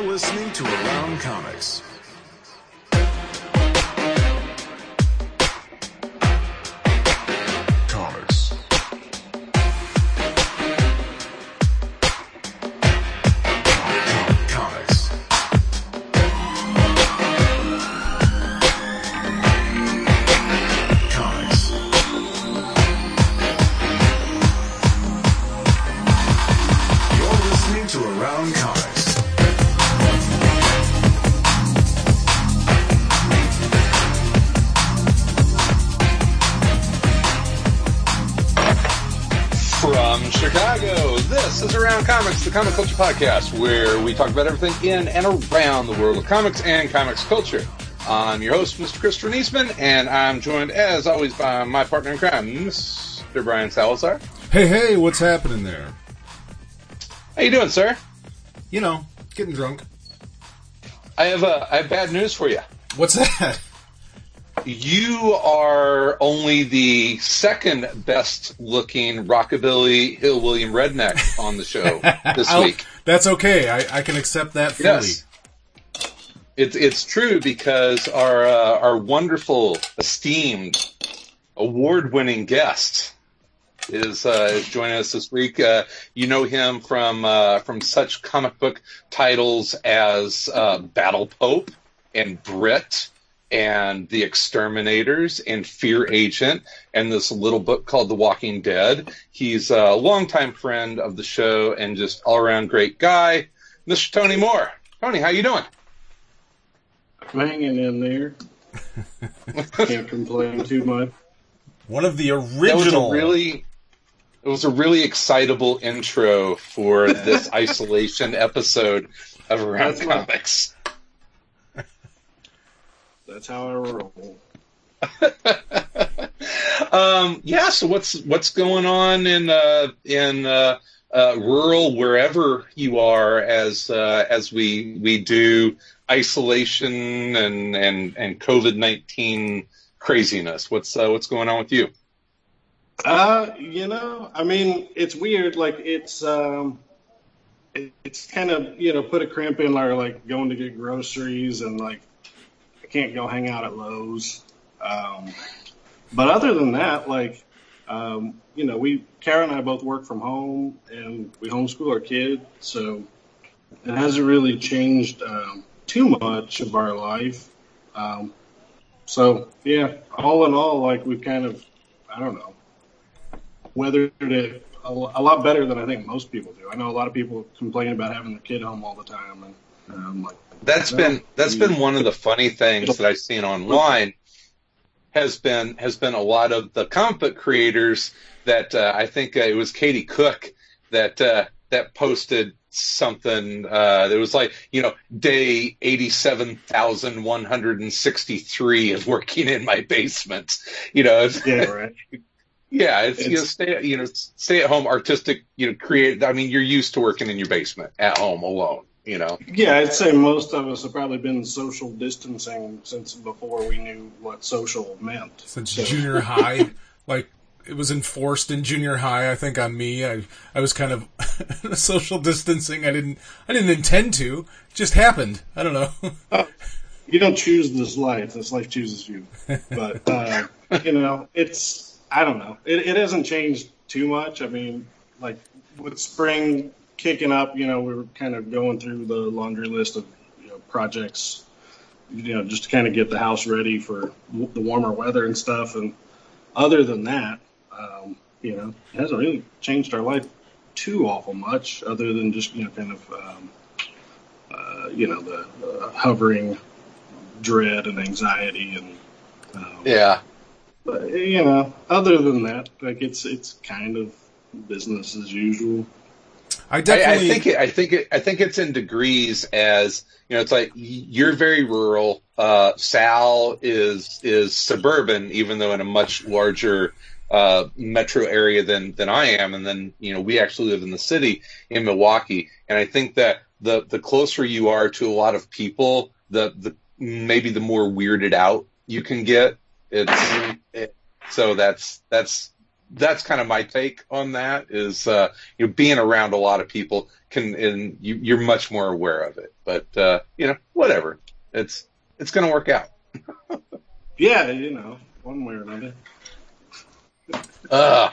You're listening to Around Comics. Podcast, where we talk about everything in and around the world of comics and comics culture. I'm your host, Mr. Christopher Neseman, and I'm joined, as always, by my partner in crime, Mr. Brian Salazar. Hey, hey, what's happening there? How you doing, sir? You know, getting drunk. I have uh, I have bad news for you. What's that? You are only the second best looking rockabilly Hill William redneck on the show this week. That's okay. I, I can accept that fully. Yes. It's it's true because our uh, our wonderful, esteemed, award-winning guest is uh, is joining us this week. Uh, you know him from uh, from such comic book titles as uh, Battle Pope and Brit and The Exterminators and Fear Agent and this little book called The Walking Dead. He's a longtime friend of the show and just all around great guy, Mr. Tony Moore. Tony, how you doing? I'm hanging in there. Can't complain too much. One of the That was original. a really it was a really excitable intro for this isolation episode of Around That's what- Comics. That's how I roll. um, yeah, so what's what's going on in uh, in uh, uh, rural wherever you are as uh, as we we do isolation and and and COVID nineteen craziness? What's uh, what's going on with you? Uh, you know, I mean, it's weird. Like it's um, it, it's kind of you know put a cramp in our like going to get groceries and like can't go hang out at Lowe's. Um, but other than that, like um, you know, we Kara and I both work from home and we homeschool our kid, so it hasn't really changed um, too much of our life. Um, so yeah, all in all, like we've kind of I don't know weathered it a, a lot better than I think most people do. I know a lot of people complain about having the kid home all the time, and I'm like, That's No. been that's been one of the funny things that I've seen online has been has been a lot of the comic book creators that uh, I think uh, it was Katie Cook that uh, that posted something uh, that was like you know day eighty seven thousand one hundred and sixty three of working in my basement you know it's, yeah, right. yeah it's, you know stay you know stay at home artistic you know create I mean you're used to working in your basement at home alone you know Yeah, I'd say most of us have probably been social distancing since before we knew what social meant. Since So- junior high, like it was enforced in junior high. I think on me, I I was kind of social distancing. I didn't I didn't intend to. It just happened. I don't know. you don't choose this life; this life chooses you. But uh, you know, it's I don't know. It, it hasn't changed too much. I mean, like with spring kicking up, you know, we were kind of going through the laundry list of you know, projects, you know, just to kind of get the house ready for w- the warmer weather and stuff. And other than that, um, you know, it hasn't really changed our life too awful much, other than just you know, kind of. Um, uh, you know the uh, hovering dread and anxiety and um, yeah but you know other than that like it's it's kind of business as usual I I, I think it, I think it, I think it's in degrees as you know. It's like you're very rural. Uh, Sal is is suburban, even though in a much larger uh, metro area than than I am. And then you know we actually live in the city in Milwaukee, and I think that the the closer you are to a lot of people, the the maybe the more weirded out you can get. It's it, so that's that's that's kind of my take on that. Is uh, you know being around a lot of people can and you, you're much more aware of it. But uh, you know whatever, it's it's going to work out. Yeah, you know, one way or another. Uh,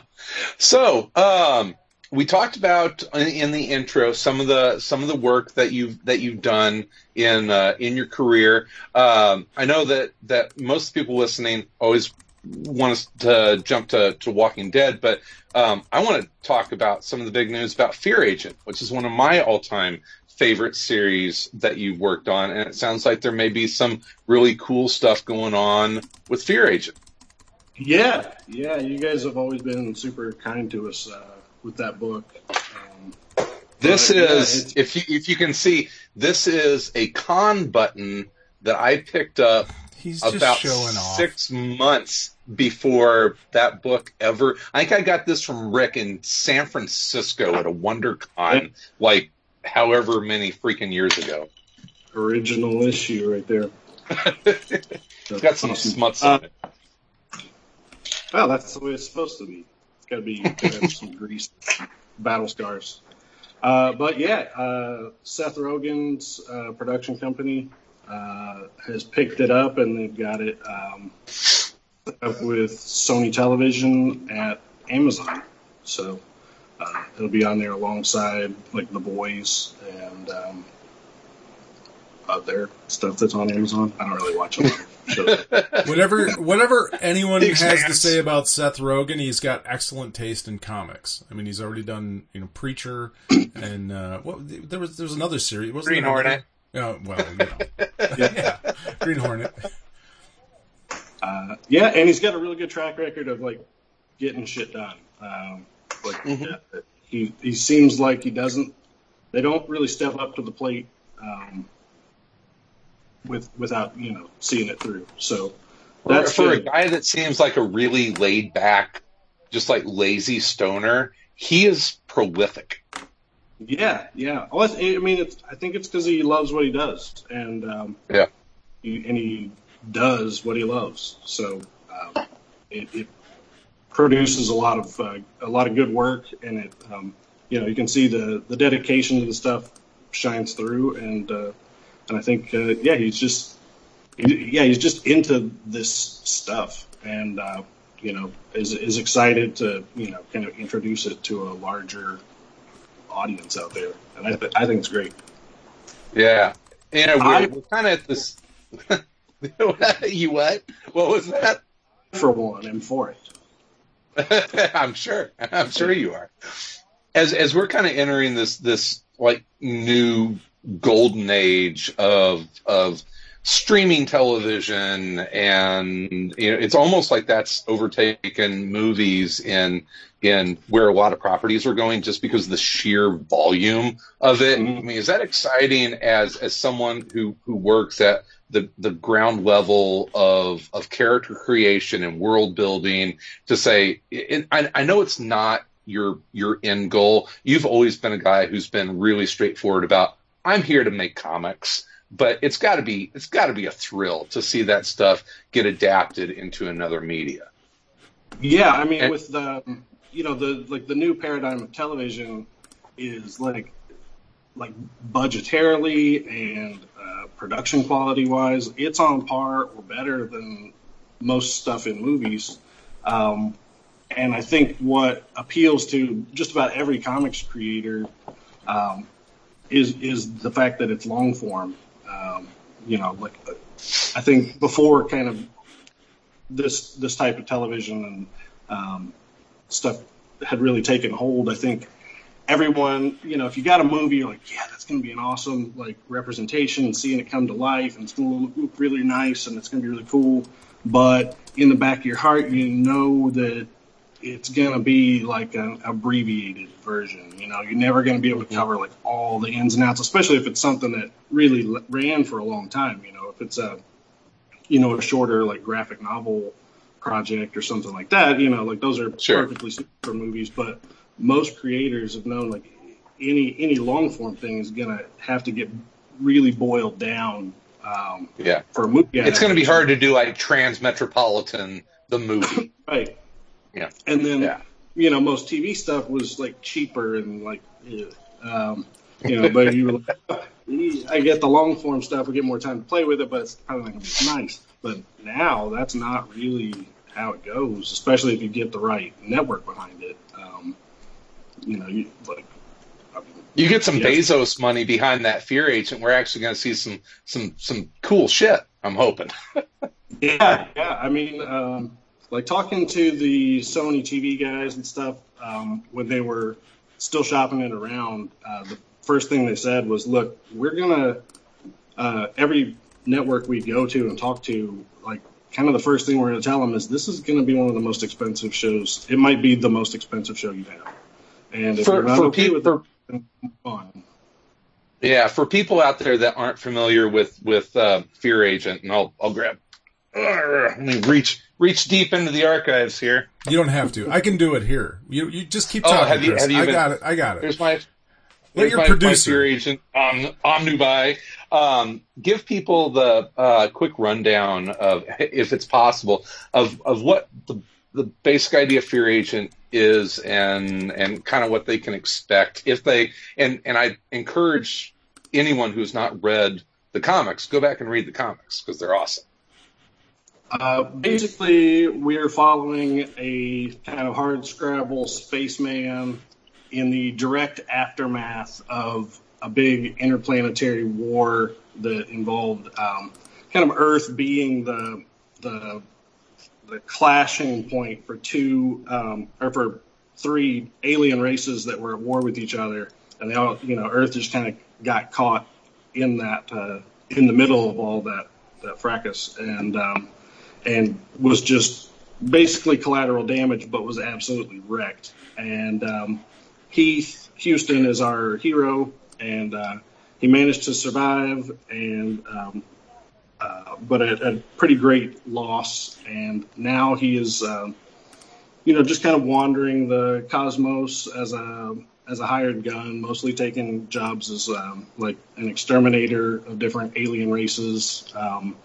so, um, we talked about in, in the intro some of the some of the work that you've that you've done in uh, in your career. Um, I know that that most people listening always want us to jump to, to Walking Dead, but um, I want to talk about some of the big news about Fear Agent, which is one of my all time favorite series that you've worked on, and it sounds like there may be some really cool stuff going on with Fear Agent. Yeah, yeah, you guys have always been super kind to us uh, with that book. Um, This But, is, it's- if you if you can see, this is a con button that I picked up He's just about showing off. six months before that book ever. I think I got this from Rick in San Francisco at a WonderCon, like however many freaking years ago. original issue right there. It's got some smuts Uh, on it. Well, that's the way it's supposed to be. It's got to be some grease, battle scars. Uh, but yeah, uh, Seth Rogen's uh, production company uh, has picked it up, and they've got it um, up with Sony Television at Amazon. So uh, it'll be on there alongside like The Boys and um, other stuff that's on Amazon. I don't really watch them. So, Whatever, whatever anyone The has to say about Seth Rogen, he's got excellent taste in comics. I mean, he's already done, you know, Preacher, and uh, what there was there was another series. Wasn't Green there Hornet. Yeah, well, you know. yeah, Green Hornet. Uh, yeah, and he's got a really good track record of like getting shit done. Um, like Mhm. uh, he he seems like he doesn't. They don't really step up to the plate um, with without you know seeing it through. So that's for a good. guy that seems like a really laid back, just like lazy stoner, he is prolific. Yeah, yeah. I mean, it's, I think it's because he loves what he does, and um, Yeah. he, and he does what he loves. So um, it, it produces a lot of uh, a lot of good work, and it um, you know you can see the the dedication to the stuff shines through, and uh, and I think uh, yeah he's just he, yeah he's just into this stuff, and uh, you know is is excited to you know kind of introduce it to a larger audience out there, and I, th- I think it's great. Yeah. You know, we're, I- we're kind of at this. you what? What was that? For one, and for it. I'm sure. I'm sure you are. As as we're kind of entering this this like new golden age of of streaming television and you know it's almost like that's overtaken movies in in where a lot of properties are going just because of the sheer volume of it. Mhm. I mean, is that exciting as as someone who who works at the the ground level of of character creation and world building to say and I, I know it's not your your end goal. You've always been a guy who's been really straightforward about I'm here to make comics, but it's got to be it's got to be a thrill to see that stuff get adapted into another media. Yeah, I mean, And- with the you know the like the new paradigm of television is like like budgetarily and uh, production quality wise, it's on par or better than most stuff in movies. Um, and I think what appeals to just about every comics creator um, is is the fact that it's long form. Um, you know, like I think before kind of this this type of television and stuff had really taken hold. I think everyone, you know, if you got a movie, you're like, yeah, that's going to be an awesome like representation, and seeing it come to life, and it's going to look, look really nice, and it's going to be really cool. But in the back of your heart, you know that it's going to be like an abbreviated version. You know, you're never going to be able to cover like all the ins and outs, especially if it's something that really ran for a long time. You know, if it's a you know a shorter like graphic novel project or something like that. You know, like those are Sure. perfectly suited for movies. But most creators have known like any any long form thing is gonna have to get really boiled down um, Yeah, for a movie. it's going to be hard to do like Transmetropolitan the movie. right? Yeah. And then Yeah. you know, most TV stuff was like cheaper and like, um, you know, but you were like, I get the long form stuff, we get more time to play with it, but it's probably not gonna be nice. But now that's not really how it goes, especially if you get the right network behind it. Um, you know, you like. You get some Yes. Bezos money behind that Fear Agent. We're actually going to see some some some cool shit. I'm hoping. Yeah, yeah. I mean, um, like talking to the Sony TV guys and stuff um, when they were still shopping it around. Uh, the first thing they said was, "Look, we're gonna uh, every network we go to and talk to, like, kind of the first thing we're gonna tell them is this is gonna be one of the most expensive shows. It might be the most expensive show you have, and if For you're not for, okay pe- with for it, then move yeah, for people out there that aren't familiar with with uh, Fear Agent, and I'll I'll grab. Let me reach reach deep into the archives here. You don't have to. I can do it here. You you just keep Oh, talking, have you- Chris. have you I been- got it. I got it. Here's my Let Here's your my, producer. my Fear Agent um, Omnibuy. Um, give people the uh, quick rundown of, if it's possible, of, of what the, the basic idea of Fear Agent is and and kind of what they can expect if they and and I encourage anyone who's not read the comics go back and read the comics because they're awesome. Uh, basically, we're following a kind of hard scrabble spaceman in the direct aftermath of a big interplanetary war that involved um, kind of Earth being the the the clashing point for two um, or for three alien races that were at war with each other, and they all you know Earth just kind of got caught in that uh, in the middle of all that that fracas and. Um, and was just basically collateral damage, but was absolutely wrecked. And um, Heath Huston is our hero, and uh, he managed to survive, and um, uh, but at a pretty great loss. And now he is, um, you know, just kind of wandering the cosmos as a as a hired gun, mostly taking jobs as um, like an exterminator of different alien races. Um,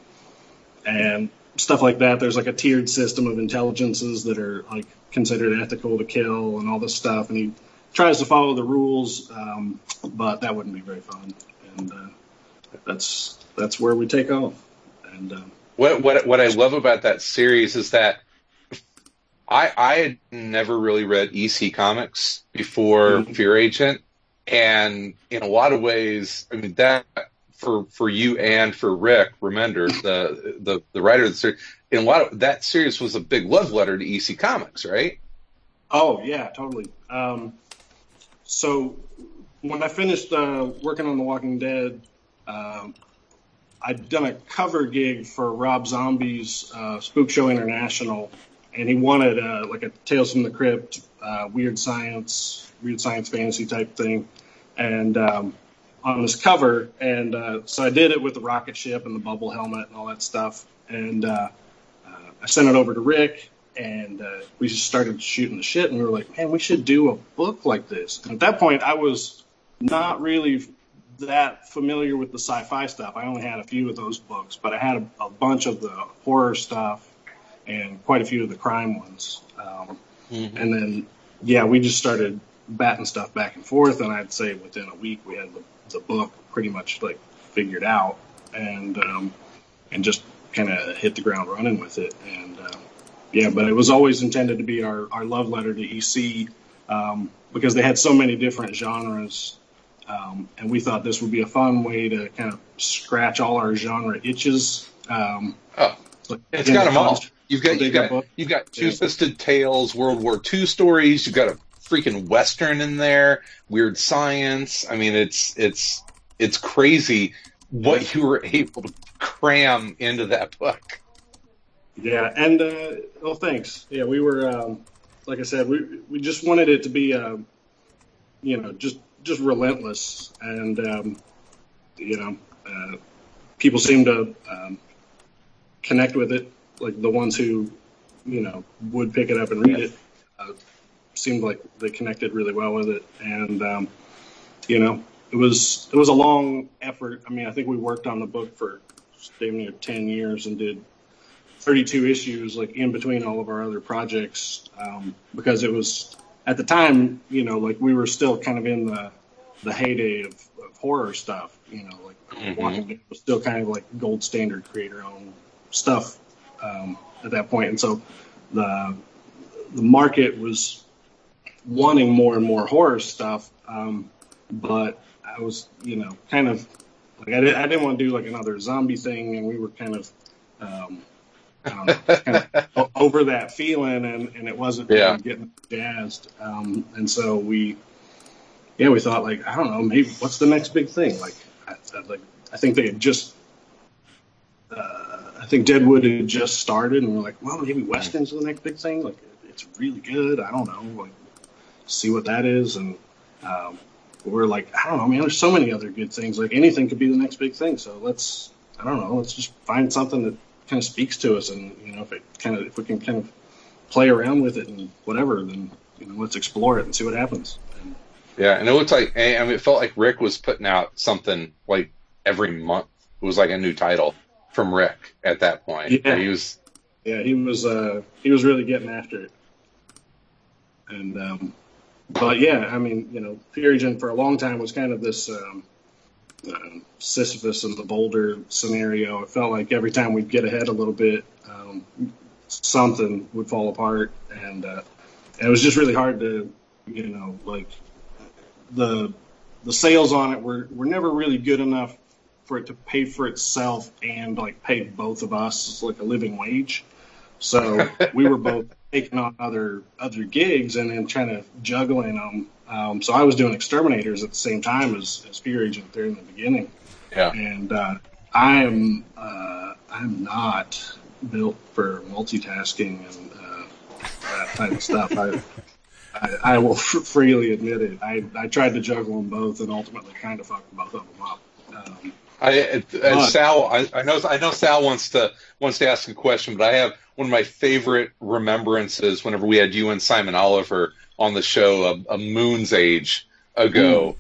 and stuff like that. There's like a tiered system of intelligences that are like considered ethical to kill and all this stuff. And he tries to follow the rules, um, but that wouldn't be very fun. And uh, that's that's where we take off. And um, What what what I love about that series is that I I had never really read EC comics before Mhm. Fear Agent, and in a lot of ways, I mean that for for you and for Rick Remender, the the the writer of the series, in a lot of that series was a big love letter to EC Comics, right? oh yeah, totally. Um, so when I finished uh, working on The Walking Dead, um, I'd done a cover gig for Rob Zombie's uh, Spook Show International, and he wanted uh, like a Tales from the Crypt, uh, weird science, weird science fantasy type thing, and um, on this cover, and uh, so I did it with the rocket ship and the bubble helmet and all that stuff, and uh, uh, I sent it over to Rick, and uh, we just started shooting the shit, and we were like, man, we should do a book like this. And at that point, I was not really that familiar with the sci-fi stuff. I only had a few of those books, but I had a, a bunch of the horror stuff and quite a few of the crime ones. Um, and then, yeah, we just started batting stuff back and forth, and I'd say within a week we had the, the book pretty much like figured out, and um, and just kind of hit the ground running with it. And uh, yeah, but it was always intended to be our, our love letter to EC um, because they had so many different genres. Um, and we thought this would be a fun way to kind of scratch all our genre itches. Um, Oh, it's got the them all. You've got you've got you've got. Two Fisted Tales, World War II stories. You've got a freaking western in there, weird science. I mean, it's it's it's crazy what you were able to cram into that book. Yeah, and uh, well, thanks. Yeah, we were, um, like I said, we we just wanted it to be, um, you know, just just relentless, and um, you know, uh, people seem to um, connect with it. Like the ones who, you know, would pick it up and read it, uh, seemed like they connected really well with it, and um, you know, it was it was a long effort. I mean, I think we worked on the book for damn near ten years and did 32 issues like in between all of our other projects um, because it was at the time you know like we were still kind of in the the heyday of, of horror stuff you know like Mhm. Walking Dead was still kind of like gold standard creator owned stuff um, at that point. point and so the the market was wanting more and more horror stuff um, but I was you know kind of like I, did, I didn't want to do like another zombie thing and we were kind of um, I kind of over that feeling, and, and it wasn't really getting jazzed. Um, and so we, yeah, we thought like, I don't know, maybe what's the next big thing? Like, I, I, like I think they had just, uh, I think Deadwood had just started, and we're like, well, maybe Weston's the next big thing. Like, it's really good. I don't know, like, see what that is, and um, we're like, I don't know, man. There's so many other good things. Like anything could be the next big thing. So let's, I don't know, let's just find something that kind of speaks to us, and you know, if it kind of, if we can kind of play around with it and whatever, then you know, let's explore it and see what happens. And, Yeah, and it looked like I mean, it felt like Rick was putting out something like every month. It was like a new title from Rick at that point. Yeah. He was yeah, he was, uh, he was really getting after it. And, um, but yeah, I mean, you know, Agent for a long time was kind of this um, um, Sisyphus and the boulder scenario. It felt like every time we'd get ahead a little bit, um, something would fall apart, and, uh, and it was just really hard to, you know, like the the sales on it were were never really good enough for it to pay for itself and like pay both of us like a living wage. So we were both taking on other other gigs and then trying to juggling them. Um, so I was doing exterminators at the same time as, as Fear Agent there in the beginning, yeah. and uh, I am uh, I'm not built for multitasking and uh, that type of stuff. I, I, I will f- freely admit it. I, I tried to juggle them both and ultimately kind of fucked both of them up. Um, I, But- Sal, I, I know I know Sal wants to wants to ask a question, but I have one of my favorite remembrances whenever we had you and Simon Oliver on the show a, a moon's age ago,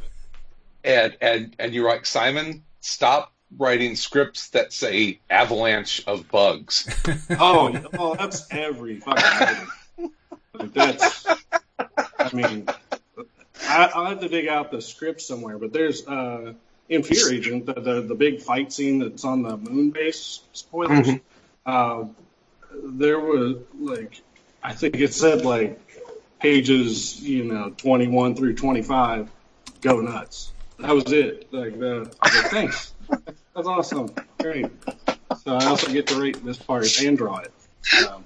and and and you're like Simon, stop writing scripts that say avalanche of bugs. oh, oh, that's every fucking. Like that's, I mean, I, I'll have to dig out the script somewhere, but there's uh, in Fear Agent the, the the big fight scene that's on the moon base. Spoilers. Mhm. Uh, there was like, I think it said like pages, you know, 21 through 25, go nuts. That was it. Like was like, thanks. That's awesome. Great. So I also get to rate this part and draw it. Um,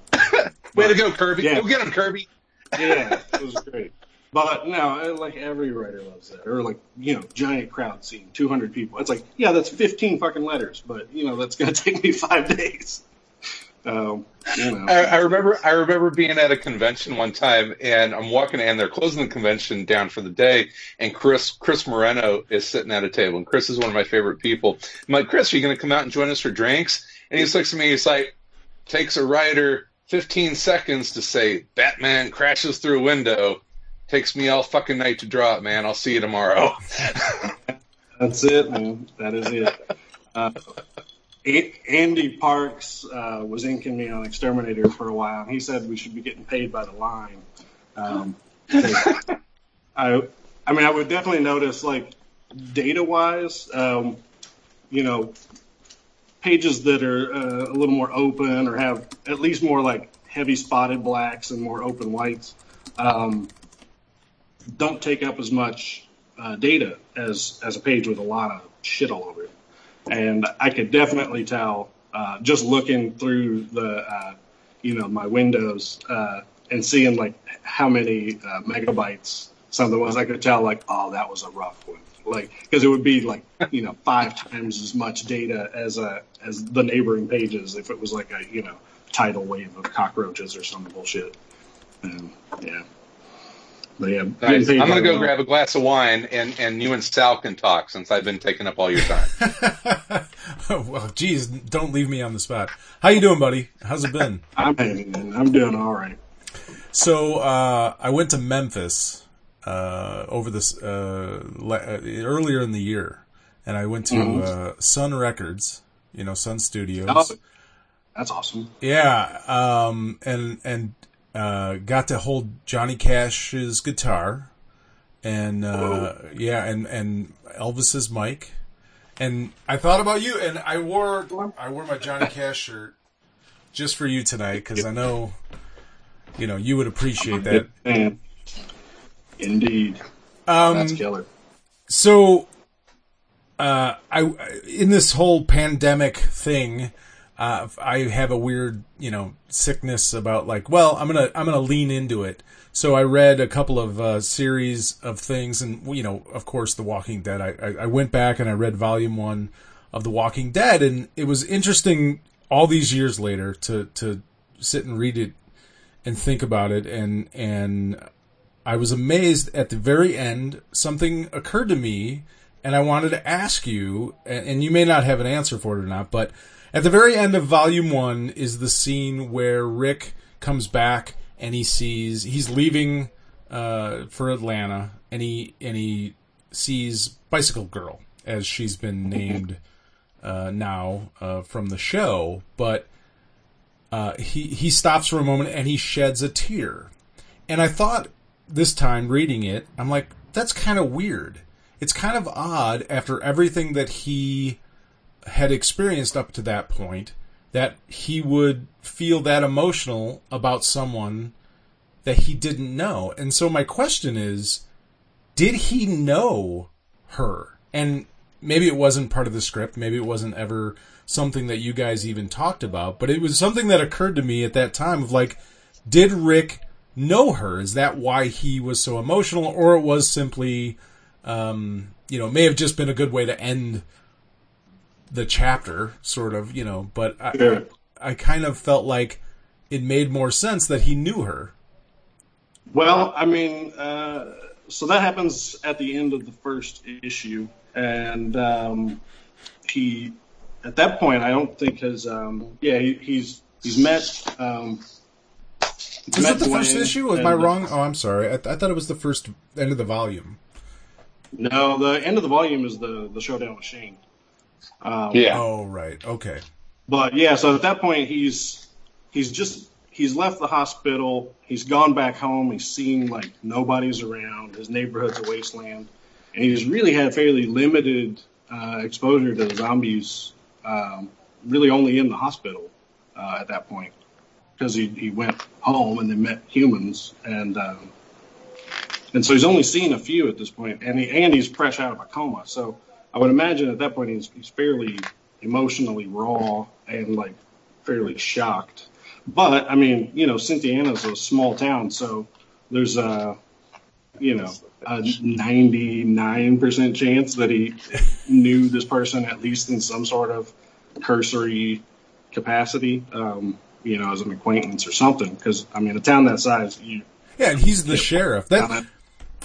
Way to go, Kirby! Yeah. Go get him, Kirby. yeah, it was great. But no, like every writer loves that. Or like, you know, giant crowd scene, 200 people. It's like, yeah, that's 15 fucking letters, but you know, that's going to take me five days. Um, you know. I, I remember I remember being at a convention one time and I'm walking and they're closing the convention down for the day and Chris Chris Moreno is sitting at a table and Chris is one of my favorite people. I'm like, Chris, are you gonna come out and join us for drinks? And he looks at me, he's like, takes a writer fifteen seconds to say Batman crashes through a window. Takes me all fucking night to draw it, man. I'll see you tomorrow. That's it, man. That is it. Uh, Andy Parks uh, was inking me on Exterminator for a while, and he said we should be getting paid by the line. Um, I, I mean, I would definitely notice, like, data-wise, um, you know, pages that are uh, a little more open or have at least more like heavy spotted blacks and more open whites um, don't take up as much uh, data as a page with a lot of shit all over it. And I could definitely tell uh, just looking through the uh, you know my windows uh, and seeing like how many uh, megabytes something was. I could tell like oh that was a rough one. Like because it would be like you know five times as much data as a as the neighboring pages if it was like a you know tidal wave of cockroaches or some bullshit. And yeah. But yeah, Nice. I'm gonna go the- grab a glass of wine and, and you and Sal can talk since I've been taking up all your time. well, geez, don't leave me on the spot. How you doing, buddy? How's it been? I'm. I'm doing all right. So uh, I went to Memphis uh, over this uh, le- uh, earlier in the year, and I went to Mhm. uh, Sun Records, you know, Sun Studios. Oh, That's awesome. Yeah, um, and and uh, got to hold Johnny Cash's guitar, and uh, yeah, and and Elvis's mic, and I thought about you, and I wore I wore my Johnny Cash shirt just for you tonight because I know, you know, you would appreciate that. Man. Indeed. Um, That's killer. so uh i in this whole pandemic thing uh i have a weird you know sickness about like well i'm gonna i'm gonna lean into it so i read a couple of uh series of things and you know of course the walking dead i i, I went back and i read volume one of the walking dead and it was interesting all these years later to to sit and read it and think about it and and I was amazed at the very end. Something occurred to me, and I wanted to ask you, and and you may not have an answer for it or not, but at the very end of volume one is the scene where Rick comes back and he sees he's leaving uh, for Atlanta, and he and he sees Bicycle Girl as she's been named uh, now uh, from the show, but uh, he he stops for a moment and he sheds a tear, and I thought this time reading it, I'm like, that's kind of weird. It's kind of odd after everything that he had experienced up to that point that he would feel that emotional about someone that he didn't know. And so my question is, did he know her? And maybe it wasn't part of the script, maybe it wasn't ever something that you guys even talked about, but it was something that occurred to me at that time of like, did Rick know her? Is that why he was so emotional, or it was simply, um, you know, may have just been a good way to end the chapter, sort of, you know. But I, Yeah. I kind of felt like it made more sense that he knew her. Well, I mean, uh, so that happens at the end of the first issue, and um, he, at that point, I don't think has, um, yeah, he, he's he's met. Um, Was met it the first issue? Am I wrong? Oh, I'm sorry. I, I thought it was the first end of the volume. No, the end of the volume is the the showdown with Shane. Um, Yeah. Oh, right. Okay. But yeah, so at that point he's he's just he's left the hospital. He's gone back home. He's seen like nobody's around. His neighborhood's a wasteland, and he's really had fairly limited uh, exposure to the zombies. Um, really, only in the hospital uh, at that point because he he went home and then met humans and. Um, and so he's only seen a few at this point, and he, and he's fresh out of a coma. So I would imagine at that point he's, he's fairly emotionally raw and like fairly shocked. But I mean, you know, Cynthiana's a small town, so there's a you know a 99% chance that he knew this person at least in some sort of cursory capacity, um, you know, as an acquaintance or something. Because I mean, a town that size, you Yeah, and he's the sheriff. That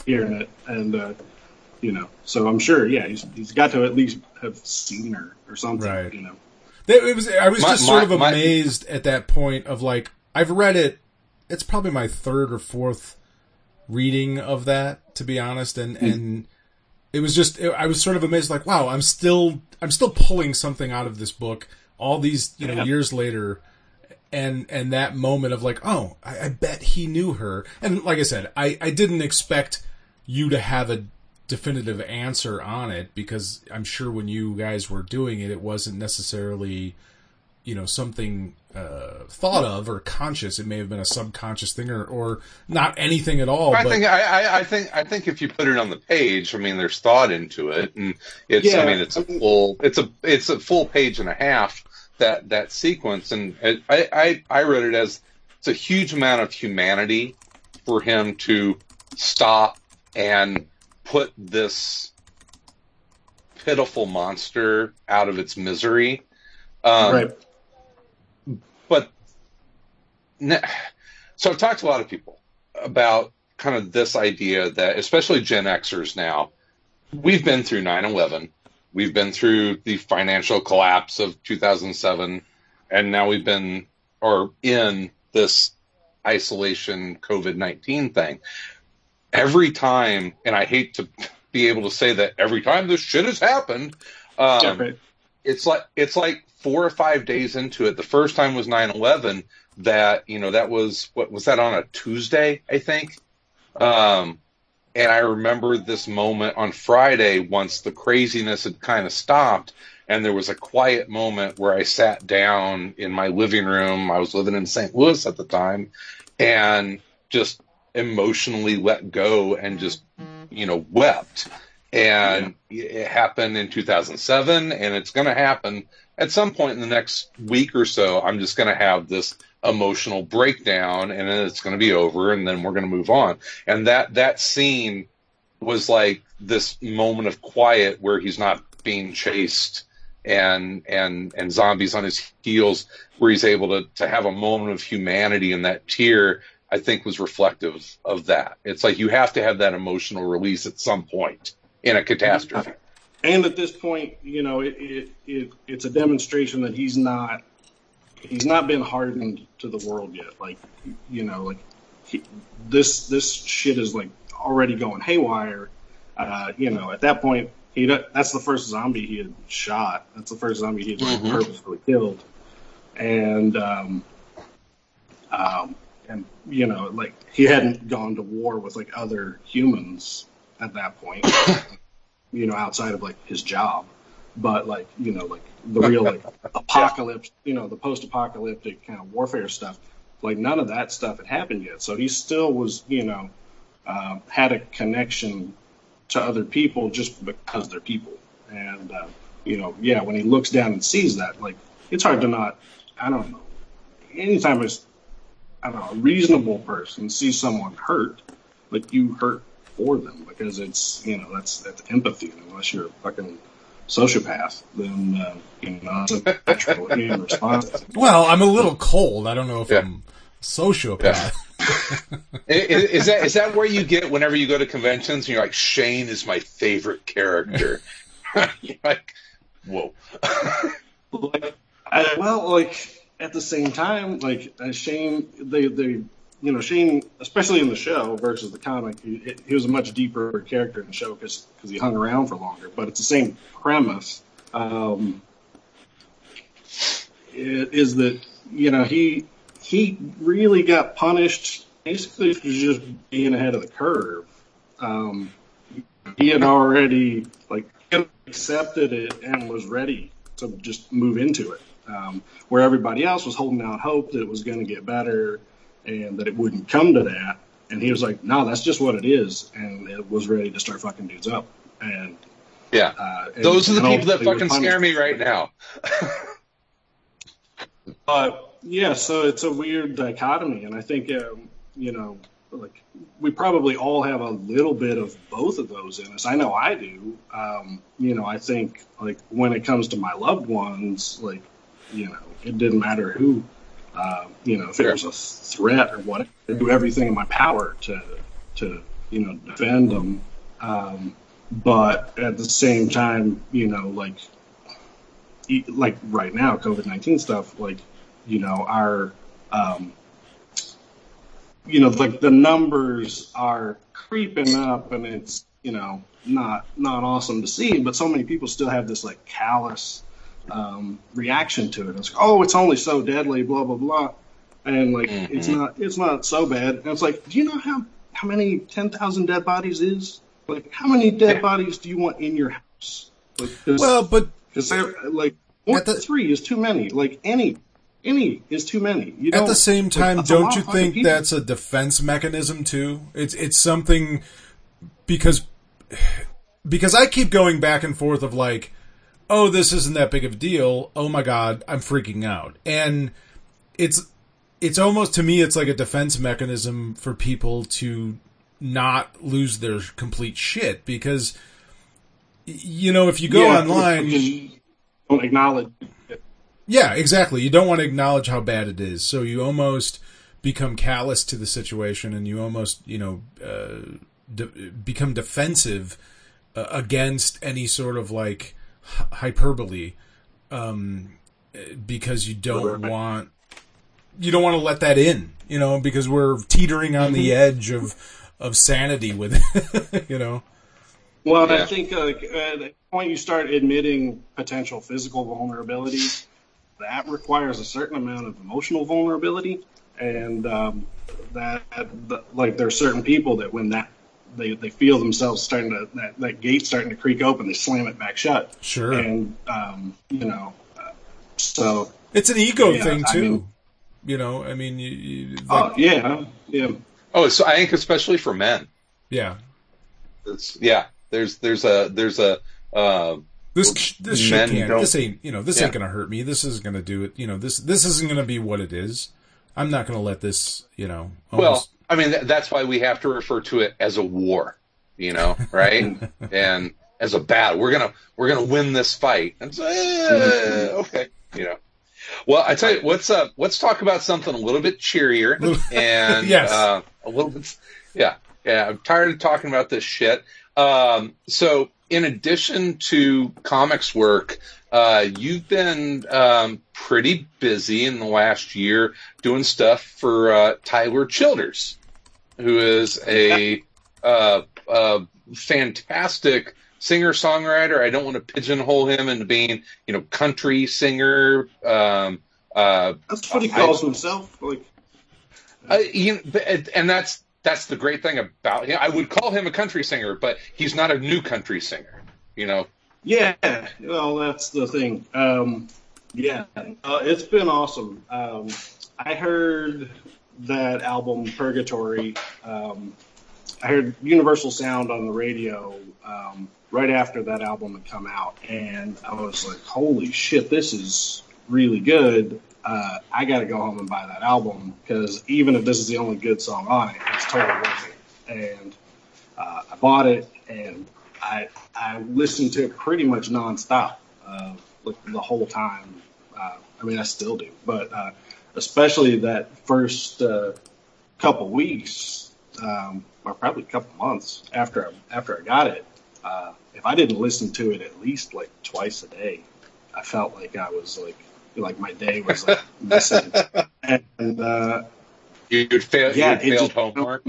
hearing it, and uh, you know, so I'm sure, yeah, he's he's got to at least have seen her or something, Right. you know. It was. I was My- just sort my- of my- amazed at that point of like I've read it. It's probably my third or fourth reading of that, to be honest, and hmm. and it was just I was sort of amazed, like wow, I'm still I'm still pulling something out of this book all these you know Yeah. years later, and and that moment of like oh, I, I bet he knew her, and like I said, I I didn't expect you to have a definitive answer on it because I'm sure when you guys were doing it, it wasn't necessarily, you know, something uh, thought of or conscious. It may have been a subconscious thing or, or not anything at all. I but think I, I, I think I think if you put it on the page, I mean, there's thought into it, and it's Yeah, I mean, it's a I mean- full it's a it's a full page and a half that that sequence, and I, I I read it as it's a huge amount of humanity for him to stop and put this pitiful monster out of its misery. Um, right. but so I've talked to a lot of people about kind of this idea that, especially Gen Xers now, we've been through 9 11, we've been through the financial collapse of 2007, and now we've been or in this isolation COVID 19 thing. Every time, and I hate to be able to say that every time this shit has happened, um, yeah, it's like it's like four or five days into it. The first time was 9/11. That you know that was what was that on a Tuesday, I think. Um, and I remember this moment on Friday once the craziness had kind of stopped and there was a quiet moment where I sat down in my living room. I was living in St. Louis at the time and just emotionally let go and just, you know, wept. And it happened in 2007 and it's going to happen at some point in the next week or so. I'm just going to have this emotional breakdown and then it's going to be over and then we're going to move on. And that, that scene was like this moment of quiet where he's not being chased and and and zombies on his heels where he's able to to have a moment of humanity and that tear I think was reflective of that. It's like you have to have that emotional release at some point in a catastrophe. And at this point, you know, it, it, it it's a demonstration that he's not he's not been hardened to the world yet. Like, you know, like he, this this shit is like already going haywire. Uh, you know, at that point, he that's the first zombie he had shot. That's the first zombie he had Mhm. purposefully killed, and um, um, and you know, like he hadn't gone to war with like other humans at that point. you know, outside of like his job, but like you know, like the real like apocalypse, you know, the post-apocalyptic kind of warfare stuff. Like none of that stuff had happened yet, so he still was, you know, uh, had a connection to other people just because they're people. And, uh, you know, yeah, when he looks down and sees that, like, it's hard to not, I don't know, anytime it's, know, a reasonable person sees someone hurt, like, you hurt for them because it's, you know, that's, that's empathy. Unless you're a fucking sociopath, then, uh, you know, it's a natural human response. Well, I'm a little cold. I don't know if Yeah. I'm sociopath. I- i- is that is that where you get whenever you go to conventions and you're like Shane is my favorite character? you're like, whoa. like, I, well, like at the same time, like uh, Shane, they, they, you know, Shane, especially in the show versus the comic, he, he was a much deeper character in the show because he hung around for longer. But it's the same premise. Um, is that you know he he really got punished basically for just being ahead of the curve. Um, he had already like accepted it and was ready to just move into it. Um, where everybody else was holding out hope that it was going to get better and that it wouldn't come to that. And he was like, no, that's just what it is. And it was ready to start fucking dudes up. And, Yeah. uh, and- Those are the people that fucking scare me right now. But yeah, so it's a weird dichotomy, and I think um, you know, like we probably all have a little bit of both of those in us. I know I do. Um, you know, I think like when it comes to my loved ones, like you know, it didn't matter who. Uh, you know, if it Sure. was a threat or what, I do everything in my power to to you know defend them. Um, but at the same time, you know, like like right now, COVID nineteen stuff, like you know, our um, you know, like the numbers are creeping up, and it's you know not not awesome to see. But so many people still have this like callous Um, reaction to it. It's like, oh, it's only so deadly, blah blah blah, and like mm-hmm. it's not it's not so bad. And it's like, do you know how how many ten thousand dead bodies is? Like, how many dead bodies do you want in your house? Like, Well, but like more At the- three is too many. Like any any is too many. You at the same time, a don't you think that's a defense mechanism too? It's it's something because because I keep going back and forth of like, oh, this isn't that big of a deal. Oh my god, I'm freaking out, and it's it's almost to me it's like a defense mechanism for people to not lose their complete shit because you know if you go Yeah, online you don't acknowledge. it. yeah, exactly. You don't want to acknowledge how bad it is, so you almost become callous to the situation, and you almost, you know, uh, de- become defensive uh, against any sort of like hyperbole, um, uh, because you don't Right. want you don't want to let that in, you know, because we're teetering on the edge of of sanity with it, you know. Well, Yeah. I think uh, at the point you start admitting potential physical vulnerability, that requires a certain amount of emotional vulnerability, and um, that, that like there are certain people that when that they, they feel themselves starting to that, that gate starting to creak open, they slam it back shut. Sure. And um, you know, uh, so It's an ego Yeah, thing I too. mean- you know, I mean, you, you, oh like, yeah, yeah. Oh, so I think especially for men. yeah. It's, yeah, there's there's a there's a uh, This this shit Men can't. don't- This ain't you know. This ain't gonna hurt me. This isn't gonna do it. You know. This this isn't gonna be what it is. I'm not gonna let this. You know. well. I mean, th- that's why we have to refer to it as a war. You know, right? and as a battle, we're gonna we're gonna win this fight. And so, eh, okay, you know. Well, I tell you, what's up? Let's talk about something a little bit cheerier and Yes. uh, a little bit. Yeah, yeah. I'm tired of talking about this shit. Um, so, in addition to comics work, uh, you've been um, pretty busy in the last year doing stuff for uh, Tyler Childers, who is a uh, uh, fantastic singer songwriter. I don't want to pigeonhole him into being, you know, country singer. Um, uh, That's what he I- calls himself. Like uh, you know, and that's that's the great thing about him. I would call him a country singer, but he's not a new country singer. You know, Yeah, well, that's the thing. Um, yeah, uh, it's been awesome. Um, I heard that album Purgatory. Um, I heard Universal Sound on the radio um, right after that album had come out, and I was like, "Holy shit, this is really good." Uh, I got to go home and buy that album because even if this is the only good song on it, it's totally worth it. And uh, I bought it, and I I listened to it pretty much nonstop, uh, like the whole time. Uh, I mean, I still do, but uh, especially that first uh, couple weeks, um, or probably a couple months after I, after I got it. Uh, if I didn't listen to it at least like twice a day, I felt like I was like like my day was like missing. And uh, you'd fail, yeah, you'd it failed just, homework.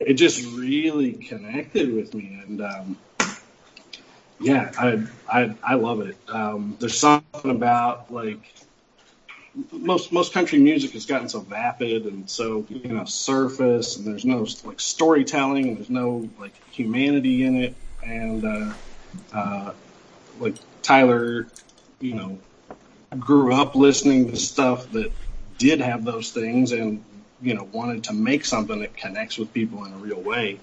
it just really connected with me, and um, yeah, I, I I love it. Um, there's something about like most most country music has gotten so vapid and so you know surface, and there's no like storytelling, and there's no like humanity in it, and uh, uh, like Tyler, you know, grew up listening to stuff that did have those things and you know wanted to make something that connects with people in a real way.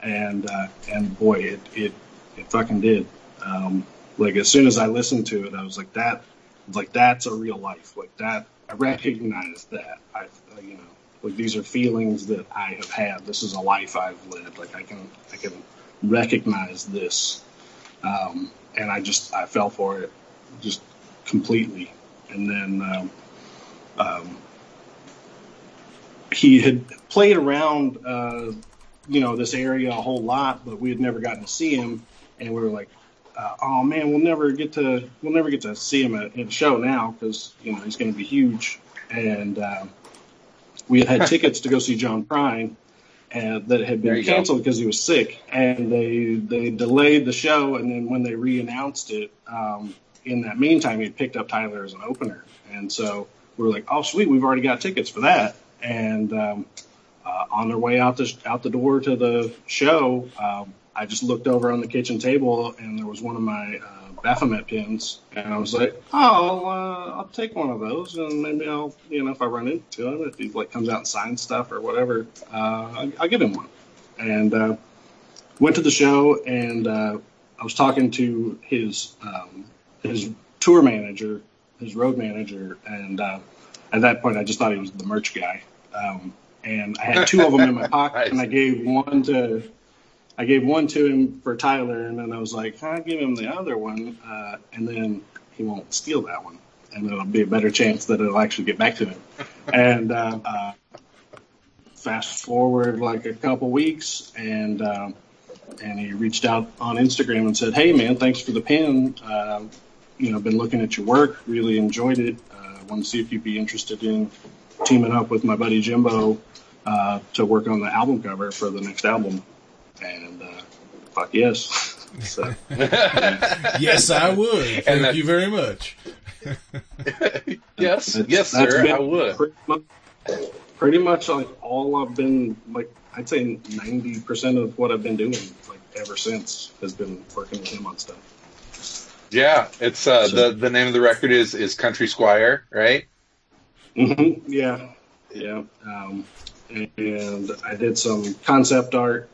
And uh, and boy it it it fucking did. Um, like as soon as I listened to it I was like that like that's a real life. Like that I recognize that. I uh, you know like these are feelings that I have had. This is a life I've lived. Like I can I can recognize this. Um, and I just I fell for it just completely. And then um, um, he had played around, uh, you know, this area a whole lot, but we had never gotten to see him, and we were like, uh, "Oh man, we'll never get to we'll never get to see him at, at a show now because you know he's going to be huge." And um, we had tickets to go see John Prine, and that had been canceled because he was sick, and they they delayed the show, and then when they re-announced it, um, in that meantime, he had picked up Tyler as an opener, and so we were like, "Oh, sweet, we've already got tickets for that." And um, uh, on their way out the out the door to the show, um, I just looked over on the kitchen table, and there was one of my uh, Baphomet pins, and I was like, "Oh, uh, I'll take one of those, and maybe I'll, you know, if I run into him, if he like comes out and signs stuff or whatever, uh, I'll, I'll give him one." And uh, went to the show, and uh, I was talking to his um, his tour manager, his road manager, and uh, at that point, I just thought he was the merch guy. Um, and I had two of them in my pocket, and I gave one to I gave one to him for Tyler, and then I was like, I'll give him the other one, uh, and then he won't steal that one, and it'll be a better chance that it'll actually get back to him. and uh, uh, fast forward like a couple weeks, and um, and he reached out on Instagram and said, "Hey man, thanks for the pin. Uh, you know, been looking at your work, really enjoyed it. Uh, want to see if you'd be interested in teaming up with my buddy Jimbo uh, to work on the album cover for the next album." And uh, fuck yes. so yes, I would. Thank that- you very much. yes, That's- yes, that's sir. I would. Pretty much, pretty much like all I've been like I'd say ninety percent of what I've been doing like ever since has been working with him on stuff. Yeah, it's uh, So- the the name of the record is is Country Squire, right? hmm Yeah, yeah. Um, and I did some concept art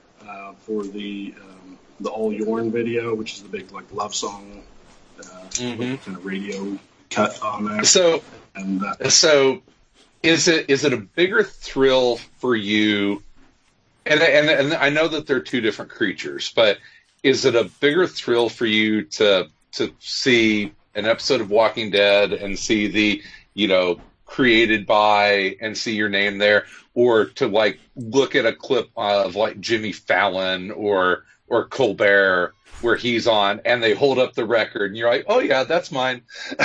for the um, the All Your'n video, which is the big like love song uh, Mhm. kind of radio cut on there. So And uh, so is it is it a bigger thrill for you? And and and I know that they're two different creatures, but is it a bigger thrill for you to to see an episode of Walking Dead and see the you know created by and see your name there, or to like look at a clip of like Jimmy Fallon or or Colbert where he's on and they hold up the record and you're like, oh yeah, that's mine.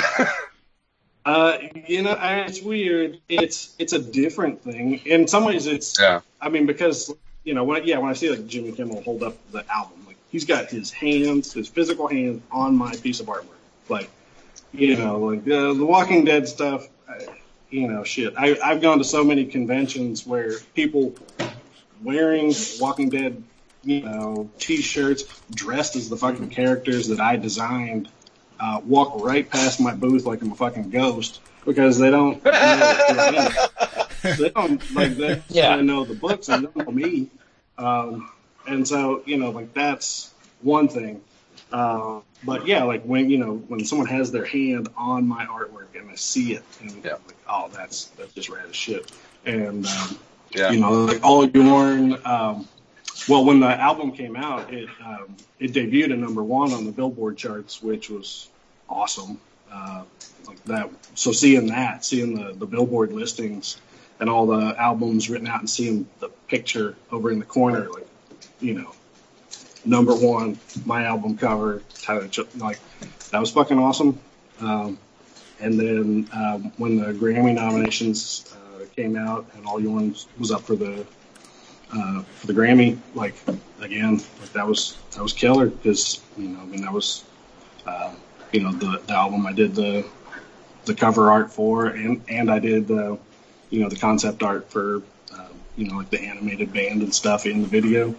Uh, you know, it's weird. It's it's a different thing. In some ways, it's. Yeah. I mean, because you know, when yeah, when I see like Jimmy Kimmel hold up the album, like he's got his hands, his physical hands on my piece of artwork. Like, you know, like uh, the Walking Dead stuff. I, you know, shit. I I've gone to so many conventions where people wearing Walking Dead, you know, t-shirts, dressed as the fucking characters that I designed uh, walk right past my booth like I'm a fucking ghost because they don't know who I am. they don't like they Yeah. yeah. know the books and they don't know me. Um, and so you know like that's one thing. Uh, but yeah, like when you know when someone has their hand on my artwork and I see it and Yeah. like oh that's that's just rad as shit. And um, Yeah. you know like All Your'n. Um, well, when the album came out, it um, it debuted at number one on the Billboard charts, which was awesome. Uh, like that. So seeing that, seeing the the Billboard listings and all the albums written out, and seeing the picture over in the corner, like you know, number one, my album cover, Tyler, like that was fucking awesome. Um, and then um, when the Grammy nominations uh, came out, and All Yours was up for the uh, for the Grammy, like again, like that was that was killer because you know I mean that was uh, you know the, the album I did the the cover art for, and and I did the you know the concept art for um, you know like the animated band and stuff in the video.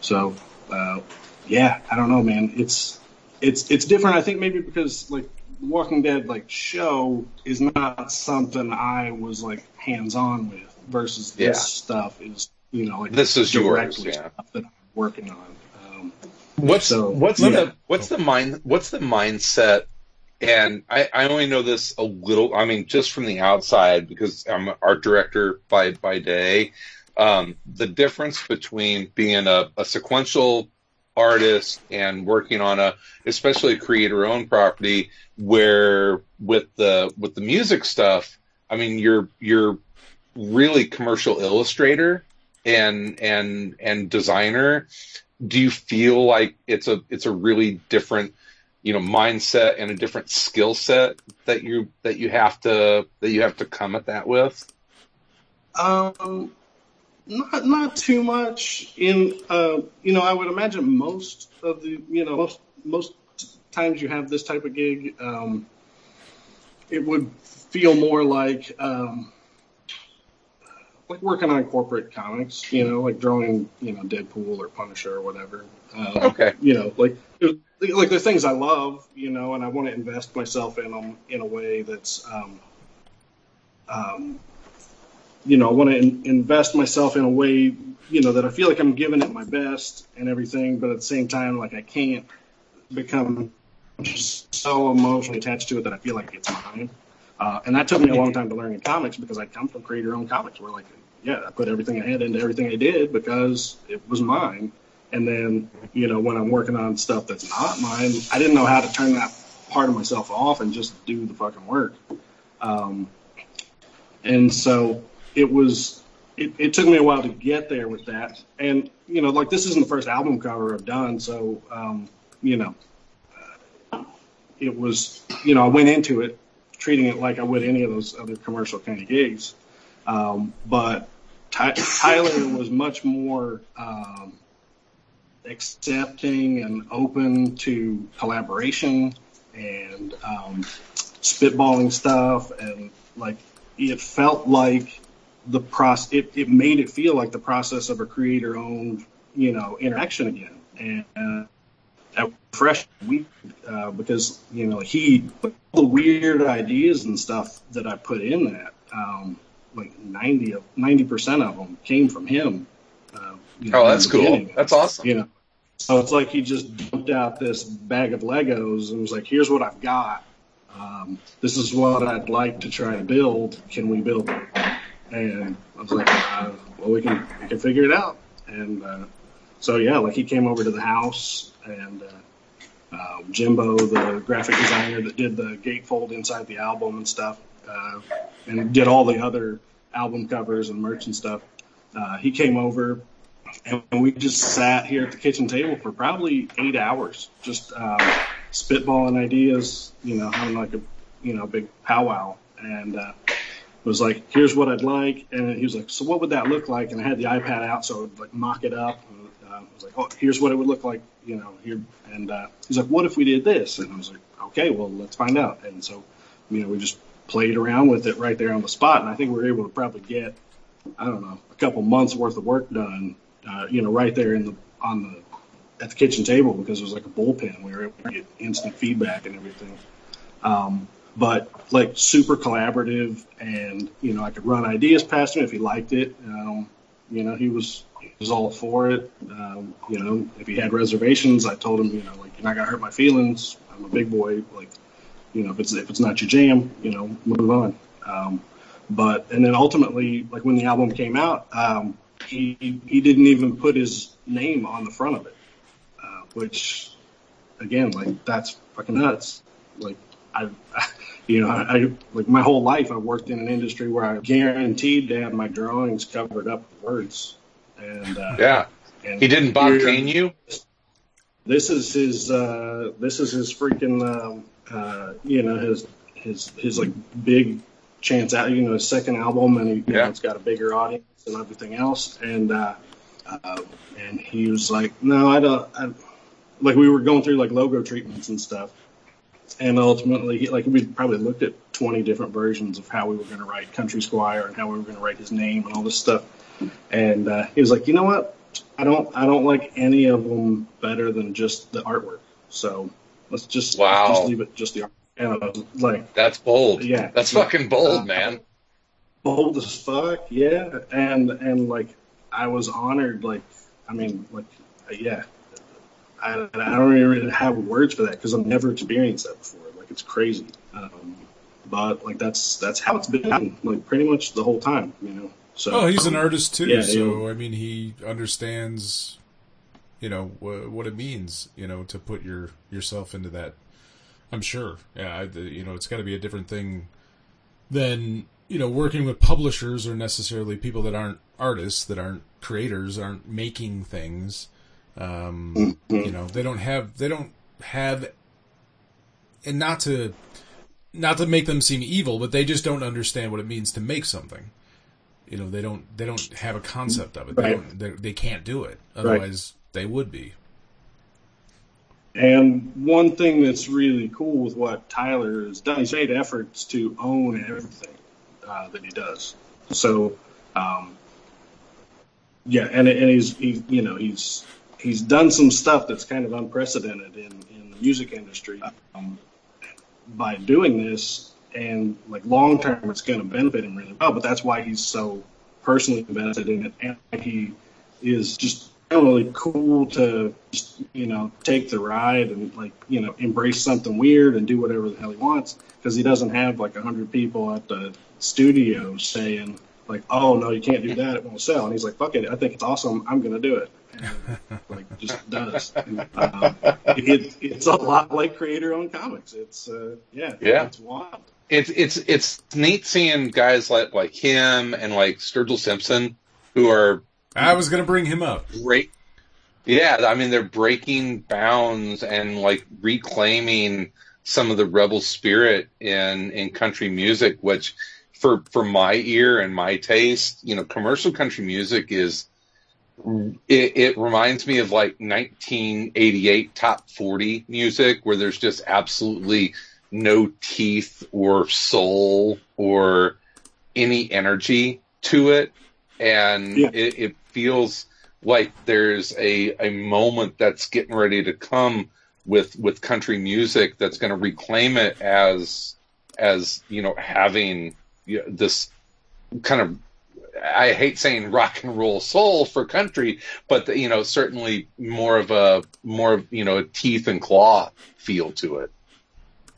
So uh, yeah, I don't know, man. It's it's it's different. I think maybe because like Walking Dead like show is not something I was like hands on with versus this Yeah. stuff is you know like This is yours, directly yeah. stuff that I'm working on. Um, What's So- what's Yeah. the what's the mind what's the mindset? And I, I only know this a little. I mean, just from the outside because I'm an art director by by day. Um, the difference between being a, a sequential artist and working on a, especially a creator-owned property, where with the with the music stuff, I mean, you're you're really commercial illustrator and and and designer. Do you feel like it's a it's a really different you know mindset and a different skill set that you that you have to that you have to come at that with? Um, not not too much. In uh, you know, I would imagine most of the you know most most times you have this type of gig, um, it would feel more like um, like working on corporate comics. You know, like drawing you know Deadpool or Punisher or whatever. Um, okay you know, like like there's things I love, you know, and I want to invest myself in them in a way that's, um, um, you know, I want to in- invest myself in a way, you know, that I feel like I'm giving it my best and everything, but at the same time, like I can't become just so emotionally attached to it that I feel like it's mine. Uh, and that took me a long time to learn in comics because I come from creator-owned comics, where like, yeah, I put everything I had into everything I did because it was mine. And then, you know, when I'm working on stuff that's not mine, I didn't know how to turn that part of myself off and just do the fucking work. Um, and so it was, it, it took me a while to get there with that. And, you know, like this isn't the first album cover I've done. So, um, you know, uh, it was, you know, I went into it treating it like I would any of those other commercial kind of gigs. Um, but Ty- Tyler was much more, um, accepting and open to collaboration and um, spitballing stuff, and like it felt like the process. It, it made it feel like the process of a creator-owned, you know, interaction again, and. Uh, that fresh week uh, because you know he all the weird ideas and stuff that I put in that um, like 90 of, 90% of them came from him. Uh, you know, Oh, that's cool. That's awesome. You know, so it's like he just dumped out this bag of Legos and was like, "Here's what I've got. Um, this is what I'd like to try to build. Can we build it?" And I was like, uh, "Well, we can we can figure it out." And uh, so yeah, like he came over to the house and. Uh, uh, Jimbo, the graphic designer that did the gatefold inside the album and stuff, uh, and did all the other album covers and merch and stuff. Uh, he came over, and we just sat here at the kitchen table for probably eight hours, just um, spitballing ideas, you know, having like a you know big powwow, and uh, was like, "Here's what I'd like," and he was like, "So what would that look like?" And I had the iPad out, so I would like mock it up. And, uh, I was like, "Oh, here's what it would look like," you know, here. And uh, he's like, "What if we did this?" And I was like, "Okay, well, let's find out." And so, you know, we just played around with it right there on the spot, and I think we were able to probably get, I don't know, a couple months worth of work done, uh, you know, right there in the on the at the kitchen table because it was like a bullpen. We were able to get instant feedback and everything. Um, but like super collaborative, and you know, I could run ideas past him if he liked it. Um, you know, he was he was all for it. Um, you know, if he had reservations, I told him, you know, like you're not gonna hurt my feelings. I'm a big boy. Like, you know, if it's if it's not your jam, you know, move on. Um, but and then ultimately, like when the album came out, um, he he didn't even put his name on the front of it, uh, which again, like that's fucking nuts. Like I, you know, I, like my whole life I worked in an industry where I guaranteed to have my drawings covered up with words. And uh, Yeah. and He didn't Bob Kane you? This is his. Uh, this is his freaking. Um, uh, you know his his his like big chance out. You know his second album, and he, you Yeah. know, it's got a bigger audience and everything else. And uh, uh, and he was like, no, I don't. I, like we were going through like logo treatments and stuff. And ultimately, like we probably looked at 20 different versions of how we were going to write Country Squire and how we were going to write his name and all this stuff. And uh, he was like, you know what? I don't, I don't like any of them better than just the artwork. So let's just, Wow. let's just leave it just the artwork. And I was like, That's bold. Yeah. That's fucking bold, Uh, man. bold as fuck, yeah. And and like I was honored, like I mean, like yeah. I, I don't even have words for that because I've never experienced that before. Like it's crazy. Um, but like that's that's how it's been like pretty much the whole time, you know. So Oh, he's an artist too, Yeah, so I mean, he understands, you know, wh- what it means, you know, to put your yourself into that. I'm sure, yeah, I, you know, it's got to be a different thing than you know working with publishers or necessarily people that aren't artists, that aren't creators, aren't making things. Um, You know, they don't have they don't have, and not to not to make them seem evil, but they just don't understand what it means to make something. You know they don't they don't have a concept of it. They Right. don't they, they can't do it. Otherwise they would be. And one thing that's really cool with what Tyler has done, he's made efforts to own everything uh, that he does. So, um, yeah, and and he's he, you know he's he's done some stuff that's kind of unprecedented in in the music industry. Um, by doing this, and like long term, it's going to benefit him really well. But that's why he's so personally invested in it, and he is just really cool to just, you know take the ride and like you know embrace something weird and do whatever the hell he wants because he doesn't have like a hundred people at the studio saying like oh no you can't do that it won't sell and he's like fuck it I think it's awesome I'm gonna do it like just does and, uh, it, it's a lot like creator owned comics it's uh, yeah Yeah. it's wild It's it's it's neat seeing guys like like him and like Sturgill Simpson who are i was going to bring him up great. Yeah, I mean they're breaking bounds and like reclaiming some of the rebel spirit in in country music, which for for my ear and my taste, you know, commercial country music is it, it reminds me of like 1988 top 40 music where there's just absolutely no teeth or soul or any energy to it and Yeah. it, it feels like there's a, a moment that's getting ready to come with with country music that's going to reclaim it as as you know having this kind of I hate saying rock and roll soul for country, but you know certainly more of a more of you know a teeth and claw feel to it.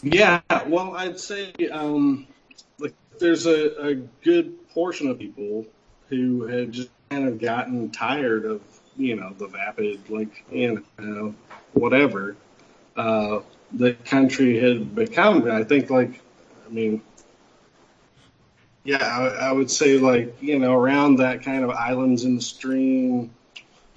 Yeah, well, I'd say um, like there's a, a good portion of people who had just kind of gotten tired of you know the vapid like you know whatever uh, the country had become. I think like I mean. Yeah, I, I would say like you know around that kind of islands in the stream,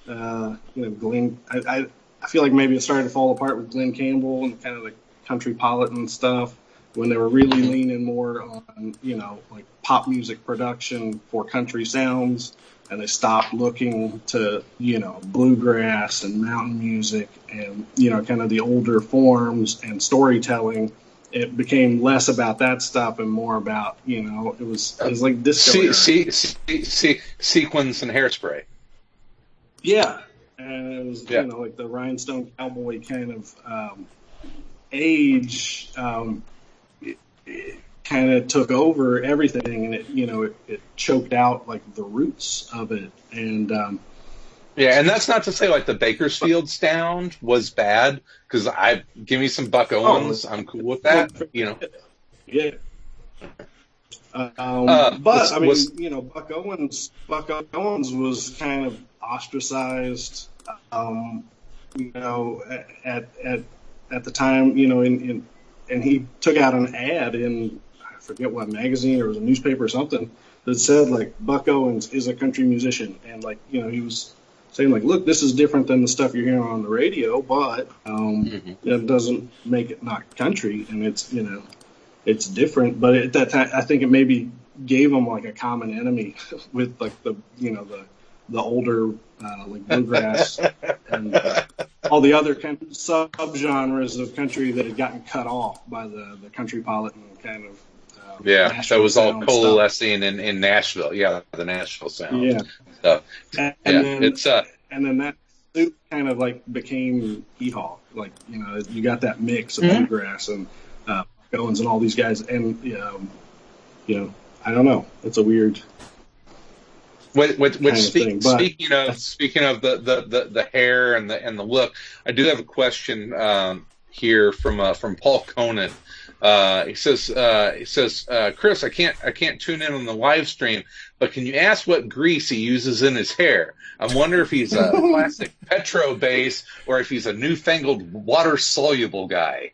uh, you know Glenn. I, I I feel like maybe it started to fall apart with Glen Campbell and kind of the countrypolitan stuff when they were really leaning more on you know like pop music production for country sounds and they stopped looking to you know bluegrass and mountain music and you know kind of the older forms and storytelling it became less about that stuff and more about you know it was it was like disco era. see, see, see, sequins and hairspray. Yeah, and it was Yeah. you know like the rhinestone cowboy kind of um, age. Um, kind of took over everything, and it you know it, it choked out like the roots of it. And um, Yeah, and that's not to say like the Bakersfield sound was bad because I give me some Buck Owens, I'm cool with that. You know, yeah. Um, Uh, but was- I mean, was- you know, Buck Owens, Buck Owens was kind of ostracized, um, you know, at at at the time, you know, in, in and he took out an ad in I forget what magazine or was a newspaper or something that said like Buck Owens is a country musician, and like you know he was saying like, look, this is different than the stuff you're hearing on the radio, but um, Mhm. that doesn't make it not country, and it's you know it's different. But at that time, I think it maybe gave them like a common enemy with like the you know the the older uh, like bluegrass and uh, all the other kind of subgenres of country that had gotten cut off by the the countrypolitan kind of uh, yeah, that Nashville was all coalescing in, in Nashville. Yeah, the Nashville sound. Yeah, So, and, yeah, and then it's uh, and then that suit kind of like became E Hawk. Like you know, you got that mix of Mhm. bluegrass and uh, Owens and all these guys, and um, you know, I don't know. It's a weird. Which, which, which kind of speak, thing, but- speaking of speaking of the, the, the, the hair and the and the look, I do have a question um, here from uh, from Paul Conan. Uh, he says uh, he says uh, Chris, I can't I can't tune in on the live stream, but can you ask what grease he uses in his hair? I wonder if he's a plastic petro base or if he's a newfangled water soluble guy.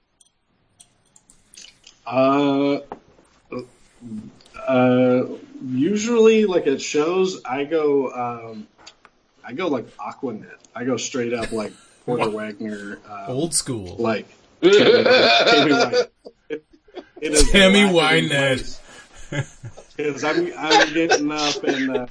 Uh, uh, usually, like at shows, I go, um, I go like Aquanet. I go straight up like Porter Wagoner, uh, Old school. like Tammy Wynette. It, it is Tammy black and Wynette. Because I'm, I'm getting up and, uh,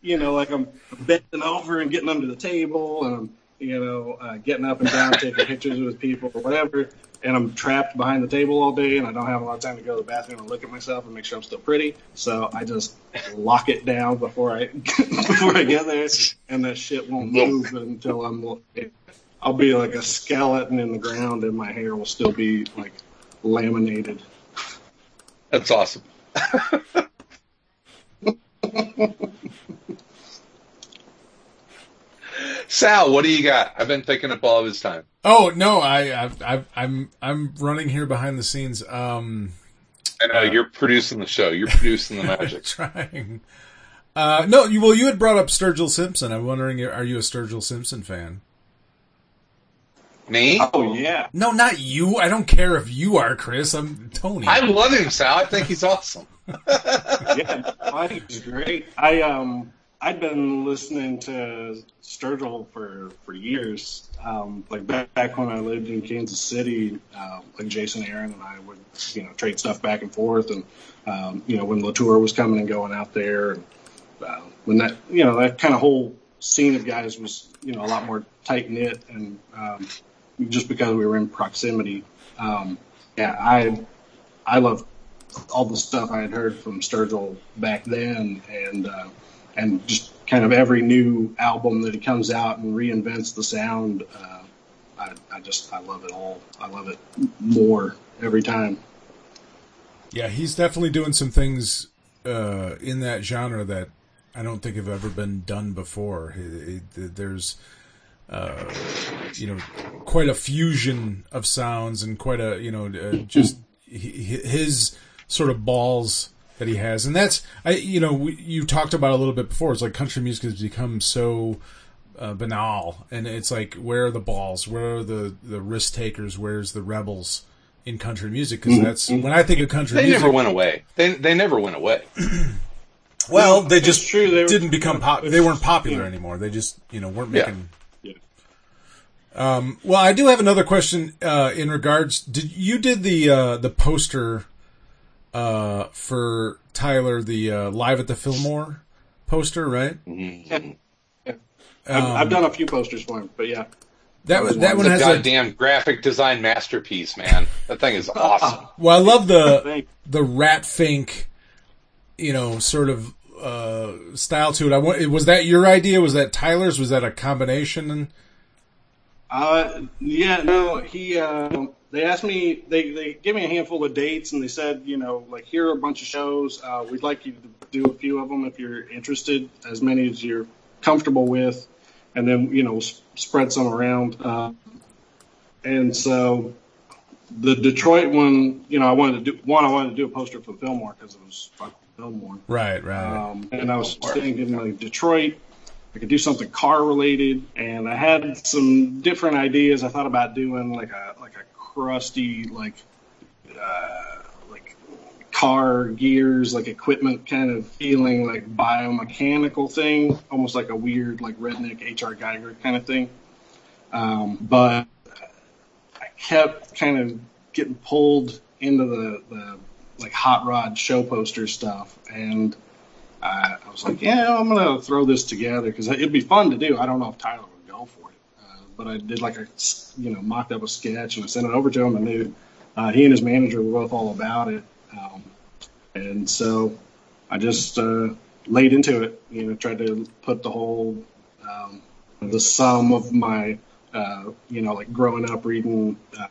you know, like I'm bending over and getting under the table and I'm, you know, uh, getting up and down, taking pictures with people or whatever. And I'm trapped behind the table all day and I don't have a lot of time to go to the bathroom and look at myself and make sure I'm still pretty. So I just lock it down before I, before I get there and that shit won't move until I'm, I'll be like a skeleton in the ground and my hair will still be like laminated. That's awesome. Sal, what do you got? I've been thinking up all of his time. Oh no, I, I, I I'm I'm running here behind the scenes. Um, I know you're producing the show. You're producing the magic. trying. Uh, no, you, well, you had brought up Sturgill Simpson. I'm wondering, are you a Sturgill Simpson fan? Me? Oh yeah. No, not you. I don't care if you are, Chris. I'm Tony. I love him, Sal. I think he's awesome. yeah, I think he's great. I um I'd been listening to Sturgill for for years. Um, like back, back when I lived in Kansas City, uh, like Jason Aaron and I would you know trade stuff back and forth, and um, you know when Latour was coming and going out there, and uh, when that you know that kind of whole scene of guys was you know a lot more tight knit, and um, just because we were in proximity, um, yeah, I I love all the stuff I had heard from Sturgill back then, and uh, and just kind of every new album that he comes out and reinvents the sound. Uh, I, I just I love it all. I love it more every time. Yeah, he's definitely doing some things uh, in that genre that I don't think have ever been done before. There's, uh, you know, quite a fusion of sounds and quite a, you know, uh, just his sort of balls that he has, and that's I, you know, we, you talked about a little bit before. It's like country music has become so uh, banal, and it's like where are the balls? Where are the the risk takers? Where's the rebels? in country music because that's when I think of country. Music They music, never went away. They they never went away. well, they just true. They were- didn't become pop. They weren't popular anymore. They just you know weren't making. Yeah. Um, well, I do have another question uh, in regards. Did you did the uh, the poster uh, for Tyler the uh, live at the Fillmore poster, right? I've, I've done a few posters for him, but yeah. That was that It's one a has a. goddamn graphic design masterpiece, man. That thing is awesome. Well, I love the the rat fink, you know, sort of uh, style to it. I want. Was that your idea? Was that Tyler's? Was that a combination? Uh, yeah, no, he, uh, they asked me, they, they gave me a handful of dates and they said, you know, like, here are a bunch of shows. Uh, we'd like you to do a few of them if you're interested, as many as you're comfortable with, and then, you know, s- spread some around. Uh, and so the Detroit one, you know, I wanted to do, one, I wanted to do a poster for Fillmore because it was fucking Fillmore. right, right. Um, and I was thinking like Detroit, I could do something car related, and I had some different ideas. I thought about doing like a like a crusty like uh, like car gears, like equipment kind of feeling, like biomechanical thing, almost like a weird like redneck H.R. Giger kind of thing. Um, but I kept kind of getting pulled into the, the like hot rod show poster stuff, and I, I was like, yeah, I'm gonna throw this together because it'd be fun to do. I don't know if Tyler would go for it, uh, but I did like a, you know mocked up a sketch and I sent it over to him. I knew uh, he and his manager were both all about it, um, and so I just uh, laid into it. You know, tried to put the whole um, the sum of my uh, you know like growing up reading uh,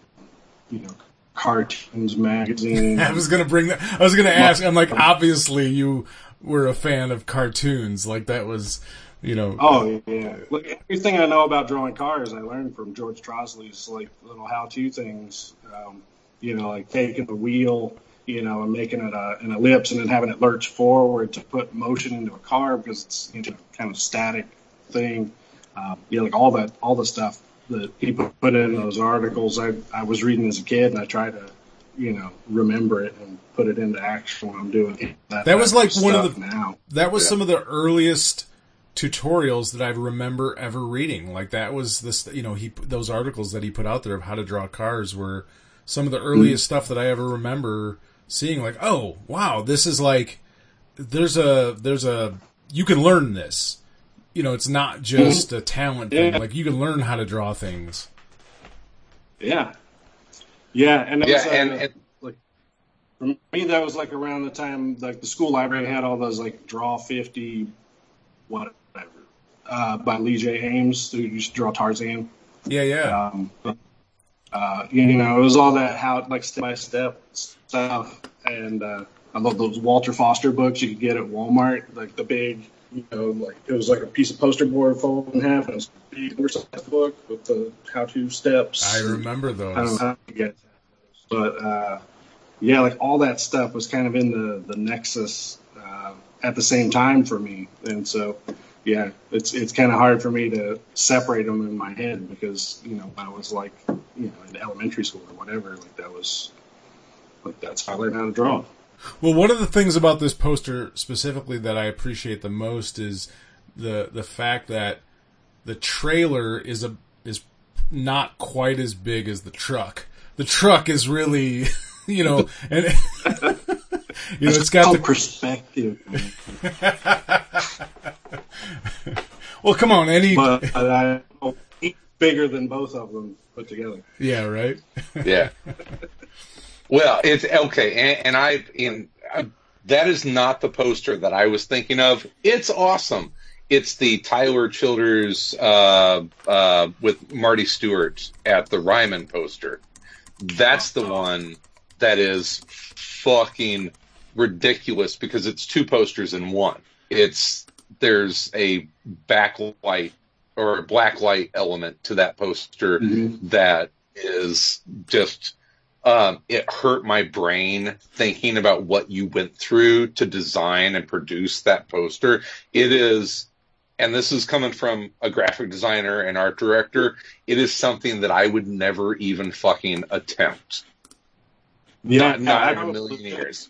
you know cartoons, magazines. I was gonna bring that. I was gonna ask. I'm like, obviously you were a fan of cartoons. Like that was, you know. Oh yeah, like everything I know about drawing cars, I learned from George Trosley's like little how-to things. Um, you know, like taking the wheel, you know, and making it a, an ellipse, and then having it lurch forward to put motion into a car because it's you know kind of static thing. Um, yeah, like all that, all the stuff that people put in those articles. I I was reading as a kid, and I try to, you know, remember it and put it into action when I'm doing that. That was like one of the- now. That was some of the earliest tutorials that I remember ever reading. Like that was this, you know, he those articles that he put out there of how to draw cars were some of the mm-hmm. earliest stuff that I ever remember seeing. Like, oh wow, this is like there's a there's a you can learn this. You know, it's not mm-hmm. just a talent thing. Yeah. Like you can learn how to draw things. Yeah. Yeah, and it Yeah, was, uh, and- and- like for me that was like around the time like the school library had all those like draw fifty whatever uh, by Lee J. Ames who used to draw Tarzan. Yeah, yeah. Um, but, uh, you know, it was all that how like step by step stuff, and uh, I love those Walter Foster books you could get at Walmart, like the big, you know, like it was like a piece of poster board folded in half, and it was a big oversized book with the how-to steps. I remember I don't those. know how you get those, but uh, yeah, like all that stuff was kind of in the the nexus uh, at the same time for me, and so yeah, it's it's kind of hard for me to separate them in my head because you know I was like you know in elementary school or whatever, like that was like that's how I learned how to draw. Well, one of the things about this poster specifically that I appreciate the most is the the fact that the trailer is a is not quite as big as the truck. The truck is really, you know, and you know it's got the perspective. Well, come on, any but I he's bigger than both of them put together. yeah, right. Yeah. Well, it's okay, and, and I in I, that is not the poster that I was thinking of. It's awesome. It's the Tyler Childers uh, uh, with Marty Stuart at the Ryman poster. That's the one that is fucking ridiculous because it's two posters in one. It's there's a backlight or a black light element to that poster Mhm. that is just um, it hurt my brain thinking about what you went through to design and produce that poster. It is, and this is coming from a graphic designer and art director. It is something that I would never even fucking attempt. Yeah, not not I in a million years.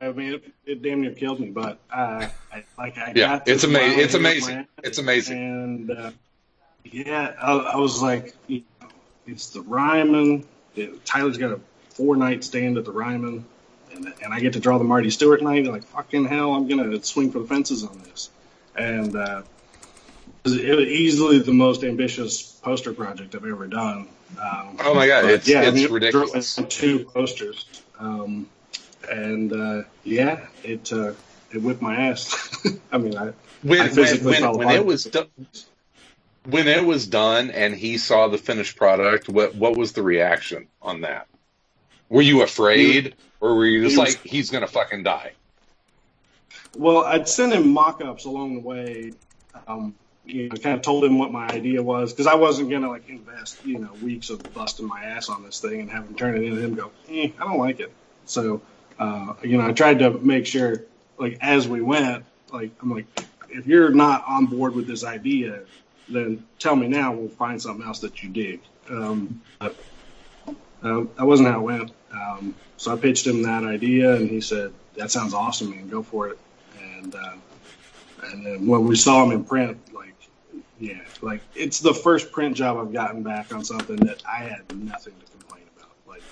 I mean, it, it damn near killed me, but uh, I, like I Yeah, got it's ama- it's amazing. It's amazing. And uh, yeah, I, I was like, you know, it's the Ryman. Tyler's got a four night stand at the Ryman, and, and I get to draw the Marty Stuart night. And like fucking hell, I'm gonna swing for the fences on this. And uh, it was easily the most ambitious poster project I've ever done. Um, Oh my god, it's yeah, I it's mean, ridiculous. Two posters, um, and uh, yeah, it uh, it whipped my ass. I mean, I, I When when physically when, when apart. it was done. When it was done and he saw the finished product, what what was the reaction on that? Were you afraid, or were you just like, he's gonna fucking die? Well, I'd sent him mock-ups along the way. Um, you know, kind of told him what my idea was because I wasn't gonna like invest, you know, weeks of busting my ass on this thing and have him turn it in and him go, eh, I don't like it. So, uh, you know, I tried to make sure, like, as we went, like, I'm like, if you're not on board with this idea, then tell me now. We'll find something else that you dig. Um, but that wasn't how it went. Um, so I pitched him that idea, and he said, "That sounds awesome, man. Go for it." And uh, and then when we saw him in print, like, yeah, like it's the first print job I've gotten back on something that I had nothing to complain about. Like,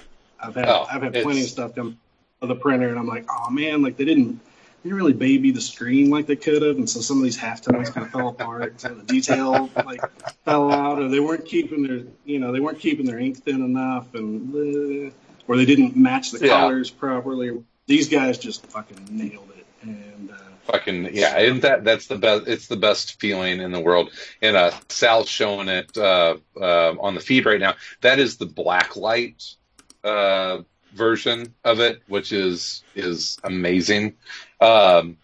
I've had Oh, I've had plenty of stuff come to the printer, and I'm like, oh man, like they didn't. They didn't really baby the screen like they could have, and so some of these halftones kind of fell apart. and Some of the detail like fell out, or they weren't keeping their, you know, they weren't keeping their ink thin enough, and uh, or they didn't match the Yeah. colors properly. These guys just fucking nailed it, and uh, Fucking yeah, isn't that that's the best? It's the best feeling in the world. And uh, Sal's showing it uh, uh, on the feed right now. That is the black light uh, version of it, which is is amazing. Um,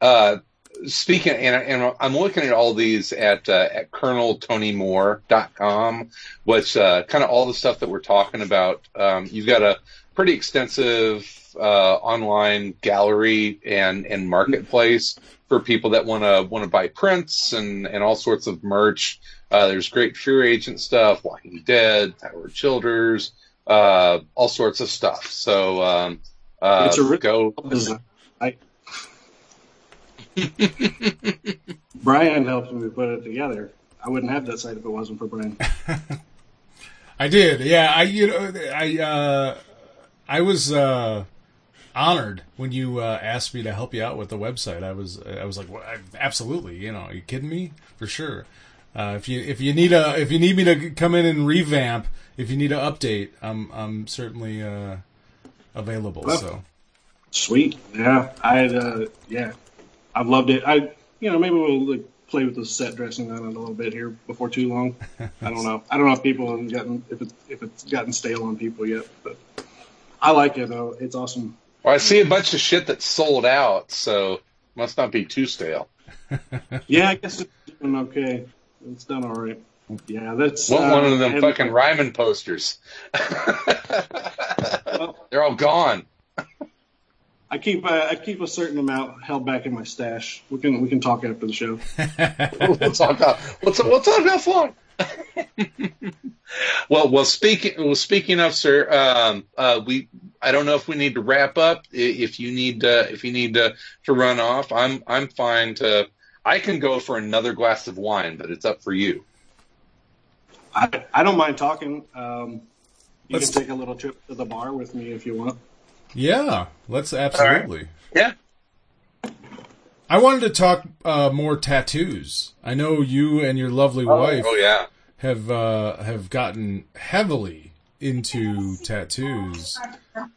uh, speaking, and, and I'm looking at all these at uh, at ColonelTonyMoore.com, which uh, kind of all the stuff that we're talking about. Um, you've got a pretty extensive uh, online gallery and and marketplace for people that want to want to buy prints and and all sorts of merch. Uh, there's great Fear Agent stuff, Walking Dead, Tyler Childers, uh, all sorts of stuff. So um, uh, It's a re- go. design. Brian helped me put it together. I wouldn't have that site if it wasn't for Brian. I did. Yeah, I you know I uh I was uh honored when you uh, asked me to help you out with the website. I was I was like, well, I, absolutely. You know, are you kidding me? For sure. Uh, if you if you need a if you need me to come in and revamp, if you need an update, I'm I'm certainly uh, available. Well, So Sweet. Yeah. I uh yeah. I've loved it. I you know, maybe we'll like, play with the set dressing on it a little bit here before too long. I don't know. I don't know if people have gotten if it if it's gotten stale on people yet, but I like it though. It's awesome. Well, I see a bunch of shit that's sold out, so must not be too stale. Yeah, I guess it's doing okay. It's done all right. Yeah, that's Want uh, one of them and- fucking Ryman posters. They're all gone. I keep uh, I keep a certain amount held back in my stash. We can we can talk after the show. we'll talk about we'll, t- we'll talk about fun. well, well, speaking well, speaking of sir, um, uh, we I don't know if we need to wrap up. If you need uh, if you need to to run off, I'm I'm fine to. I can go for another glass of wine, but it's up for you. I I don't mind talking. Um, you Let's- can take a little trip to the bar with me if you want. Yeah, let's absolutely. Yeah. I wanted to talk uh, more tattoos. I know you and your lovely wife Oh yeah. have uh, have gotten heavily into tattoos. I'm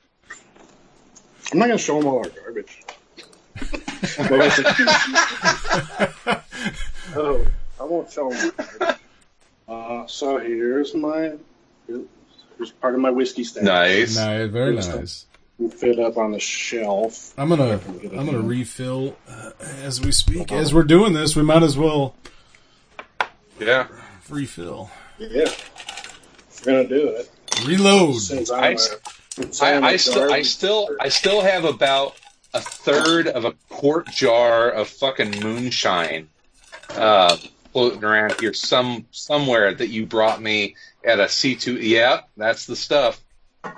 not gonna show them all our garbage. oh, I won't show them. Uh, so here's my here's part of my whiskey stash. Nice. Nice, very nice. Fit up on the shelf. I'm gonna I'm gonna refill uh, as we speak. As we're doing this, we might as well Yeah. refill, Yeah, we're gonna do it. reload. Since I I'm, s- a- since I, I'm a I still, I still, I still have about a third of a quart jar of fucking moonshine uh, floating around here, some somewhere that you brought me at a C two. Yeah, that's the stuff.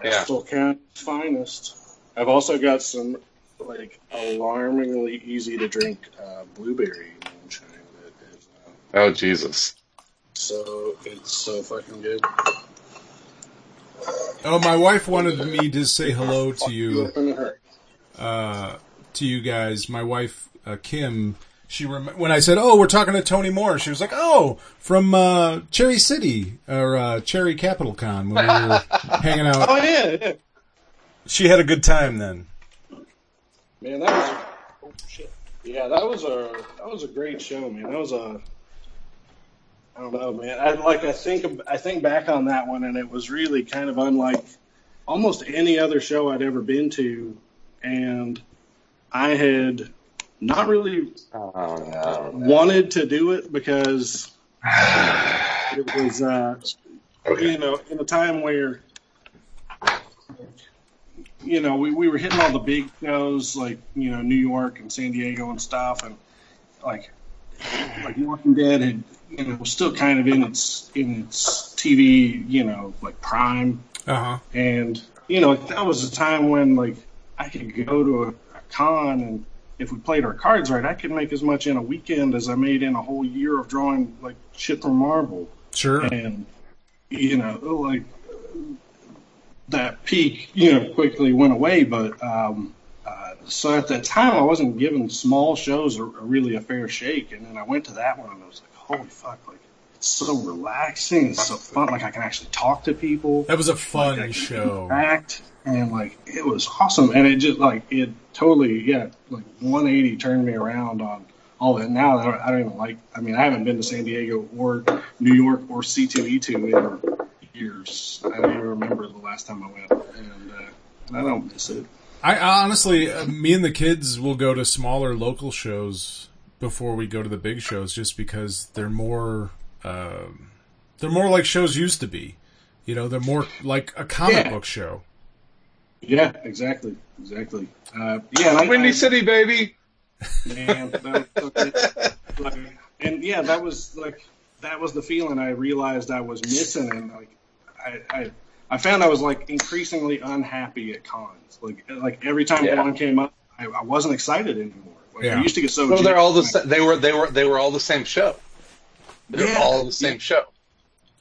Yeah, Still County's finest. I've also got some like alarmingly easy to drink uh, blueberry moonshine that is uh, Oh Jesus. so it's so fucking good. Oh, my wife wanted me to say hello to You you, up in a hurry. uh, to you guys. My wife uh, Kim. She rem- when I said, "Oh, we're talking to Tony Moore," she was like, "Oh, from uh, Cherry City or uh, Cherry Capital Con when we were hanging out." Oh yeah, yeah. She had a good time then. Man, that was oh shit. Yeah, that was a that was a great show, man. That was a I don't know, man. I like I think I think back on that one, and it was really kind of unlike almost any other show I'd ever been to, and I had not really Oh no. wanted to do it because it was uh, Okay. you know in a time where you know we, we were hitting all the big shows like you know New York and San Diego and stuff and like like Walking Dead had you know was still kind of in its in its TV you know like prime Uh huh. and you know that was a time when like I could go to a, a con and if we played our cards right I could make as much in a weekend as I made in a whole year of drawing like shit from Marvel Sure. and you know like that peak you know quickly went away but um uh, so at that time I wasn't giving small shows a, a really a fair shake. And then I went to that one and I was like holy fuck like it's so relaxing. It's so fun. Like I can actually talk to people. That was a fun can show. interact, and like it was awesome and it just like it totally yeah like 180 turned me around on all that now I don't, I don't even like I mean I haven't been to San Diego or New York or C2E2 in years I don't even remember the last time I went and uh, I don't miss it I honestly, uh, me and the kids will go to smaller local shows before we go to the big shows, just because they're more, um, they're more like shows used to be. You know, they're more like a comic Yeah. book show. Yeah exactly exactly uh, yeah I, Windy I, City, baby. man. That like, and yeah, that was like that was the feeling I realized I was missing, and like I, I, I found I was like increasingly unhappy at cons. Like like every time Yeah. one came up, I, I wasn't excited anymore. Like Yeah. I used to get so. Well, they're all the sa- they were they were they were all the same show. They're Yeah. all the same show.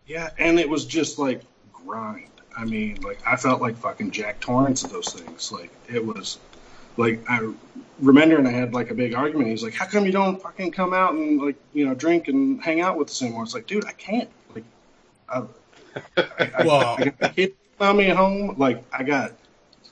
Yeah, and it was just like grind. I mean, like I felt like fucking Jack Torrance of those things. Like it was, like I remember, and I had like a big argument. He's like, "How come you don't fucking come out and like you know drink and hang out with us anymore?" It's like, dude, I can't. Like, I, I, I, Well- I got kids around me at home. Like I got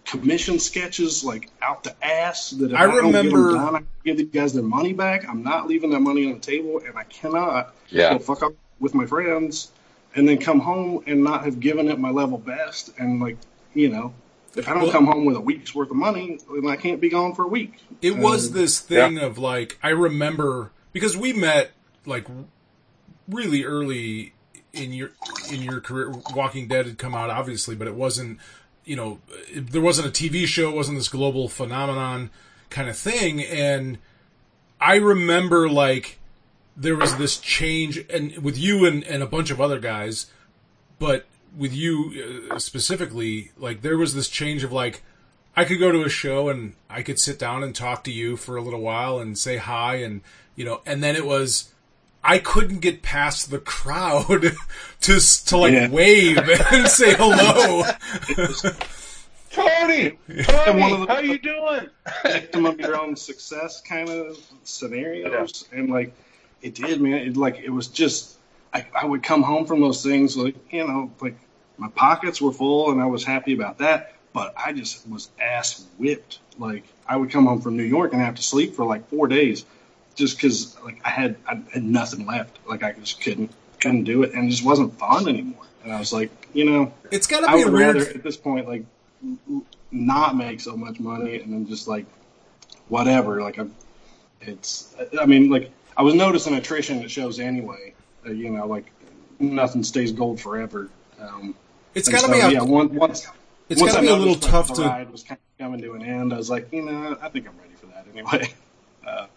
commission sketches like out the ass that if I I, don't give remember- them done, I give these guys their money back. I'm not leaving that money on the table, and I cannot Yeah. go fuck up with my friends and then come home and not have given it my level best and like you know if I don't Well- come home with a week's worth of money, then I can't be gone for a week. It was Um, this thing of like I remember because we met like really early in your in your career. Walking Dead had come out obviously, but it wasn't you know it, there wasn't a TV show, it wasn't this global phenomenon kind of thing, and I remember like there was this change and with you and, and a bunch of other guys, but with you uh, specifically, like there was this change of like I could go to a show and I could sit down and talk to you for a little while and say hi and you know and then it was I couldn't get past the crowd to to like Yeah. wave and say hello. Tony, And Tony, one of the- how you doing? victim of your own success kind of scenarios and like it did man. It like it was just I, I would come home from those things like you know like my pockets were full and i was happy about that but i just was ass whipped. Like i would come home from new york and have to sleep for like four days just because like i had i had nothing left. Like i just couldn't couldn't do it and it just wasn't fun anymore. And i was like you know It's got to I be a would rather at this point like not make so much money and then just like whatever. Like I'm, it's I mean like I was noticing attrition that shows anyway. Uh, you know like nothing stays gold forever. Um, It's and got to so, be. A, yeah. Once once it's once got to be a little noticed, like, tough the to. ride was kind of coming to an end. I was like, you know, I think I'm ready for that anyway.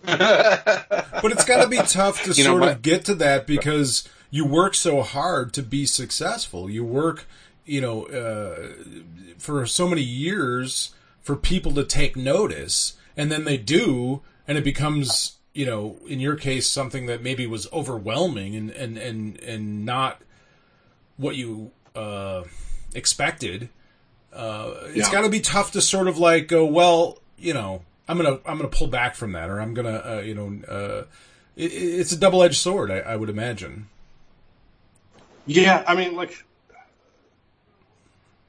But it's got to be tough to You know, sort my- of get to that because you work so hard to be successful. You work, you know, uh, for so many years for people to take notice, and then they do, and it becomes, you know, in your case, something that maybe was overwhelming and and and and not what you uh, expected. Uh, it's Yeah. got to be tough to sort of like go, well, you know, I'm gonna I'm gonna pull back from that, or I'm gonna, uh, you know, uh, it, it's a double edged sword, I, I would imagine. Yeah, I mean, like,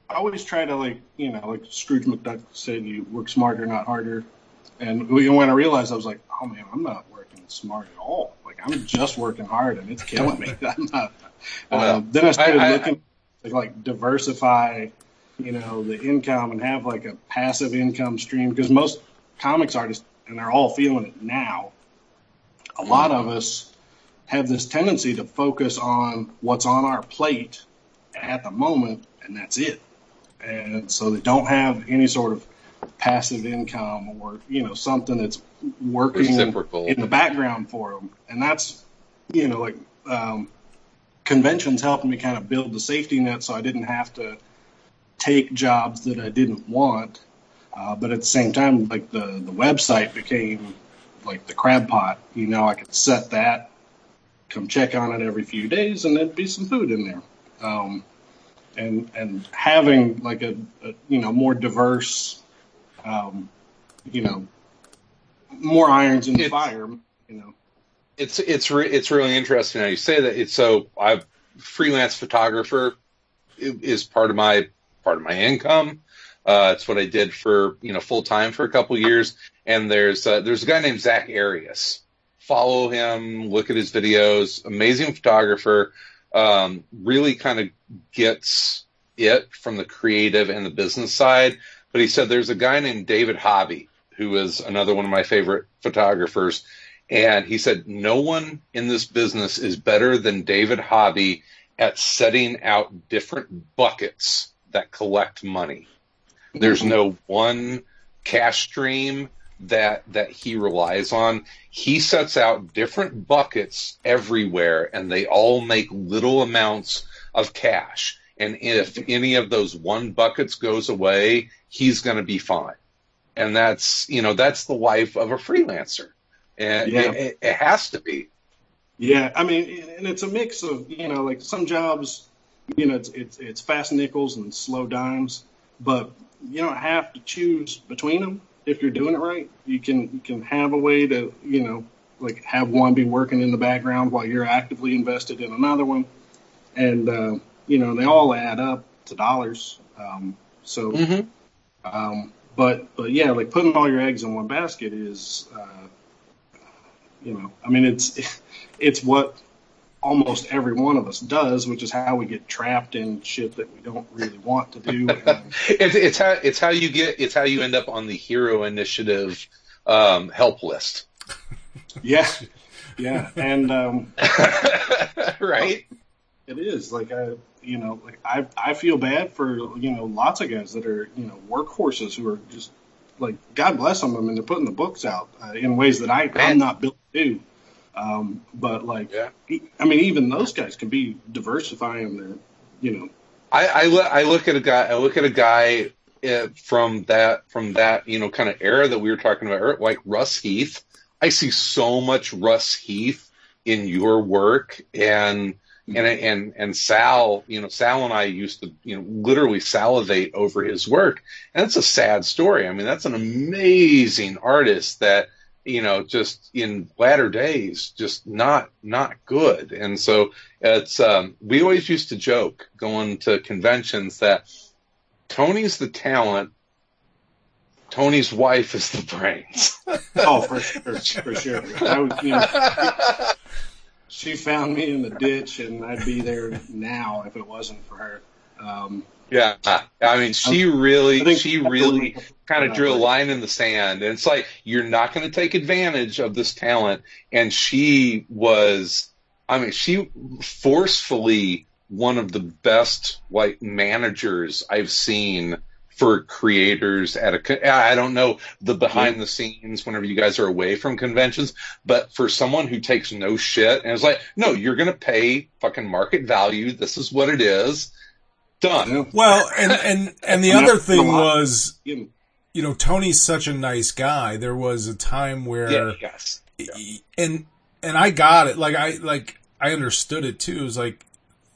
I always try to, like, you know, like Scrooge McDuck said, you work smarter, not harder. And when I realized, I was like, oh man, I'm not working smart at all. Like, I'm just working hard, and it's killing me. I'm not. Well, uh, then I started I- I- looking to like diversify, you know, the income and have like a passive income stream because most comics artists, and they're all feeling it now. A lot of us have this tendency to focus on what's on our plate at the moment, and that's it. And so they don't have any sort of passive income or you know something that's working Reciprocal. in the background for them. And that's you know like um, conventions helping me kind of build the safety net, so I didn't have to take jobs that I didn't want. Uh, but at the same time, like the the website became like the crab pot. You know, I could set that, come check on it every few days, and there'd be some food in there. Um, and and having like a, a you know more diverse, you know, more irons in the fire. You know, it's it's re- it's really interesting how you say that. It's so I freelance photographer is part of my part of my income. Uh, it's what I did for you know full time for a couple years. And there's uh, there's a guy named Zack Arias. Follow him, look at his videos. Amazing photographer. Um, really kind of gets it from the creative and the business side. But he said there's a guy named David Hobby who is another one of my favorite photographers. And he said, no one in this business is better than David Hobby at setting out different buckets that collect money. There's no one cash stream that that he relies on. He sets out different buckets everywhere and they all make little amounts of cash. And if any of those one buckets goes away, he's going to be fine. And that's, you know, that's the life of a freelancer. And Yeah. it, it has to be. Yeah, I mean, and it's a mix of you know, like some jobs, you know, it's it's, it's fast nickels and slow dimes, but you don't have to choose between them if you're doing it right. You can you can have a way to you know, like have one be working in the background while you're actively invested in another one, and uh, you know they all add up to dollars. Um, so, Mm-hmm. Um, but but yeah, like putting all your eggs in one basket is. Uh, you know, I mean, it's it's what almost every one of us does, which is how we get trapped in shit that we don't really want to do. It's, it's how it's how you get it's how you end up on the hero initiative um, help list, yeah, yeah, and um, right? it is like I, you know, like I I feel bad for you know lots of guys that are you know workhorses who are just like God bless them, I mean they're putting the books out uh, in ways that I I'm not built to do. Um, but like, Yeah. I mean, even those guys can be diversifying their, you know, I I, lo- I look at a guy I look at a guy uh, from that from that you know kind of era that we were talking about, like Russ Heath. I see so much Russ Heath in your work, and And and and Sal, you know, Sal and I used to, you know, literally salivate over his work, and it's a sad story. I mean, that's an amazing artist that you know just in latter days just not not good and so it's um we always used to joke going to conventions that tony's the talent tony's wife is the brains Oh, for sure, for sure. I would, you know, she found me in the ditch, and I'd be there now if it wasn't for her. Um, yeah i mean she really she really kind of drew a line in the sand. And it's like you're not going to take advantage of this talent. And she was i mean she forcefully one of the best like managers i've seen for creators at a co- i don't know the behind the scenes whenever you guys are away from conventions but for someone who takes no shit and is like no you're going to pay fucking market value this is what it is done. Well, and and and the other thing was, You know, Tony's such a nice guy. There was a time where yeah yes and and I got it. Like I like I understood it too. It was like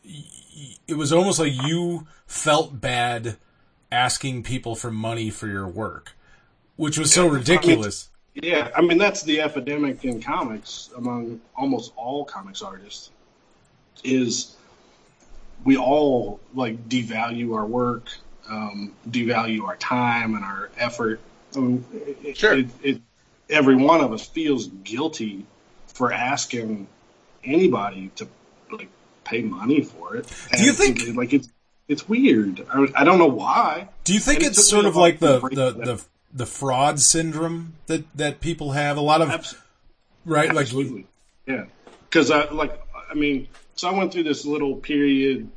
y- y- it was almost like you felt bad asking people for money for your work, which was so ridiculous. Yeah, I mean that's the epidemic in comics among almost all comics artists. Is we all like devalue our work, um, devalue our time and our effort. I mean, it, Sure. It, it, every one of us feels guilty for asking anybody to like pay money for it. Do you think- it- like it's it's weird? I, I don't know why. Do you think And it it's sort of like the the, the the fraud syndrome that that people have? A lot of Abs- right, like Absolutely. Yeah. Because I like, I mean, so I went through this little period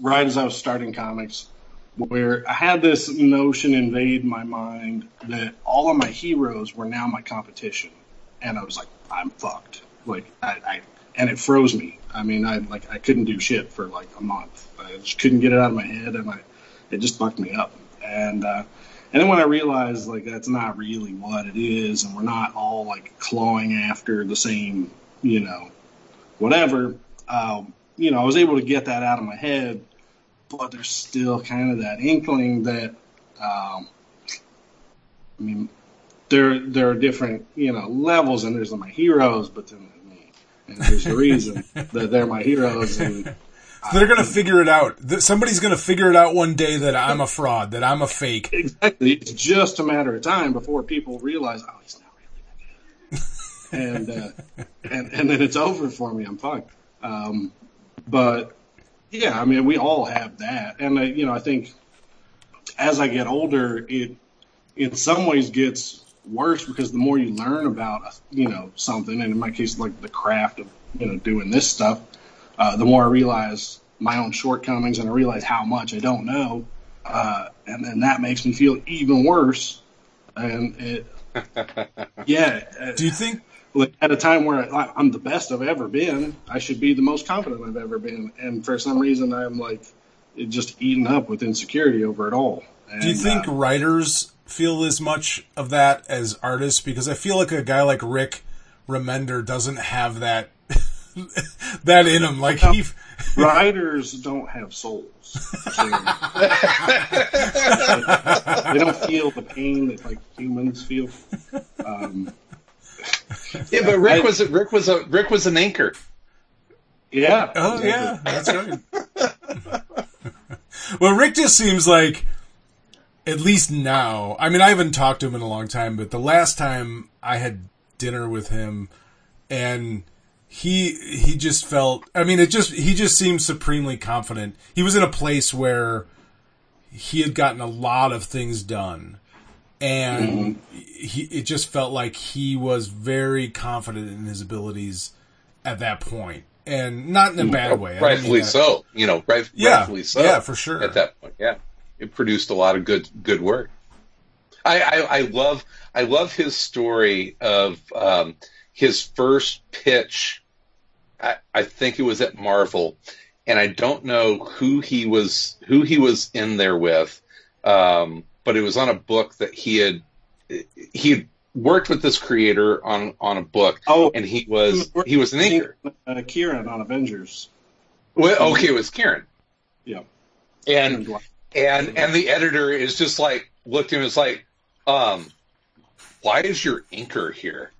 right as I was starting comics where I had this notion invade my mind that all of my heroes were now my competition. And I was like, I'm fucked. Like, I, I and it froze me. I mean, I like, I couldn't do shit for like a month. I just couldn't get it out of my head and I, it just fucked me up. And, uh, and then when I realized like that's not really what it is, and we're not all like clawing after the same, you know, whatever, um, you know, I was able to get that out of my head. But there's still kind of that inkling that, um, I mean, there there are different you know levels, and there's my heroes, but then there's me, and there's the reason that they're my heroes, and they're gonna figure it out. Somebody's gonna figure it out one day that I'm a fraud, that I'm a fake. Exactly. It's just a matter of time before people realize, oh, he's not really that good. and, uh, and, and then it's over for me. I'm fine. Um, but yeah, I mean, we all have that. And, uh, you know, I think as I get older, it in some ways gets worse because the more you learn about, you know, something, and in my case, like the craft of, you know, doing this stuff, uh, the more I realize my own shortcomings and I realize how much I don't know uh, and then that makes me feel even worse. And it, yeah, uh, Do you think? like at a time where I, I'm the best I've ever been, I should be the most confident I've ever been, and for some reason I'm like just eaten up with insecurity over it all. And, Do you think uh, writers feel as much of that as artists? Because I feel like a guy like Rick Remender doesn't have that that in him. Like he, writers don't have souls? So, they don't feel the pain that like humans feel. Um, Yeah, but Rick I- was Rick was a Rick was an inker. yeah. oh yeah, that's right. well, Rick just seems like, at least now. I mean, I haven't talked to him in a long time, but the last time I had dinner with him, and he he just felt. I mean, it just he just seemed supremely confident. He was in a place where he had gotten a lot of things done, and he it just felt like he was very confident in his abilities at that point, and not in a bad way. I mean rightfully so. You know, right, Yeah, rightfully so. yeah, for sure. At that point, yeah, it produced a lot of good good work. I I, I love I love his story of um, his first pitch. I, I think it was at Marvel, and I don't know who he was who he was in there with, um, but it was on a book that he had he had worked with this creator on on a book, Oh, and he was he was an inker. Uh, Kieran on Avengers. Well, okay, it was Kieran, Yeah. and and and the editor is just like looked at him and was like, um, why is your inker here?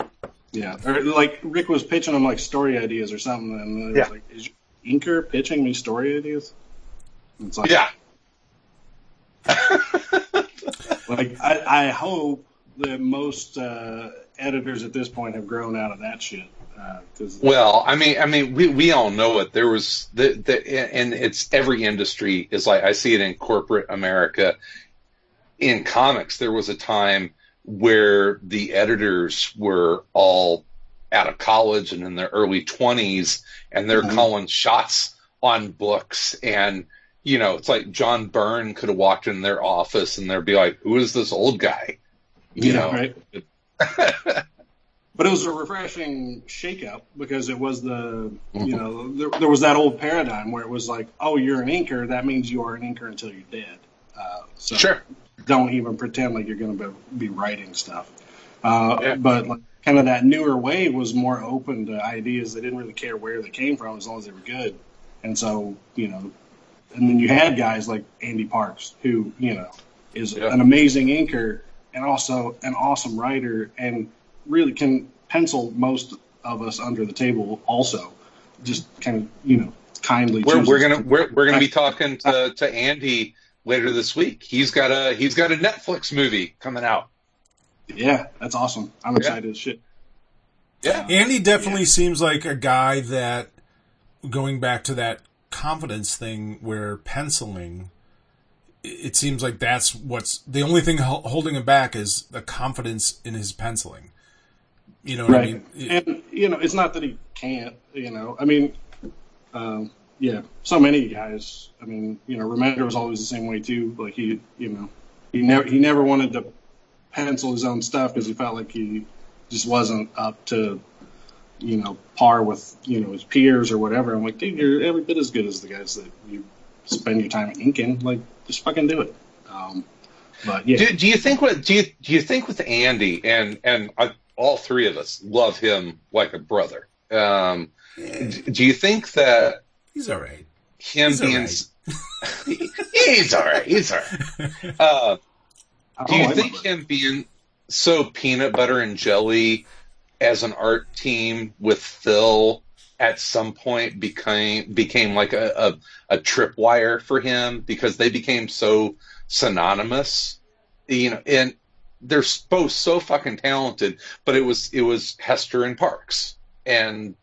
Yeah, or like Rick was pitching him like story ideas or something, and Yeah. was like, "Is your inker pitching me story ideas?" And It's like, Yeah, like I, I hope that most uh, editors at this point have grown out of that shit. Because Well, I mean, I mean, we, we all know it. There was the, the and it's every industry is like I see it in corporate America. In comics, there was a time where the editors were all out of college and in their early twenties, and they're Mhm. calling shots on books. And you know, it's like John Byrne could have walked in their office and they'd be like, "Who is this old guy?" You know, right. But it was a refreshing shakeup because it was the you know there, there was that old paradigm where it was like, oh, you're an inker, that means you are an inker until you're dead. Uh, so sure. don't even pretend like you're going to be, be writing stuff. Uh, Yeah. But like, kind of that newer wave was more open to ideas. They didn't really care where they came from as long as they were good. And so you know, and then you had guys like Andy Parks who you know is Yeah. an amazing inker and also an awesome writer and really can pencil most of us under the table. Also, just kind of you know kindly. We're, we're gonna to- we're, we're gonna be talking to, to Andy later this week. He's got a he's got a Netflix movie coming out. Yeah, that's awesome. I'm excited as shit. Yeah, Andy definitely seems like a guy that, going back to that confidence thing where penciling, it it seems like that's what's the only thing holding him back is the confidence in his penciling. You know what I mean? It- and you know, it's not that he can't. You know, I mean, um, yeah, so many guys. I mean, you know, Remender was always the same way too. Like he, you know, he never he never wanted to pencil his own stuff because he felt like he just wasn't up to, you know, par with you know his peers or whatever. I'm like, dude, you're every bit as good as the guys that you spend your time inking. Like, just fucking do it. Um, but yeah, Do, do you think what do you do you think with Andy and and I, all three of us love him like a brother? Um, d- do you think that he's all right. him He's being all s- he's all right, he's all right. Uh, do you like think my- him being so peanut butter and jelly as an art team with Phil at some point became became like a, a, a tripwire for him because they became so synonymous, you know, and they're both so fucking talented, but it was it was Hester and Parks. And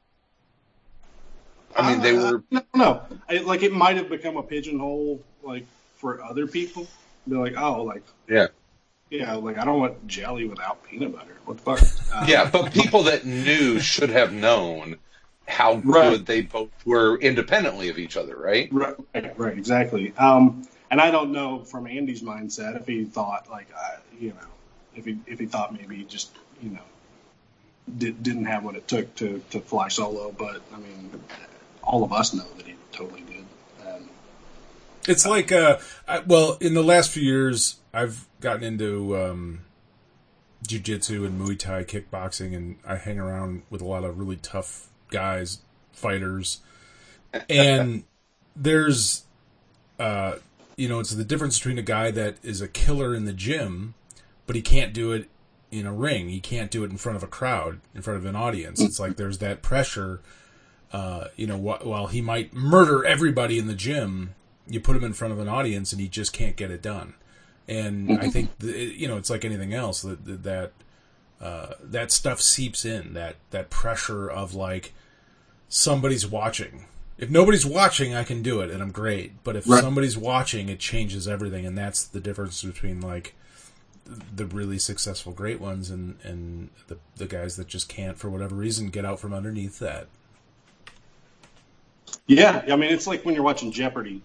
I mean they Uh, were no, no. I, like it might have become a pigeonhole, like for other people. Be like, oh, like Yeah. yeah, like I don't want jelly without peanut butter. What the fuck? Uh, Yeah, but people that knew should have known how Right. good they both were independently of each other, right? right, right, right, exactly. Um, and I don't know from Andy's mindset if he thought like, uh, you know, if he if he thought maybe he just you know did, didn't have what it took to to fly solo. But I mean, all of us know that he totally did. Um, It's like, uh, I, well, in the last few years, I've gotten into um, jujitsu and Muay Thai kickboxing, and I hang around with a lot of really tough guys, fighters, and there's, uh, you know, it's the difference between a guy that is a killer in the gym, but he can't do it in a ring. He can't do it in front of a crowd, in front of an audience. It's like there's that pressure. Uh, you know, wh- while he might murder everybody in the gym, you put him in front of an audience and he just can't get it done. And I think the, you know it's like anything else that that that, uh, that stuff seeps in that that pressure of like somebody's watching. If nobody's watching, I can do it and I'm great. But if Right. somebody's watching, it changes everything, and that's the difference between like the really successful great ones and and the the guys that just can't for whatever reason get out from underneath that. Yeah, I mean, it's like when you're watching Jeopardy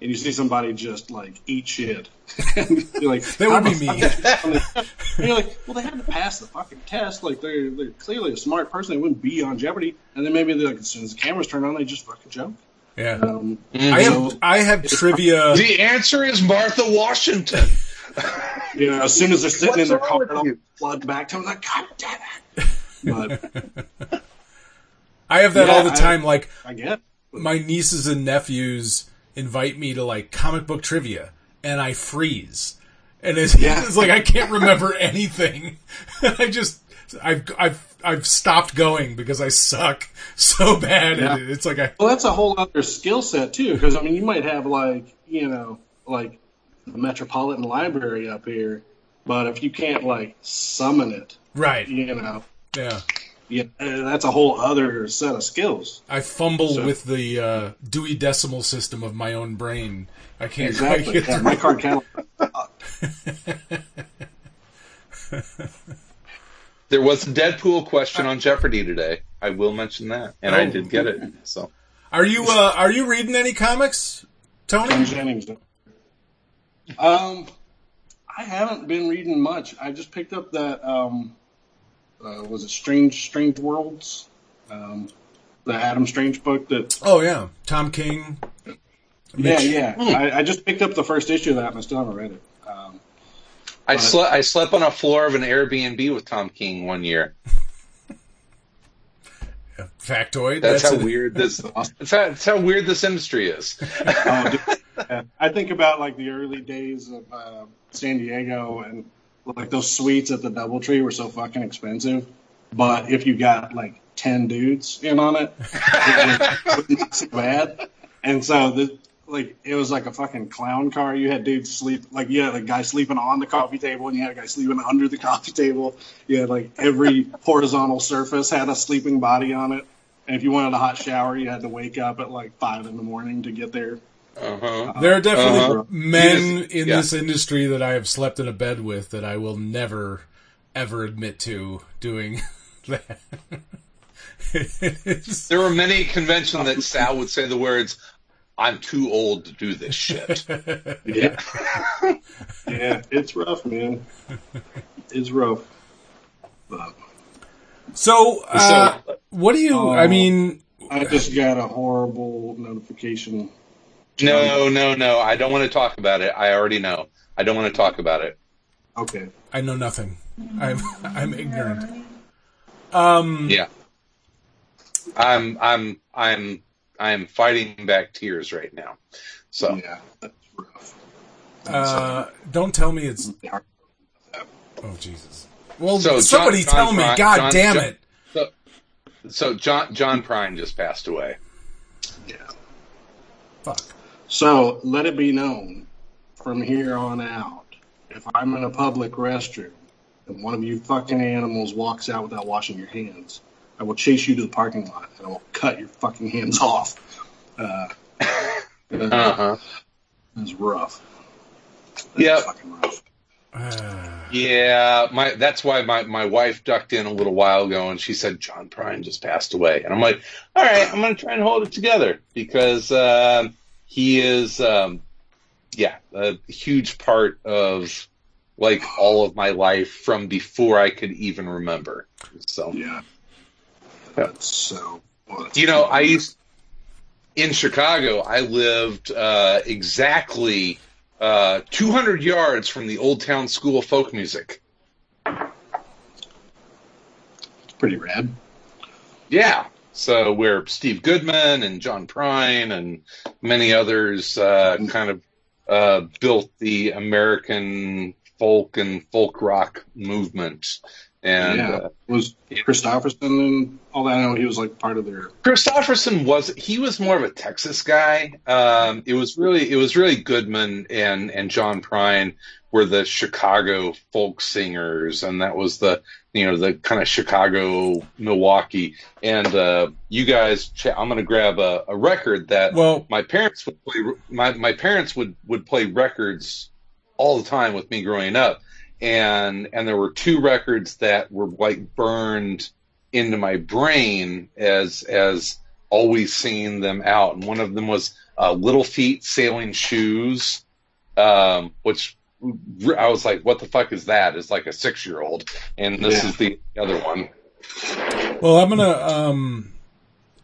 and you see somebody just like eat shit. you're like, That would be me." fuck did they on the-" And you're like, well, they had to pass the fucking test. Like they're they're clearly a smart person. They wouldn't be on Jeopardy. And then maybe they're like, as soon as the cameras turn on, they just fucking joke. Yeah, Um, I have I have trivia. The answer is Martha Washington. you know, as soon as they're sitting in their car, I'll you? flood back to them like, God damn it! But I have that Yeah, all the I- time. Like I get. my nieces and nephews invite me to like comic book trivia, and I freeze, and it's, Yeah. it's like I can't remember anything. I just I've I've I've stopped going because I suck so bad Yeah. it. It's like I Well, that's a whole other skill set too, because I mean, you might have like you know, like the Metropolitan Library up here, but if you can't like summon it, right you know, yeah. yeah, uh, that's a whole other set of skills. I fumble So- with the uh, Dewey Decimal System of my own brain. I can't Exactly. quite get Yeah, through. my card catalog. There was a Deadpool question on Jeopardy today. I will mention that, and I Oh. did get it. So Are you uh, are you reading any comics, Tom Tony? Jennings. Um, I haven't been reading much. I just picked up that um, uh, was it Strange Strange Worlds, um, the Adam Strange book that Oh yeah, Tom King. Yeah, Mitch. yeah. I, I just picked up the first issue of that and I still haven't read it. Um, I slept. I slept on a floor of an Airbnb with Tom King one year. Factoid. That's, how an- weird this. That's how, that's how weird this industry is. oh, dude, I think about like the early days of uh, San Diego and like those suites at the DoubleTree were so fucking expensive. But if you got like ten dudes in on it, it wasn't so bad. And so the like it was like a fucking clown car. You had dudes sleep like you had a guy sleeping on the coffee table and you had a guy sleeping under the coffee table. You had like every horizontal surface had a sleeping body on it. And if you wanted a hot shower, you had to wake up at like five in the morning to get there. Uh-huh. There are definitely Uh-huh. men Yes, in yeah. this industry that I have slept in a bed with that I will never ever admit to doing that. There were many conventions that Sal would say the words, "I'm too old to do this shit." Yeah. yeah, it's rough, man. It's rough. But so, uh, what do you? I Oh. mean, I just got a horrible notification. No, no, no. I don't want to talk about it. I already know. I don't want to talk about it. Okay. I know nothing. I'm I'm ignorant. Um, Yeah. I'm I'm I'm I'm fighting back tears right now. So Yeah, that's rough. uh, don't tell me it's. Oh Jesus! Well, So, somebody John tell me. Fry- God John- damn John- it! so, so John John Prine just passed away. Yeah. Fuck. So let it be known from here on out, if I'm in a public restroom and one of you fucking animals walks out without washing your hands, I will chase you to the parking lot and I will cut your fucking hands off. Uh, Uh huh. It's rough. That's Yep. fucking rough. Yeah, my that's why my, my wife ducked in a little while ago and she said John Prine just passed away. And I'm like, all right, I'm gonna try and hold it together because um, he is um, yeah, a huge part of like all of my life from before I could even remember. So Yeah. That's so. you know, I used in Chicago. I lived uh, exactly uh, 200 yards from the Old Town School of Folk Music. It's pretty rad. Yeah. So where Steve Goodman and John Prine and many others uh, kind of uh, built the American folk and folk rock movement. And yeah. uh, was Kristofferson and all that? I know he was like part of their. Kristofferson was he was more of a Texas guy. Um, it was really it was really Goodman and and John Prine were the Chicago folk singers, and that was the you know the kind of Chicago Milwaukee. And uh, you guys, I'm going to grab a, a record that Well, my parents would play. My my parents would would play records all the time with me growing up, and and there were two records that were like burned into my brain as as always seeing them out, and one of them was uh, Little Feat Sailing Shoes, um, which I was like, "What the fuck is that?" It's like a six year old, and this Yeah. is the other one. Well, I'm gonna. Um,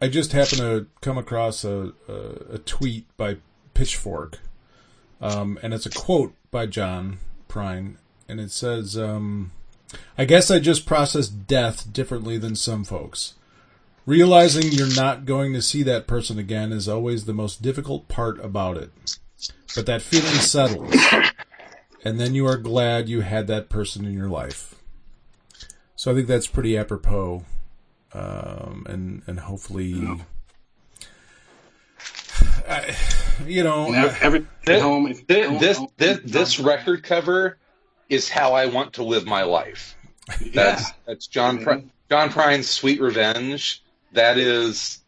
I just happened to come across a, a, a tweet by Pitchfork, um, and it's a quote by John Prine, and it says, um, "I guess I just process death differently than some folks. Realizing you're not going to see that person again is always the most difficult part about it. But that feeling settles. And then you are glad you had that person in your life. So I think that's pretty apropos. Um, and, and hopefully, I, you know, every This, home, if this, don't this, own this, John this Prine- record cover is how I want to live my life. That's yeah. that's John Yeah. Pri- John Prine's Sweet Revenge. That is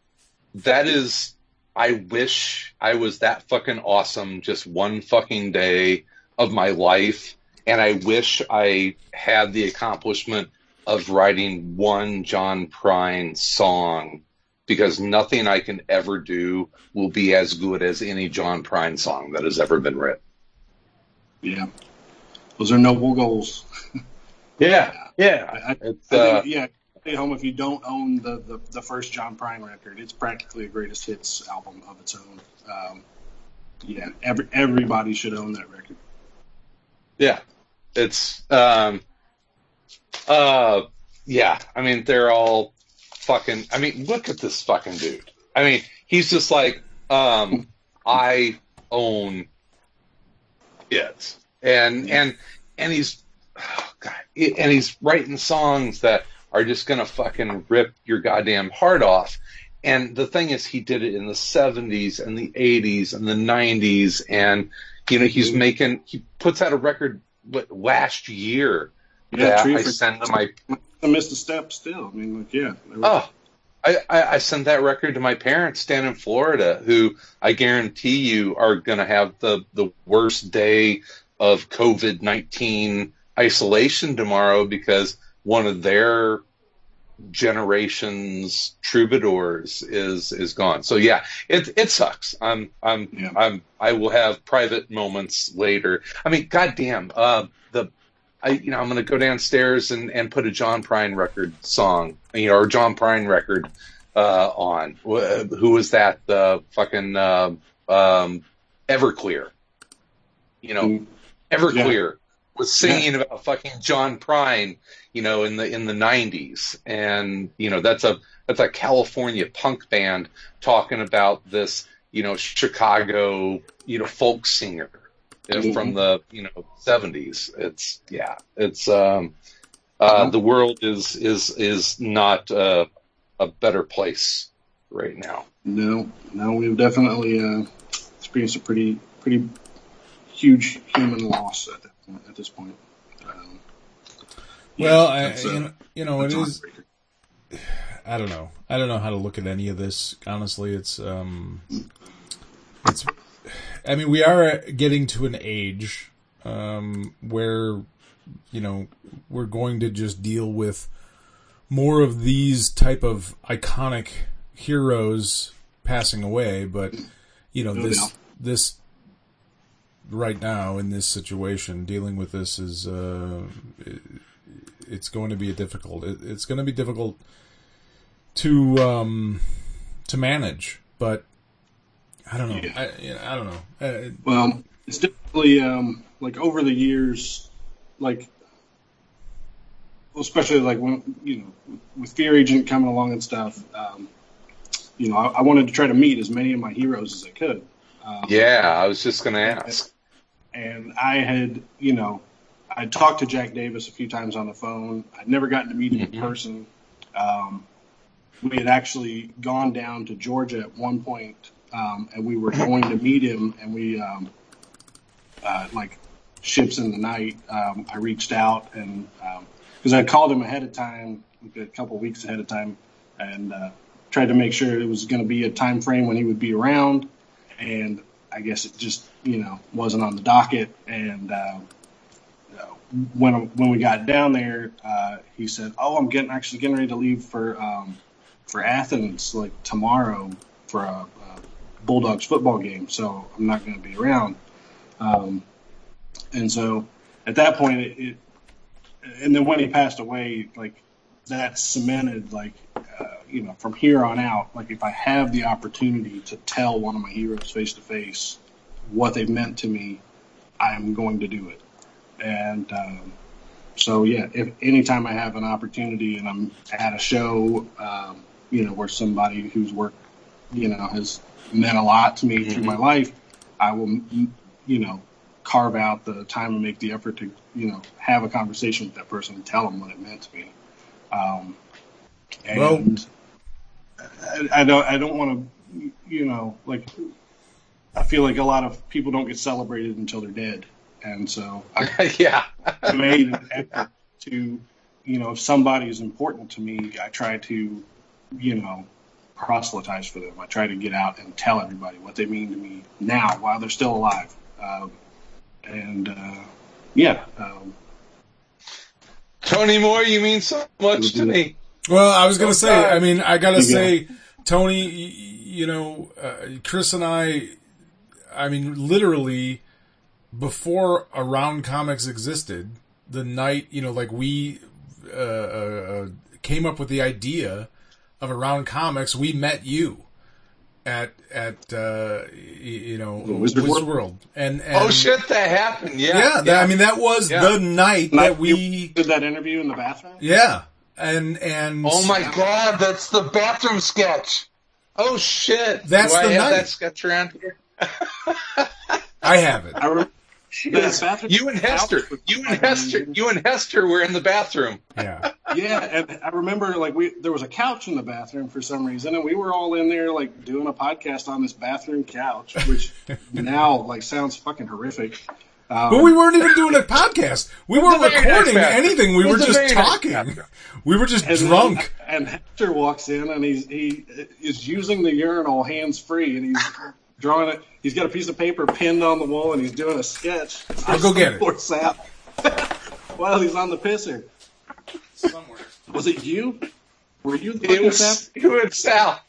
that is I wish I was that fucking awesome just one fucking day of my life and I wish I had the accomplishment of writing one John Prine song because nothing I can ever do will be as good as any John Prine song that has ever been written. yeah, those are noble goals. Yeah, yeah. I, I, It's, I uh, yeah, stay home if you don't own the, the, the first John Prine record. It's practically a greatest hits album of its own. Um, yeah, every, everybody should own that record. Yeah, it's um, uh, yeah. I mean, they're all fucking. I mean, look at this fucking dude. I mean, he's just like, um, I own it, and and and he's, oh God, and he's writing songs that are just gonna fucking rip your goddamn heart off. And the thing is, he did it in the '70s and the '80s and the '90s, and you know, he's mm-hmm. making he puts out a record last year Yeah, that I send to my I missed a step still. I mean, like, yeah. were- oh. I, I, I sent that record to my parents down in Florida, who I guarantee you are going to have the, the worst day of COVID 19 isolation tomorrow because one of their generation's troubadours is is gone. So yeah, it it sucks. I'm I'm Yeah. I'm I will have private moments later. I mean, goddamn, uh, the I you know I'm gonna go downstairs and and put a John Prine record song, you know, or John Prine record uh, on. Who was that? The fucking uh, um, Everclear. You know, Everclear was singing about fucking John Prine, you know, in the in the '90s, and you know that's a that's a California punk band talking about this, you know, Chicago, you know, folk singer uh, Mhm. from the you know '70s. It's yeah, it's um, uh, Mhm. the world is is is not uh, a better place right now. No, no, we've definitely uh, experienced a pretty pretty huge human loss at that point, at this point. Um, yeah, well, I, that's, uh, you know, you know, it that's I don't know. I don't know how to look at any of this. Honestly, it's um, it's. I mean, we are getting to an age um, where you know we're going to just deal with more of these type of iconic heroes passing away. But you know No this this right now in this situation, dealing with this is uh, it, it's going to be a difficult. It, it's going to be difficult to um, to manage, but I don't know. Yeah. I, you know, I don't know. Uh, Well, it's definitely um, like over the years, like especially like when you know with Fear Agent coming along and stuff. Um, you know, I, I wanted to try to meet as many of my heroes as I could. Um, Yeah, I was just gonna ask. And I had, you know, I talked to Jack Davis a few times on the phone. I'd never gotten to meet him in person. Um, we had actually gone down to Georgia at one point, um, and we were going to meet him, and we, um, uh, like, ships in the night. Um, I reached out and because I called him ahead of time, like a couple weeks ahead of time, and uh, tried to make sure it was going to be a time frame when he would be around. And I guess it just you know wasn't on the docket. And uh, when when we got down there, uh, he said, "Oh, I'm getting actually getting ready to leave for um, for Athens like tomorrow for a, a Bulldogs football game, so I'm not going to be around." Um, and so at that point, it, it and then when he passed away, like that cemented like uh, you know from here on out, like if I have the opportunity to tell one of my heroes face to face what they've meant to me, I'm going to do it. And um, so yeah, if anytime I have an opportunity and I'm at a show, um, you know, where somebody whose work, you know, has meant a lot to me through my life, I will, mm, you know, carve out the time and make the effort to, you know, have a conversation with that person and tell them what it meant to me. Um, and Well- I, I don't, I don't want to, you know, like, I feel like a lot of people don't get celebrated until they're dead. And so I yeah. made an effort to, you know, if somebody is important to me, I try to, you know, proselytize for them. I try to get out and tell everybody what they mean to me now while they're still alive. Um, and uh, yeah, um, Tony Moore, you mean so much to me. Well, I was gonna Oh, say. I mean, I gotta You say, Tony. You know, uh, Chris and I. I mean, literally, before Around Comics existed, the night you know, like we uh, uh, came up with the idea of Around Comics, we met you at at uh, you know Wizard Wizard, World? World, and, and Oh shit, that happened. Yeah. yeah, that, I mean that was Yeah. the night and I- that we did that interview in the bathroom. yeah, and and Oh my god, that's the bathroom sketch. Oh shit. That's Do I the have night. that sketch around here? I have it. I remember that bathroom. You and Hester, you and Hester, you and Hester were in the bathroom. Yeah. Yeah, and I remember like we there was a couch in the bathroom for some reason, and we were all in there like doing a podcast on this bathroom couch, which now like sounds fucking horrific. Um, But we weren't even doing a podcast. We weren't a very nice recording anything. We were just talking. We were just and then- drunk. and Hector walks in and he's he is using the urinal hands free, and he's drawing it. He's got a piece of paper pinned on the wall, and he's doing a sketch. I'll go get it. For Sal. While he's on the pisser, Somewhere. was it you? Were you the It fucking was Sal? it was Sal.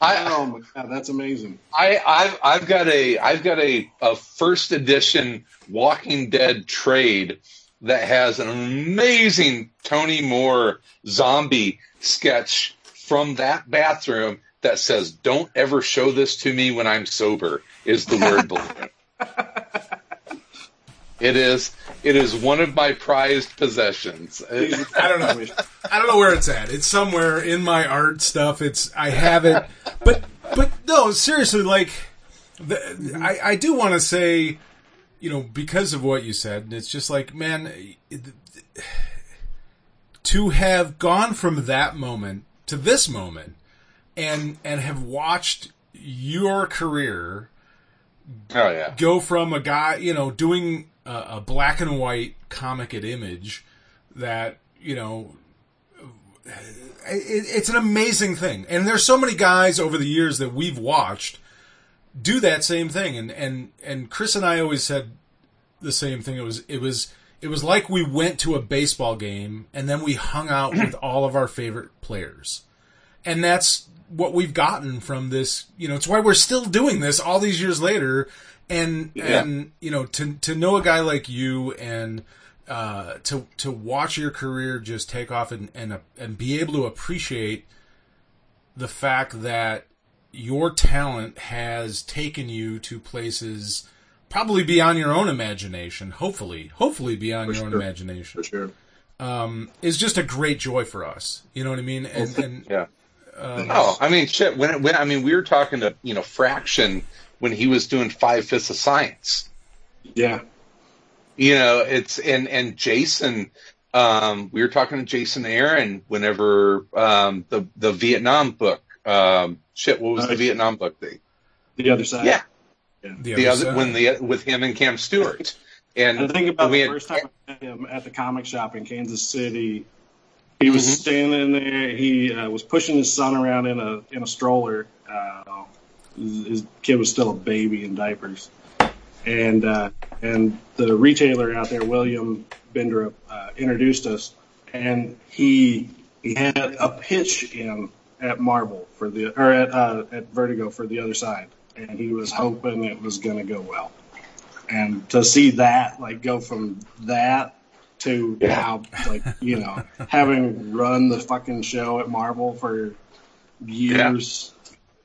I Oh my god, that's amazing. I I've I've got a I've got a, a first edition Walking Dead trade that has an amazing Tony Moore zombie sketch from that bathroom that says "Don't ever show this to me when I'm sober." Is the word balloon? It is. It is one of my prized possessions. I don't know. I don't know where it's at. It's somewhere in my art stuff. It's I have it, but but no, seriously, like the, I I do want to say, you know, because of what you said, it's just like man, to have gone from that moment to this moment, and and have watched your career Oh yeah. go from a guy, you know, doing a, a black and white comic at Image that, you know, it, it's an amazing thing. And there's so many guys over the years that we've watched do that same thing. And, and, and Chris and I always said the same thing. It was, it was, it was like we went to a baseball game and then we hung out with all of our favorite players. And that's what we've gotten from this, you know, it's why we're still doing this all these years later. And, Yeah. and, you know, to, to know a guy like you and, uh, to, to watch your career just take off and, and, and be able to appreciate the fact that your talent has taken you to places probably beyond your own imagination, hopefully, hopefully beyond your own imagination, For sure. is just a great joy for us. You know what I mean? And, and Yeah. oh, I mean, shit. When, it- when I mean, we were talking to you know Fraction when he was doing Five Fists of Science. Yeah. You know, it's and and Jason. Um, we were talking to Jason Aaron whenever um, the the Vietnam book. Um, shit, what was the Vietnam book? The, The other side. yeah, the, the other side. when the with him and Cam Stewart. And I think about we the had- first time I met him at the comic shop in Kansas City. He was Mhm. standing there. He uh, was pushing his son around in a in a stroller. Uh, his, kid was still a baby in diapers, and uh, and the retailer out there, William Bendrup, uh, introduced us, and he he had a pitch in at Marvel for the or at uh, at Vertigo for the other side, and he was hoping it was going to go well. And to see that like go from that to Yeah. now like you know having run the fucking show at Marvel for years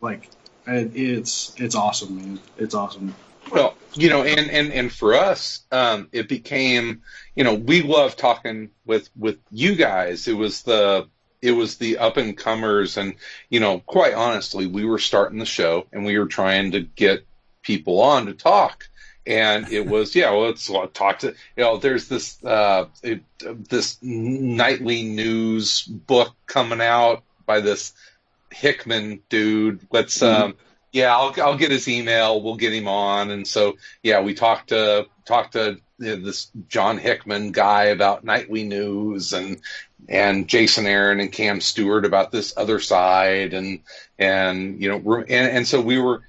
like it, it's it's awesome man it's awesome Well, you know, and and and for us, um, it became, you know, we love talking with with you guys. It was the it was the up and comers, and you know, quite honestly, we were starting the show and we were trying to get people on to talk. And it was, yeah, well, let's talk to, you know, there's this, uh, it, this nightly news book coming out by this Hickman dude. Let's, um, yeah, I'll, I'll get his email. We'll get him on. And so, yeah, we talked to, talked to this John Hickman guy about nightly news and, and Jason Aaron and Cam Stewart about this other side. And, and, you know, and, and so we were,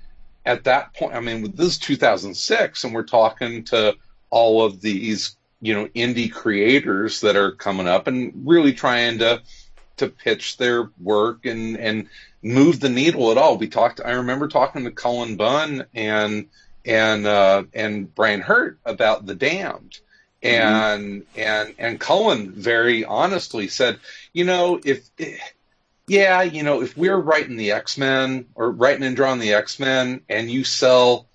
at that point, I mean, this is 2006, and we're talking to all of these, you know, indie creators that are coming up and really trying to to pitch their work and and move the needle at all. We talked. I remember talking to Cullen Bunn and and uh, and Brian Hurtt about the Damned, and mm-hmm. and and Cullen very honestly said, you know, if yeah, you know, if we're writing the X Men or writing and drawing the X Men, and you sell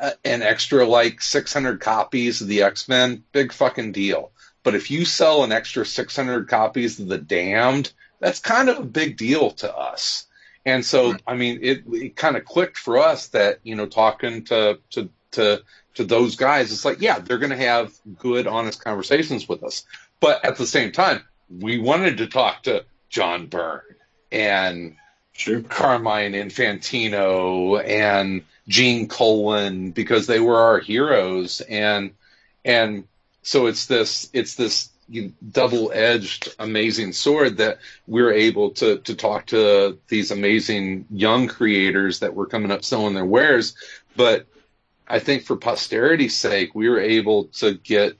a, an extra like 600 copies of the X Men, big fucking deal. But if you sell an extra 600 copies of the Damned, that's kind of a big deal to us. And so, I mean, it, it kind of clicked for us that you know, talking to to to to those guys, it's like, yeah, they're going to have good, honest conversations with us. But at the same time, we wanted to talk to John Byrne and sure. Carmine Infantino and Gene Colan because they were our heroes and and so it's this it's this double-edged amazing sword that we're able to to talk to these amazing young creators that were coming up selling their wares but I think for posterity's sake we were able to get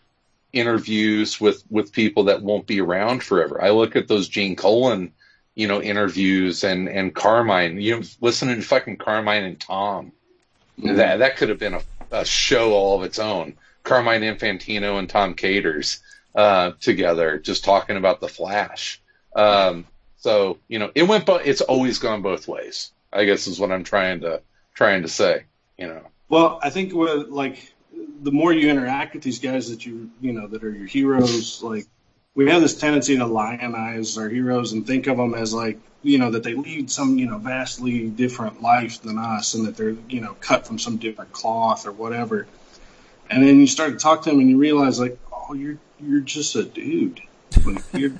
interviews with with people that won't be around forever. I look at those Gene Colan you know, interviews and, and Carmine, you know, listening to fucking Carmine and Tom. Mm-hmm. That, that could have been a, a show all of its own. Carmine Infantino and Tom Caters, uh, together, just talking about the Flash. Um, so, you know, it went, bo- it's always gone both ways, I guess is what I'm trying to, trying to say, you know. Well, I think with like, the more you interact with these guys that you, you know, that are your heroes, like, we have this tendency to lionize our heroes and think of them as like you know that they lead some you know vastly different life than us and that they're you know cut from some different cloth or whatever and then you start to talk to them and you realize like oh you're you're just a dude like you're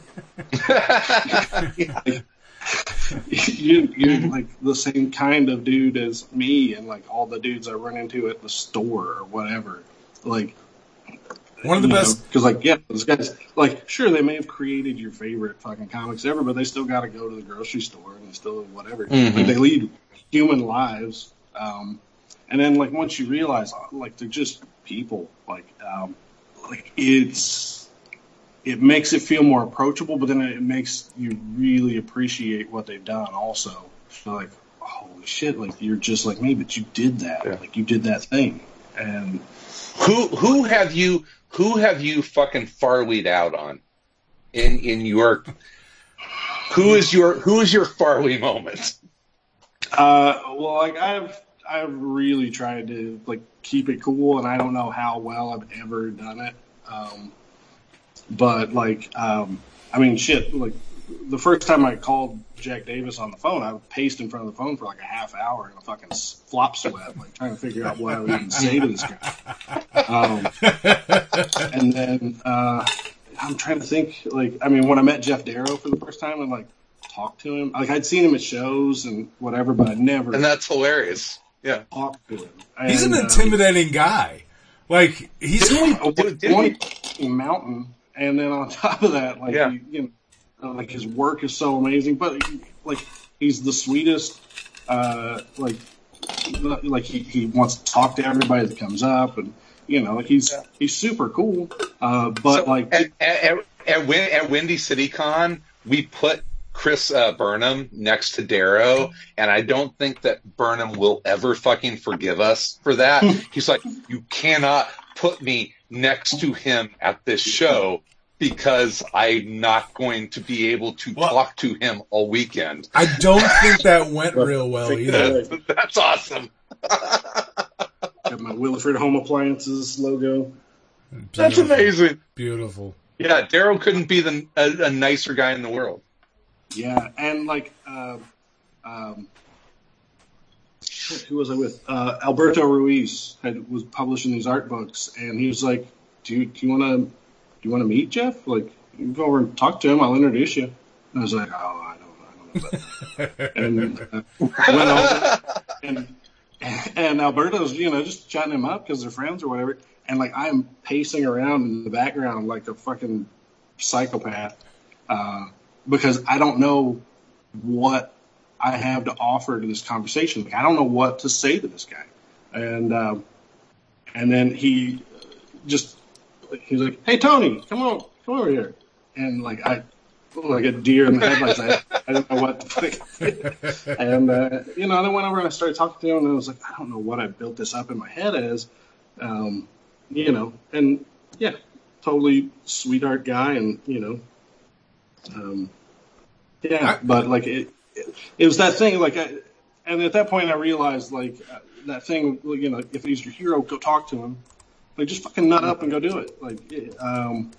like, you, you're like the same kind of dude as me and like all the dudes I run into at the store or whatever like one of the best because like yeah, those guys like sure they may have created your favorite fucking comics ever, but they still got to go to the grocery store and still whatever. Mm-hmm. Like, they lead human lives, um, and then like once you realize like they're just people, like um, like it's it makes it feel more approachable, but then it makes you really appreciate what they've done. Also, so like holy shit, like you're just like me, but you did that, yeah. like you did that thing, and who who have you who have you fucking Farleyed out on in in your who is your who is your Farley moment? Uh, well, like I've I've really tried to like keep it cool, and I don't know how well I've ever done it. Um, but like, um, I mean, shit, like the first time I called Jack Davis on the phone, I paced in front of the phone for like a half hour in a fucking flop sweat, like trying to figure out what I would even say to this guy. Um, and then uh, I'm trying to think, like, I mean, when I met Geof Darrow for the first time and like talked to him, like I'd seen him at shows and whatever, but I never. And that's hilarious. Yeah, talked to him. And, he's an uh, intimidating uh, guy. Like he's one mountain, and then on top of that, like yeah. he, you know like his work is so amazing, but like he's the sweetest. Uh, like like he, he wants to talk to everybody that comes up, and you know like he's he's super cool. Uh, but so like at, at, at, at Windy City Con, we put Chris uh, Burnham next to Darrow, and I don't think that Burnham will ever fucking forgive us for that. He's like, you cannot put me next to him at this show because I'm not going to be able to well, talk to him all weekend. I don't think that went real well either. That's awesome. Got my Wilfred Home Appliances logo. Beautiful. That's amazing. Beautiful. Yeah, Darrow couldn't be the, a, a, nicer guy in the world. Yeah, and like, uh, um, who was I with? Uh, Alberto Ruiz had was publishing these art books, and he was like, "Do you do you want to do you want to meet Geof? Like, you go over and talk to him. I'll introduce you." And I was like, "Oh, I don't, I don't know." And uh, went over, and and Alberto's, you know, just chatting him up because they're friends or whatever. And like I'm pacing around in the background like a fucking psychopath uh, because I don't know what I have to offer to this conversation. I don't know what to say to this guy. And um, and then he just he's like, "Hey Tony, come on, come over here." And like I like a deer in the headlights. I, I didn't know what the fuck. and uh, you know, I went over and I started talking to him, and I was like, I don't know what I built this up in my head as, um, you know, and yeah, totally sweetheart guy, and you know, um, yeah, but like it, it, it was that thing, like, I, and at that point, I realized like uh, that thing, you know, if he's your hero, go talk to him, like just fucking nut up and go do it, like, it, um,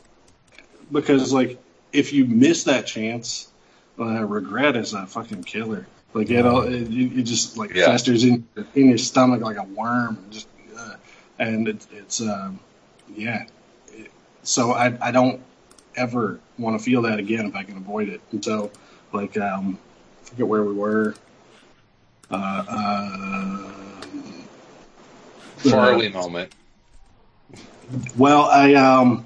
because like if you miss that chance, uh, regret is a fucking killer. Like it, all, it, it just like Yeah. festers in in your stomach like a worm, and just uh, and it, it's um, yeah. So I I don't ever want to feel that again if I can avoid it. And so like um, I forget where we were. Uh, uh, Farley moment. Well, I um,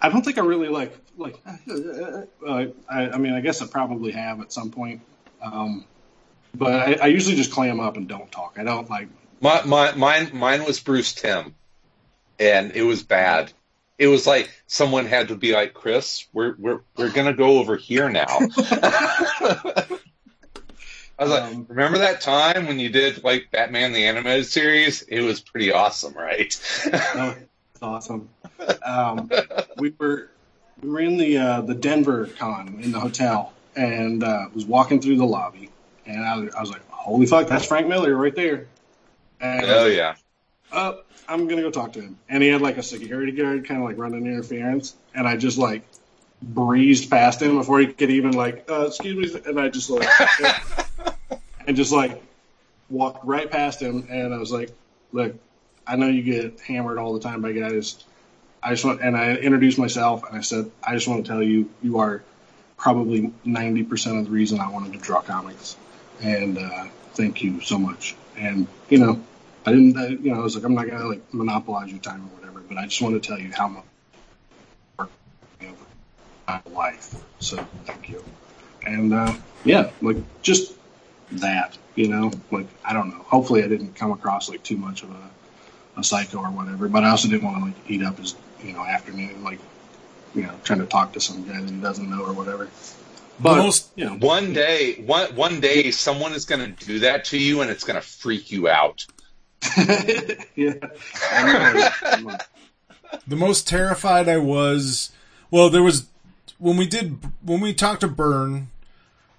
I don't think I really like like. Uh, I, I mean, I guess I probably have at some point, um, but I, I usually just clam up and don't talk. I don't like. My, my, mine, mine was Bruce Timm, and it was bad. It was like someone had to be like, Chris, we're we're we're gonna go over here now. I was like, Um, remember that time when you did like Batman the animated series? It was pretty awesome, right? It's awesome. Um, we were we were in the uh, the Denver con in the hotel and uh, was walking through the lobby, and I was, I was like, "Holy fuck, that's Frank Miller right there!" And oh yeah. Uh, I'm gonna go talk to him. And he had like a security guard kind of like running interference, and I just like breezed past him before he could even like, uh, excuse me, and I just like, and just like walked right past him, and I was like, look, I know you get hammered all the time by guys. I just want, and I introduced myself, and I said, I just want to tell you, you are probably 90% of the reason I wanted to draw comics, and uh, thank you so much. And you know, I didn't, you know, I was like, I'm not gonna like monopolize your time or whatever, but I just want to tell you how much work you know, my life. So thank you. And uh, yeah, like just that, you know, like I don't know. Hopefully, I didn't come across like too much of a, a psycho or whatever, but I also didn't want to like eat up his, you know, afternoon, like you know, trying to talk to some guy that he doesn't know or whatever. But most- you know, One day, one one day, someone is going to do that to you, and it's going to freak you out. yeah. The most terrified I was, well, there was when we did when we talked to Byrne,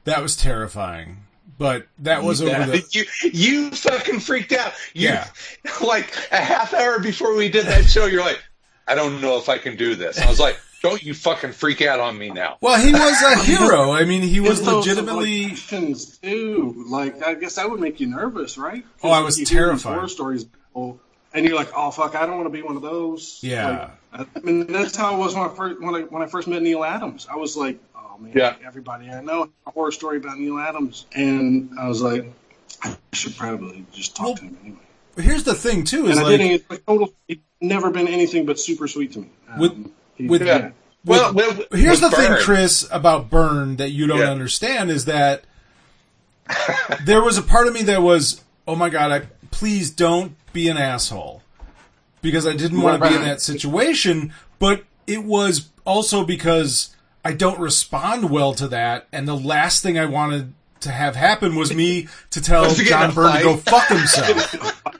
that was terrifying. But that was over the you you fucking freaked out. You, Yeah. Like a half hour before we did that show, you're like, I don't know if I can do this. I was like, don't you fucking freak out on me now. well, he was a hero. I mean, he was It's those, legitimately. like, questions too. Like I guess that would make you nervous, right? Oh, I was you hear terrified. Horror stories, oh, and you're like, oh fuck, I don't want to be one of those. Yeah. Like, I mean, that's how it was when I first when I when I first met Neal Adams. I was like, oh man, Yeah. everybody I know has a horror story about Neal Adams, and I was like, I should probably just talk Well, to him anyway. But Here's the thing, too, is And I like didn't. It's like total. It's never been anything but super sweet to me. Um, With- he- with- yeah. Well, well, Here's the with thing, Chris, about Byrne that you don't Yeah. understand is that there was a part of me that was, oh my god, I, please don't be an asshole. Because I didn't want to be in that situation, but it was also because I don't respond well to that, and the last thing I wanted to have happen was me to tell Was to get in John a Byrne to go fuck himself.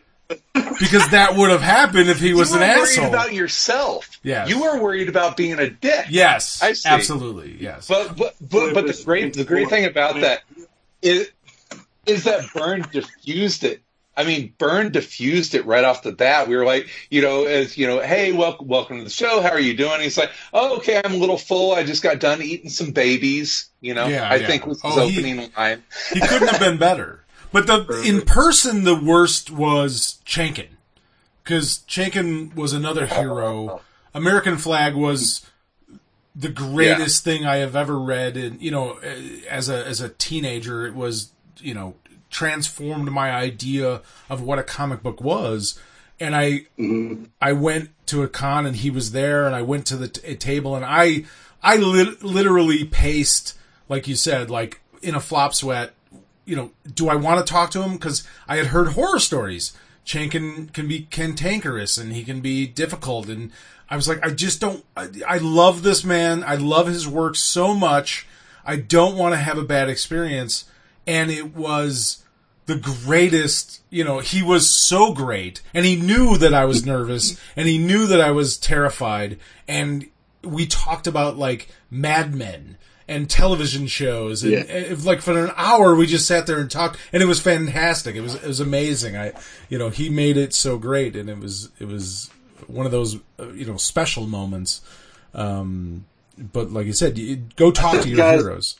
because that would have happened if he was an asshole. about yourself. Yes. You were worried about being a dick. yes, I see. absolutely, yes. But but but, but the great the great thing about that is is that Byrne diffused it. I mean, Byrne diffused it right off the bat. We were like, you know, as you know, hey, welcome, welcome to the show. How are you doing? He's like, oh, okay, I'm a little full. I just got done eating some babies. You know, Yeah, I yeah. think was his Oh, he- opening line. He couldn't have been better. But the in person, the worst was Chaykin, because Chaykin was another hero. American Flagg was the greatest thing I have ever read, and you know, as a as a teenager, it was you know transformed my idea of what a comic book was. And I mm-hmm. I went to a con and he was there, and I went to the t- table and I I lit- literally paced like you said, like in a flop sweat. You know, do I want to talk to him? Because I had heard horror stories. Chaykin can be cantankerous and he can be difficult, and I was like, I just don't. I, I love this man. I love his work so much. I don't want to have a bad experience. And it was the greatest, you know, he was so great and he knew that I was nervous and he knew that I was terrified and we talked about like Mad Men and television shows and Yeah. and, like for an hour we just sat there and talked and it was fantastic. It was it was amazing. I you know, he made it so great and it was it was one of those uh, you know special moments um but like you said, you, go talk to your Guys- heroes.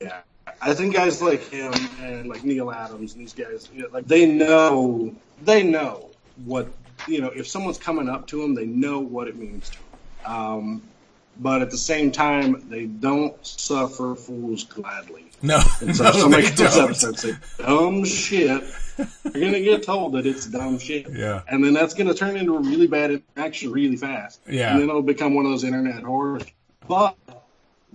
Yeah, I think guys like him and like Neal Adams and these guys, you know, like they know, they know what you know. If someone's coming up to them, they know what it means to them. Um, but at the same time, they don't suffer fools gladly. No, And so no, somebody they comes up don't. and says dumb shit, you're gonna get told that it's dumb shit. Yeah. And then that's gonna turn into a really bad interaction really fast. Yeah. And then it'll become one of those internet horrors. But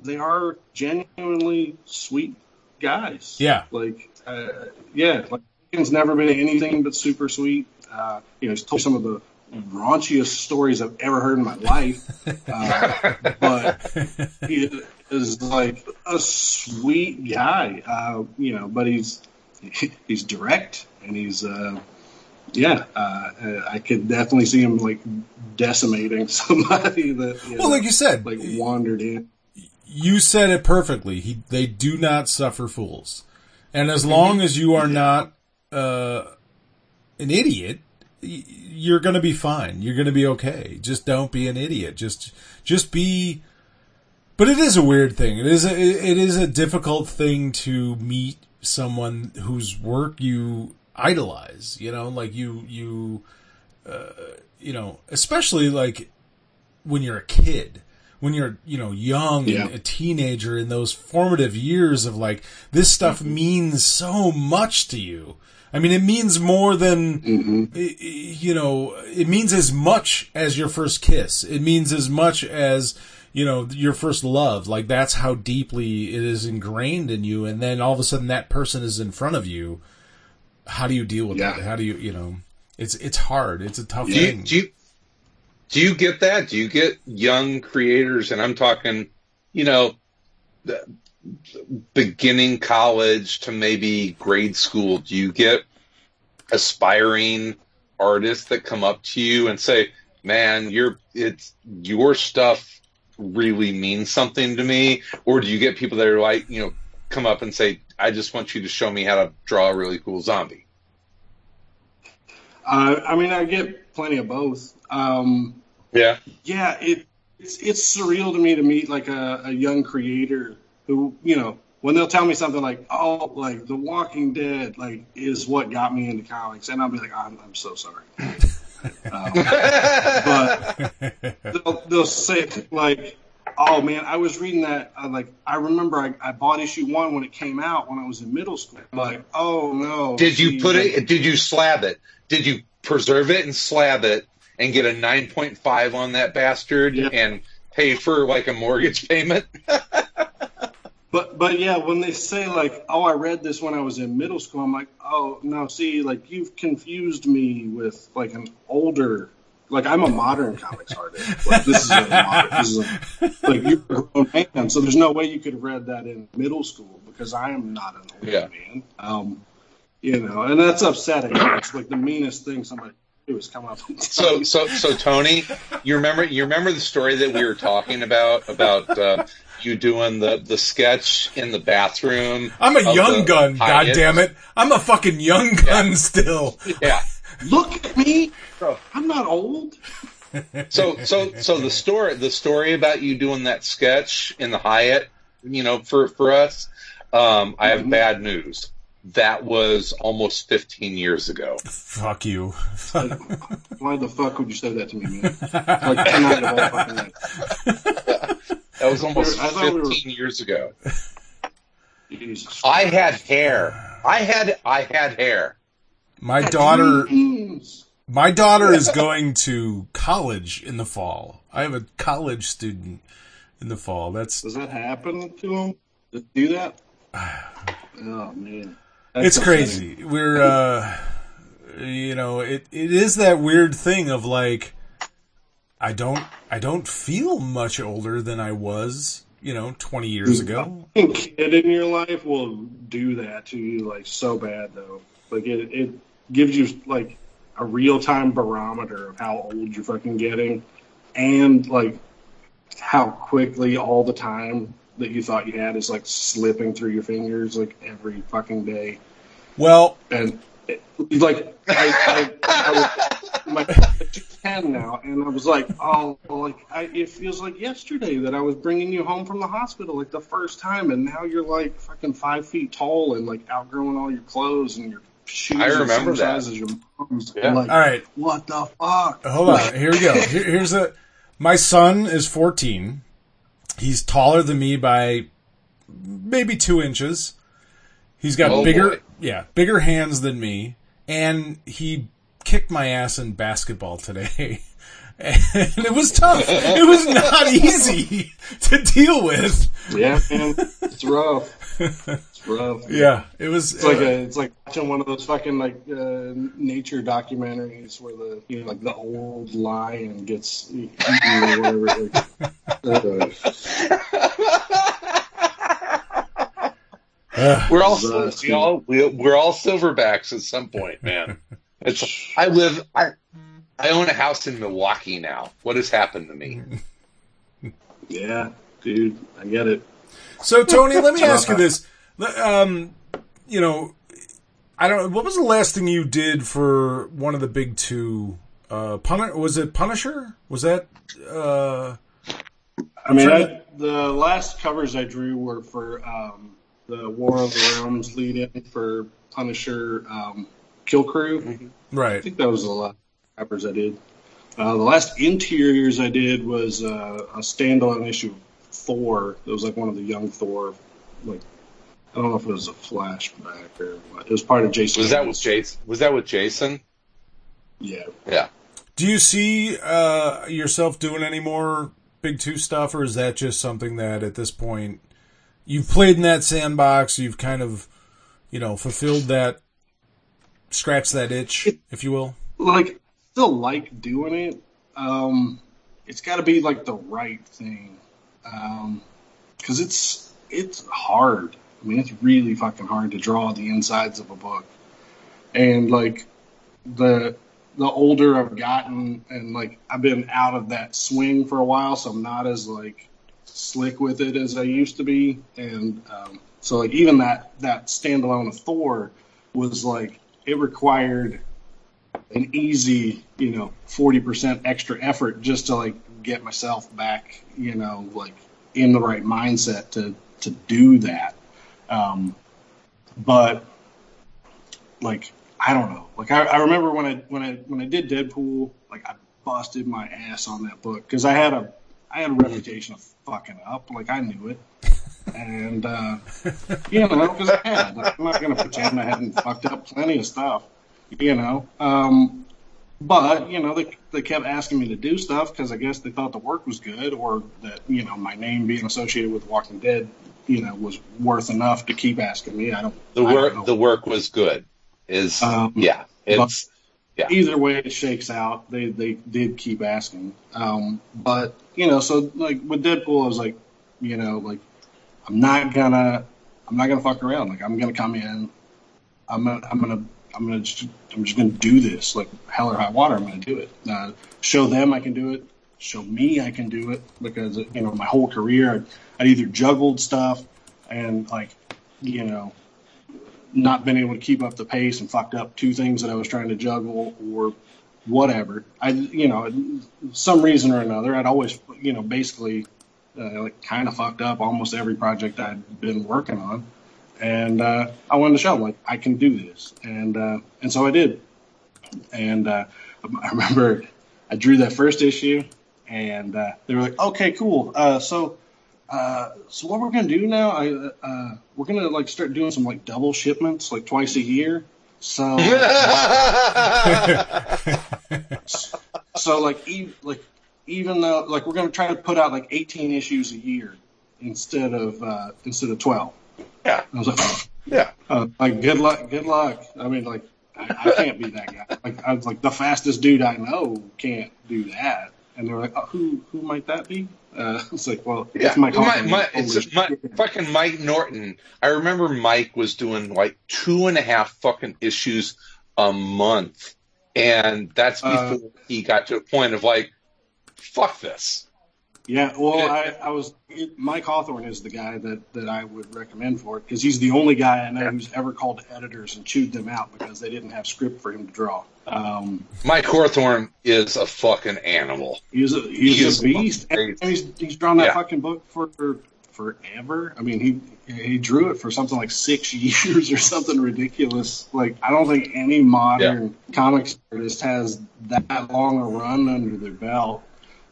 they are genuinely sweet guys. Yeah. Like, uh, yeah, like Lincoln's never been anything but super sweet. Uh, you know, he's told some of the raunchiest stories I've ever heard in my life. Uh, but he is like a sweet guy, uh, you know. But he's he's direct and he's uh, yeah. Uh, I could definitely see him like decimating somebody that you Well, know, like you said, like wandered in. you said it perfectly. He, they do not suffer fools, and as long as you are not uh, an idiot, you're going to be fine. You're going to be okay. Just don't be an idiot. Just, just be. But it is a weird thing. It is a, it is a difficult thing to meet someone whose work you idolize. You know, like you you, uh, you know, especially like when you're a kid, when you're, you know, young Yeah. and a teenager in those formative years of like, this stuff means so much to you. I mean, it means more than, mm-hmm. i- you know, it means as much as your first kiss. It means as much as, you know, your first love. Like that's how deeply it is ingrained in you. And then all of a sudden that person is in front of you. How do you deal with Yeah. that? How do you, you know, it's, it's hard. It's a tough Do you, thing. do you do you get that? Do you get young creators, and I'm talking, you know, the- beginning college to maybe grade school? Do you get aspiring artists that come up to you and say, "Man, your it's your stuff really means something to me," or do you get people that are like, you know, come up and say, "I just want you to show me how to draw a really cool zombie"? Uh, I mean, I get plenty of both. Um, Yeah. yeah, it it's, it's surreal to me to meet like a, a young creator who, you know, when they'll tell me something like, "Oh, like The Walking Dead, like is what got me into comics," and I'll be like, "I'm, I'm so sorry," um, but they'll, they'll say like, "Oh man, I was reading that. Uh, like, I remember I, I bought issue one when it came out when I was in middle school. I'm like, oh no, Did you put it? Did you slab it? Did you preserve it and slab it and get a nine point five on that bastard Yeah. and pay for like a mortgage payment? But but yeah, when they say like, "Oh, I read this when I was in middle school," I'm like, "Oh no, see, like you've confused me with like an older, like I'm a modern comics artist. Like this is a modern, this is a, like you're a grown man, so there's no way you could have read that in middle school because I am not an old Yeah. man. Um, you know, and that's upsetting. It's like the meanest thing somebody do is come up. So so so Tony, you remember you remember the story that we were talking about about uh, you doing the the sketch in the bathroom. I'm a young the gun, God damn it! I'm a fucking young gun still. Yeah. Look at me. I'm not old. So so so the story the story about you doing that sketch in the Hyatt, you know, for for us, um, I have bad news. That was almost 15 years ago. Fuck you. Why the fuck would you say that to me, man? Like tonight of all fucking nights. That was almost I thought we were- 15 years ago. Jesus. I had hair. I had I had hair. My daughter, Dreams. my daughter is going to college in the fall. I have a college student in the fall. That's Does that happen to him? To do that? Oh man. That's it's upsetting. crazy. We're, uh, you know, it, it is that weird thing of like, I don't, I don't feel much older than I was, you know, 20 years ago. A kid in your life will do that to you like so bad though. Like it, it gives you like a real time barometer of how old you're fucking getting, and like how quickly all the time that you thought you had is like slipping through your fingers like every fucking day. Well, And it, like I, I, I my ten now, and I was like, oh, like I, it feels like yesterday that I was bringing you home from the hospital like the first time, and now you're like fucking five feet tall and like outgrowing all your clothes and your shoes. I are the remember same that. size as your mom's. Yeah. Like, all right. what the fuck? Hold on. Here we go. Here, here's a. My son is 14. He's taller than me by maybe two inches. He's got Oh, bigger, boy. yeah, bigger hands than me, and he kicked my ass in basketball today. And it was tough. It was not easy to deal with. Yeah, man, it's rough. It's rough. Yeah, it was. It's like a, it's like watching one of those fucking like uh, nature documentaries where the you know like the old lion gets eaten or whatever. Like, uh, We're all Exhausting. we all we, we're all silverbacks at some point, man. It's I live I I own a house in Milwaukee now. What has happened to me? yeah, dude, I get it. So Tony, let me ask you this. Um, you know, I don't. What was the last thing you did for one of the big two? Uh, Pun- was it Punisher? Was that? Uh, I mean, trying I, the last covers I drew were for um, the War of the Realms lead-in for Punisher um, Kill Krew. I right. I think that was the last covers I did. Uh, the last interiors I did was uh, a standalone issue of Thor. It was like one of the young Thor, like I don't know if it was a flashback or what. It was part of Jason. Was that with Jason? Was that with Jason? Yeah. Yeah. Do you see uh, yourself doing any more big two stuff, or is that just something that at this point you've played in that sandbox? You've kind of, you know, fulfilled that, scratched that itch, if you will. like still like doing it. Um, it's got to be like the right thing, because it's it's hard. I mean, it's really fucking hard to draw the insides of a book, and like the the older I've gotten, and like I've been out of that swing for a while, so I'm not as like slick with it as I used to be, and um, so like even that that standalone of Thor was like it required an easy, you know, 40% extra effort just to like get myself back, you know, like in the right mindset to, to do that. Um, but like, I don't know. Like I, I remember when I, when I, when I did Deadpool, like I busted my ass on that book cause I had a, I had a reputation of fucking up. Like I knew it. And, uh, you know, cause I had, like, I'm not going to pretend I hadn't fucked up plenty of stuff you know. Um, but you know, they they kept asking me to do stuff because I guess they thought the work was good, or that you know my name being associated with Walking Dead, you know, was worth enough to keep asking me. I don't. The I don't work know. the work was good. Is Um, yeah. It's yeah. Either way it shakes out, they they did keep asking. Um, but you know, so like with Deadpool, I was like, you know, like I'm not gonna I'm not gonna fuck around. Like I'm gonna come in. I'm gonna I'm gonna I'm gonna just I'm just gonna do this like hell or high water. I'm gonna do it. Uh, show them I can do it. show me I can do it because you know my whole career I'd, I'd either juggled stuff and like you know not been able to keep up the pace and fucked up two things that I was trying to juggle or whatever. I you know some reason or another I'd always you know basically uh, like kind of fucked up almost every project I'd been working on, and uh, I wanted to show like I can do this, and uh, and so I did, and uh, I remember I drew that first issue, and uh, they were like, okay, cool, uh, so. Uh, so what we're gonna do now? I uh, we're gonna like start doing some like double shipments like twice a year. So so like e- like even though like we're going to try to put out like 18 issues a year instead of uh, instead of 12. Yeah. I was like, Yeah. uh, like good luck, good luck. I mean, like I, I can't be that guy. Like I was like the fastest dude I know can't do that. And they were like, oh, who who might that be? Uh, it's like, well, Yeah, it's my, my, my, it's my fucking Mike Norton. I remember Mike was doing like two and a half fucking issues a month, and that's Uh, before he got to a point of like, fuck this. Yeah, well, I, I was Mike Hawthorne is the guy that, that I would recommend for it because he's the only guy I know who's ever called editors and chewed them out because they didn't have script for him to draw. Um, Mike Hawthorne is a fucking animal. he's a he's He is a beast, and he's he's drawn that Yeah. fucking book for forever. I mean, he he drew it for something like six years or something ridiculous. Like I don't think any modern comics artist has that long a run under their belt.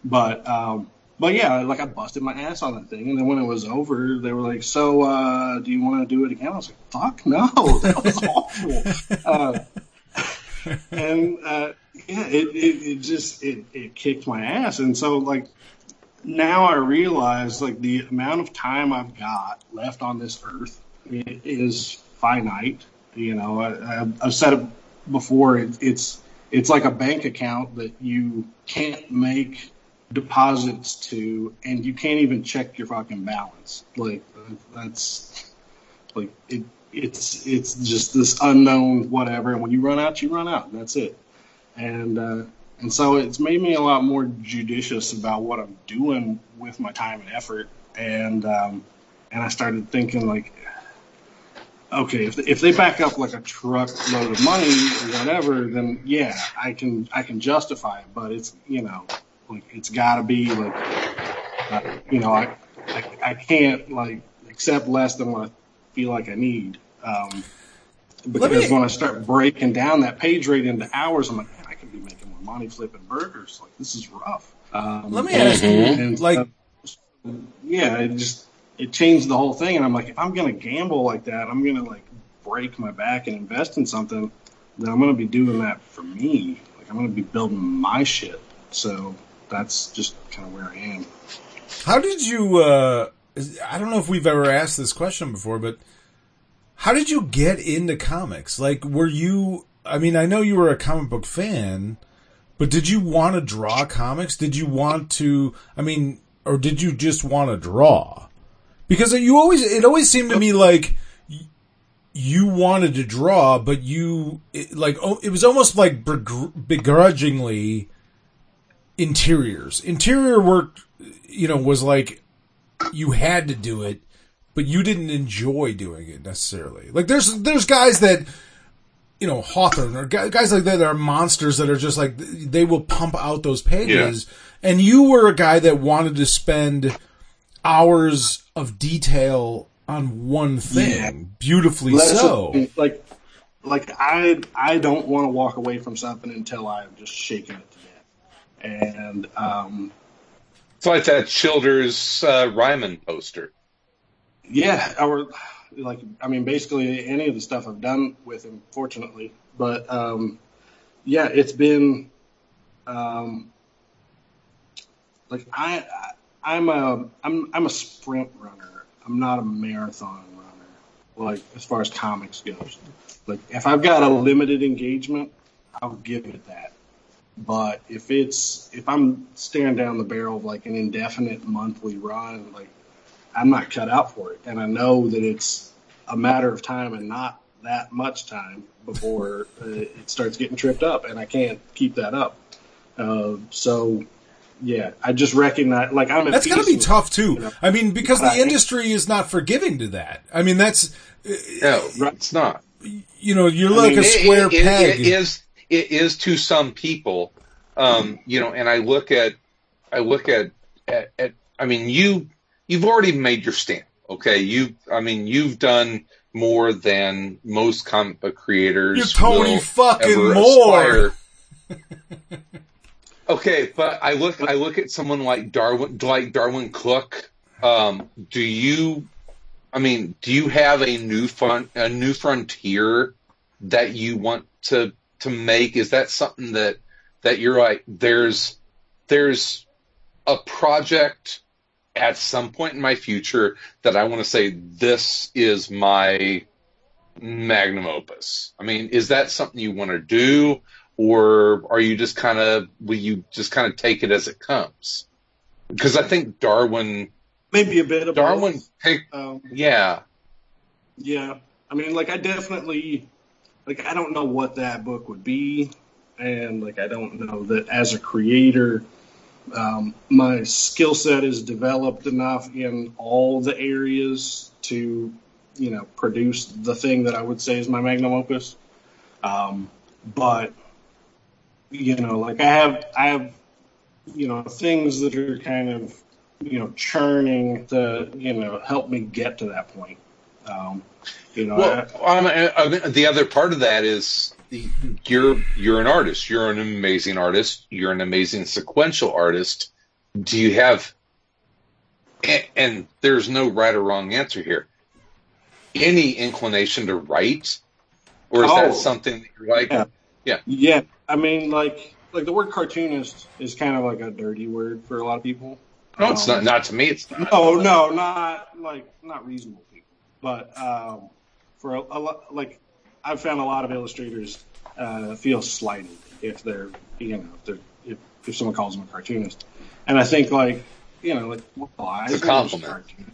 But um, but yeah, like I busted my ass on that thing, and then when it was over, they were like, "So, uh, do you want to do it again?" I was like, "Fuck no, that was awful." Uh, and uh, yeah, it, it, it just it, it kicked my ass, and so like now I realize like the amount of time I've got left on this earth is finite. You know, I, I've- I've said it before. It, it's it's like a bank account that you can't make deposits to, and you can't even check your fucking balance. Like that's like it. It's it's just this unknown whatever, and when you run out, you run out. That's it. And uh, and so it's made me a lot more judicious about what I'm doing with my time and effort. And um, and I started thinking like, okay, if if they back up like a truckload of money or whatever, then yeah, I can I can justify it. But it's you know like it's got to be like you know I, I I can't like accept less than what I feel like I need. Um, because me- when I start breaking down that page rate into hours, I'm like, man, I could be making more money flipping burgers. Like this is rough. Um, Let me ask you, and like, uh, yeah, it just it changed the whole thing. And I'm like, if I'm gonna gamble like that, I'm gonna like break my back and invest in something. Then I'm gonna be doing that for me. Like I'm gonna be building my shit. So that's just kind of where I am. how did you? uh I don't know if we've ever asked this question before, but how did you get into comics? Like, were you? I mean, I know you were a comic book fan, but did you want to draw comics? Did you want to? I mean, or did you just want to draw? Because you always, it always seemed to me like you wanted to draw, but you it, like oh, it was almost like begr- begrudgingly interiors. Interior work, you know, was like you had to do it, but you didn't enjoy doing it necessarily. Like there's there's guys that you know Hawthorne or guys like that that are monsters that are just like they will pump out those pages, and you were a guy that wanted to spend hours of detail on one thing, Yeah. beautifully That's so. like, like I I don't want to walk away from something until I've just shaken it. And um, It's like that Childers uh, Ryman poster. yeah, or like I mean, basically any of the stuff I've done with him, fortunately. But um, yeah, it's been um, like I, I I'm a I'm I'm a sprint runner. I'm not a marathon runner. Like as far as comics goes, like if I've got a limited engagement, I'll give it that. But if it's if I'm staring down the barrel of like an indefinite monthly run, like I'm not cut out for it, and I know that it's a matter of time and not that much time before uh, it starts getting tripped up, and I can't keep that up. Uh, so, yeah, I just recognize like I'm. That's going to be with- tough too. you know. I mean, because the Right. industry is not forgiving to that. I mean, that's No, it's not. you know, you're I like mean, a square it- it- peg. it is it is to some people, um, you know. And I look at I look at, at at I mean you you've already made your stand. Okay, you I mean you've done more than most comic book creators. You're Tony fucking Moore. okay, but I look I look at someone like Darwyn like Darwyn Cooke. Um, do you? I mean, do you have a new fun a new frontier that you want to to make? Is that something that that you're like? There's there's a project at some point in my future that I want to say this is my magnum opus. I mean, is that something you want to do, or are you just kind of will you just kind of take it as it comes? Because I think Darwyn maybe a bit of Darwyn both. picked Um, yeah Yeah, I mean, like I definitely, like I don't know what that book would be, and like I don't know that as a creator, um, my skill set is developed enough in all the areas to, you know, produce the thing that I would say is my magnum opus. Um, but you know, like I have, I have, you know, things that are kind of, you know, churning to, you know, help me get to that point. Um, you know, Well, I- I mean, the other part of that is you're you're an artist. You're an amazing artist. You're an amazing sequential artist. Do you have? And, and there's no right or wrong answer here. Any inclination to write, or is Oh. that something that you're like? Yeah. Yeah, I mean, like, like the word cartoonist is kind of like a dirty word for a lot of people. No, it's Um, not. Not to me. It's not. No, no, not like not reasonable but um, for a, a lot, like I've found a lot of illustrators uh, feel slighted if they're, you know, if, they're, if if someone calls them a cartoonist, and I think like, you know, like Will Eisner was a compliment. cartoon.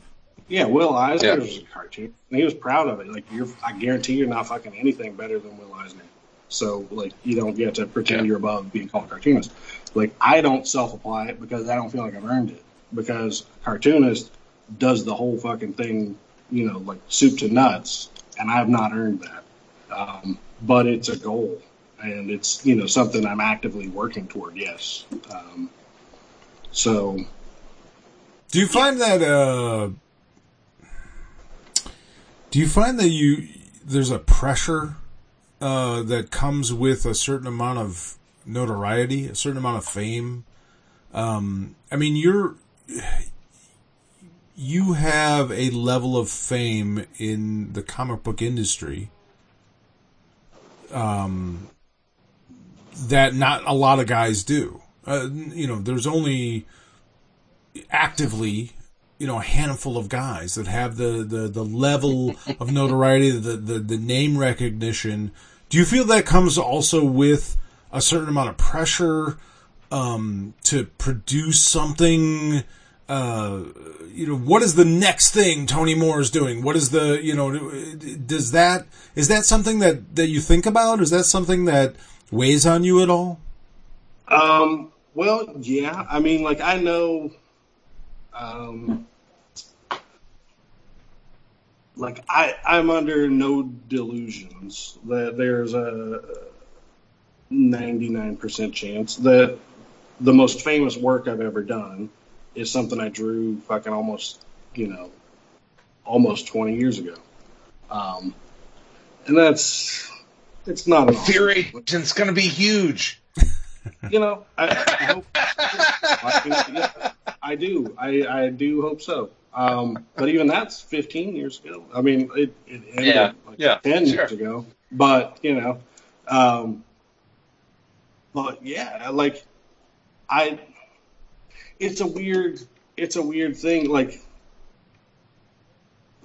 Yeah, Will Eisner Yeah. was a cartoon, and he was proud of it. Like you're, I guarantee you're not fucking anything better than Will Eisner. So like you don't get to pretend Yeah. you're above being called a cartoonist. Like I don't self apply it because I don't feel like I've earned it. Because a cartoonist does the whole fucking thing, you know, like soup to nuts, and I have not earned that. Um, but it's a goal, and it's you know something I'm actively working toward. Yes. Um, so Do you find that? uh Do you find that you there's a pressure uh, that comes with a certain amount of notoriety, a certain amount of fame? Um, I mean, you're you have a level of fame in the comic book industry um, that not a lot of guys do. Uh, you know, there's only actively, you know, a handful of guys that have the, the, the level of notoriety, the, the, the name recognition. Do you feel that comes also with a certain amount of pressure, um, to produce something, uh, you know, what is the next thing Tony Moore is doing? What is the, you know, does that, is that something that, that you think about? Is that something that weighs on you at all? Um, well, yeah. I mean, like I know, um, like I I'm under no delusions that there's a 99% chance that the most famous work I've ever done is something I drew fucking almost, you know, almost 20 years ago. Um, and that's it's not a Fear It's going to be huge. you know, I, I hope. I, yeah, I do. I, I do hope so. Um, but even that's 15 years ago. I mean, it, it ended Yeah, like yeah, 10 sure. years ago. But you know, um, but yeah, like I, it's a weird, it's a weird thing. Like,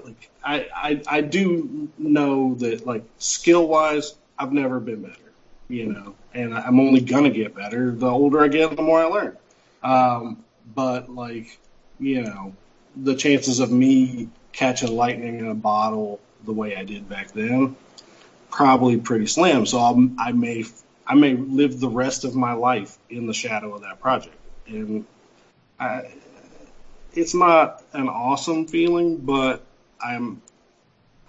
like I, I, I do know that like skill wise, I've never been better you know, and I'm only gonna get better. The older I get, the more I learn. Um, but like, you know, the chances of me catching lightning in a bottle the way I did back then, probably pretty slim. So I'll, I may, I may live the rest of my life in the shadow of that project. and I, it's not an awesome feeling, but I'm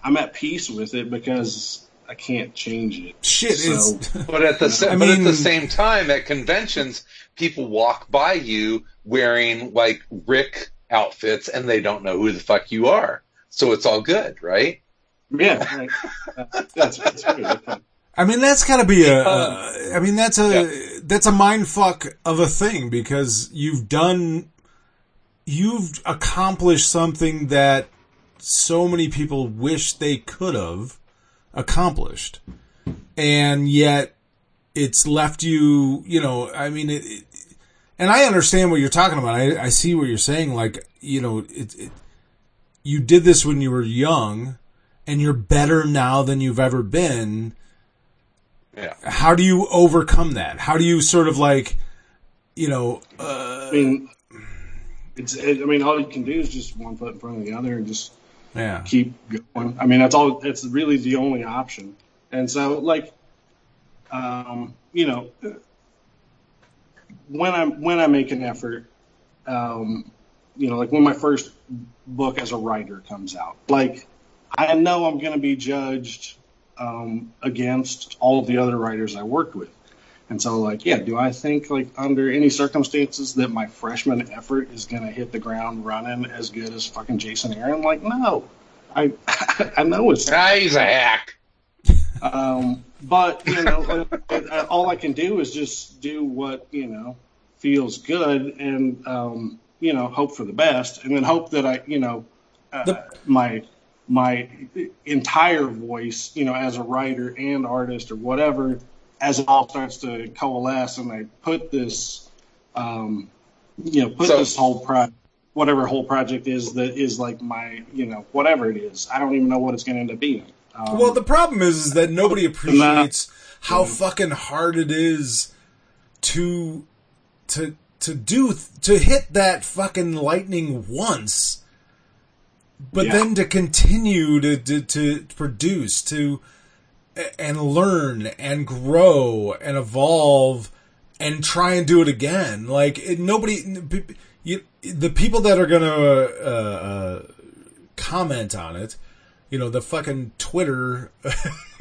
I'm at peace with it because I can't change it. Shit So- is. But at the sa- I but at the same time, at conventions, people walk by you wearing like Rick outfits, and they don't know who the fuck you are. So it's all good, right? Yeah, right. Uh, that's, that's good. I mean, that's got to be a. I mean, that's a that's a mind fuck of a thing because you've done, you've accomplished something that so many people wish they could have accomplished, and yet it's left you. You know, I mean, it, it and I understand what you're talking about. I, I see what you're saying. Like, you know, it, it you did this when you were young, and you're better now than you've ever been Yeah. how do you overcome that? How do you sort of like, you know, uh, I mean, it's. It, I mean, all you can do is just one foot in front of the other and just yeah, keep going. I mean, that's all. It's really the only option. And so, like, um, you know, when I when I make an effort, um, you know, like when my first book as a writer comes out, like I know I'm going to be judged um, against all of the other writers I worked with. And so, like, yeah, do I think, like, under any circumstances that my freshman effort is going to hit the ground running as good as fucking Jason Aaron? Like, no. I I know it's Ah, he's a hack. um, but you know, all I can do is just do what you know feels good, and um, you know, hope for the best, and then hope that I, you know, uh, The- my my entire voice, you know, as a writer and artist or whatever, as it all starts to coalesce, and I put this, um, you know, put So- this whole project, whatever whole project is that is like my, you know, whatever it is. I don't even know what it's going to end up being. Um, Well, the problem is, is that nobody appreciates how fucking hard it is to to to do to hit that fucking lightning once, but Yeah. then to continue to, to to produce to and learn and grow and evolve and try and do it again. Like it, nobody, you, the people that are gonna uh, uh, comment on it, you know, the fucking Twitter,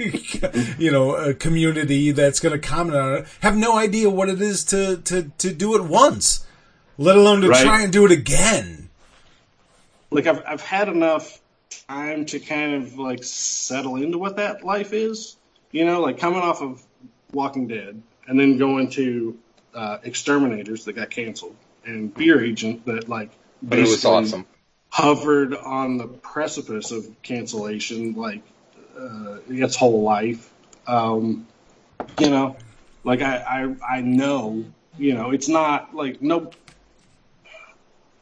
you know, uh, community that's gonna comment on it, have no idea what it is to to to do it once, let alone to Right. try and do it again. Like I've I've had enough time to kind of like settle into what that life is. You know, like coming off of Walking Dead and then going to uh, Exterminators that got canceled and Fear Agent that like But it was awesome. hovered on the precipice of cancellation like uh, its whole life. Um, you know, like I, I I know, you know, it's not like no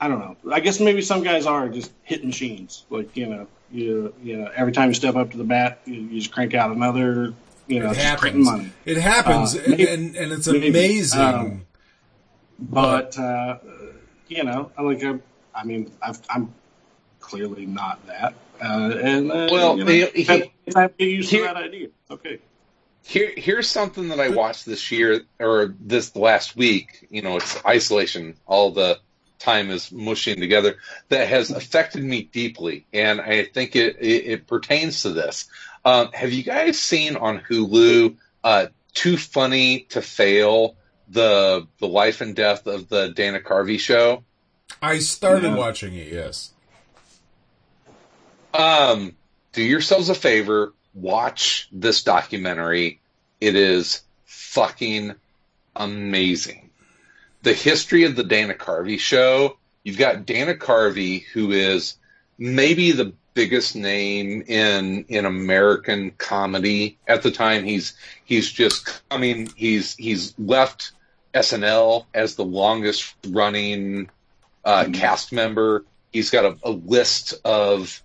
I don't know. I guess maybe some guys are just hit machines. Like you know, you you know, every time you step up to the bat, you, you just crank out another. You know, It just happens. money. It happens, Uh, and, maybe- and and it's maybe, amazing. um, But uh, you know, I like I, I mean, I've, I'm clearly not that. Uh, and uh, Well, you know, he- he- I have to get used to that idea. Okay. Here, here's something that I watched this year or this last week. You know, it's isolation. All the time is mushing together. That has affected me deeply, and I think it it, it pertains to this. Um, have you guys seen on Hulu uh, "Too Funny to Fail"? The the life and death of the Dana Carvey show. I started Yeah. watching it. Yes. Um, do yourselves a favor, watch this documentary. It is fucking amazing. The history of the Dana Carvey show. You've got Dana Carvey, who is maybe the biggest name in in American comedy at the time. He's he's just coming. He's he's left SNL as the longest running uh, cast member. He's got a, a list of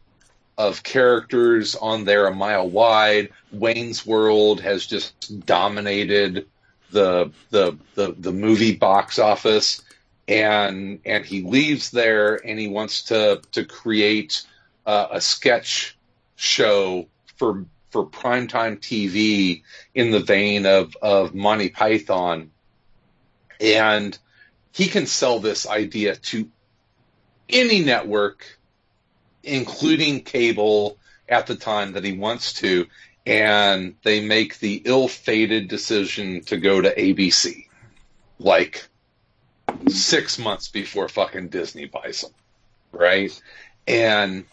of characters on there a mile wide. Wayne's World has just dominated the the the, the movie box office, and and he leaves there and he wants to to create uh, a sketch show for for primetime TV in the vein of of Monty Python, and he can sell this idea to any network, including cable at the time that he wants to, and they make the ill-fated decision to go to ABC, like six months before fucking Disney buys them, right? And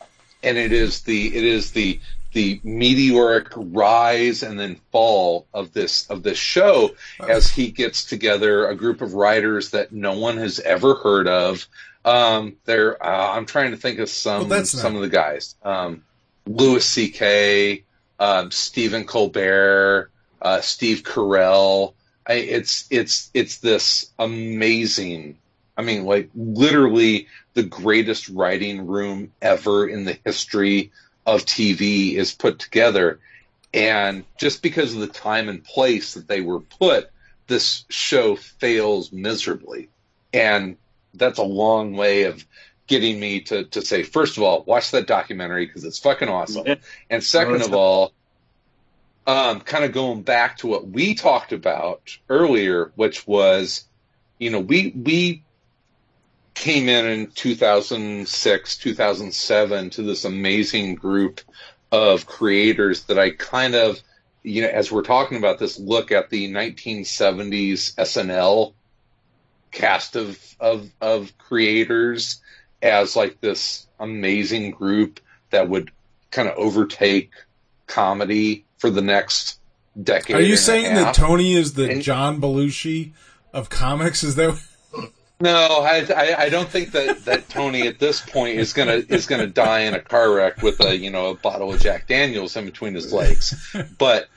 and it is the it is the the meteoric rise and then fall of this of this show as he gets together a group of writers that no one has ever heard of. Um, they're uh, I'm trying to think of some Well, that's not- some of the guys. Um, Louis C.K., um, Stephen Colbert, uh, Steve Carell. I, it's it's it's this amazing. I mean, like literally the greatest writing room ever in the history of TV is put together, and just because of the time and place that they were put, this show fails miserably, and that's a long way of getting me to to say first of all watch that documentary because it's fucking awesome Yeah. and second of all um, kind of going back to what we talked about earlier which was you know we we came in in 2006 2007 to this amazing group of creators that I kind of you know as we're talking about this look at the 1970s SNL cast of of of creators as like this amazing group that would kind of overtake comedy for the next decade. Are you saying that. Tony is the And- John Belushi of comics? Is that? No, I, I I don't think that that Tony at this point is gonna is gonna die in a car wreck with a you know a bottle of Jack Daniels in between his legs. But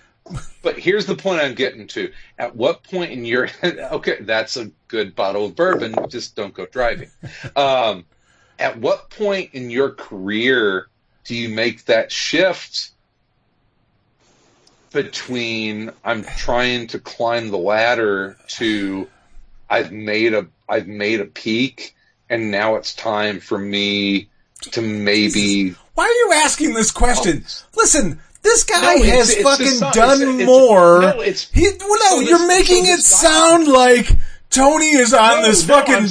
but here's the point I'm getting to. At what point in your okay, that's a good bottle of bourbon. Just don't go driving. Um, at what point in your career do you make that shift between I'm trying to climb the ladder to I've made a I've made a peak and now it's time for me to maybe Why are you asking this question? Oh. Listen, this guy No, has it's fucking not- done it's- it's- more. no, it's- he, well, no, oh, so you're making it sound like Tony is on No, this fucking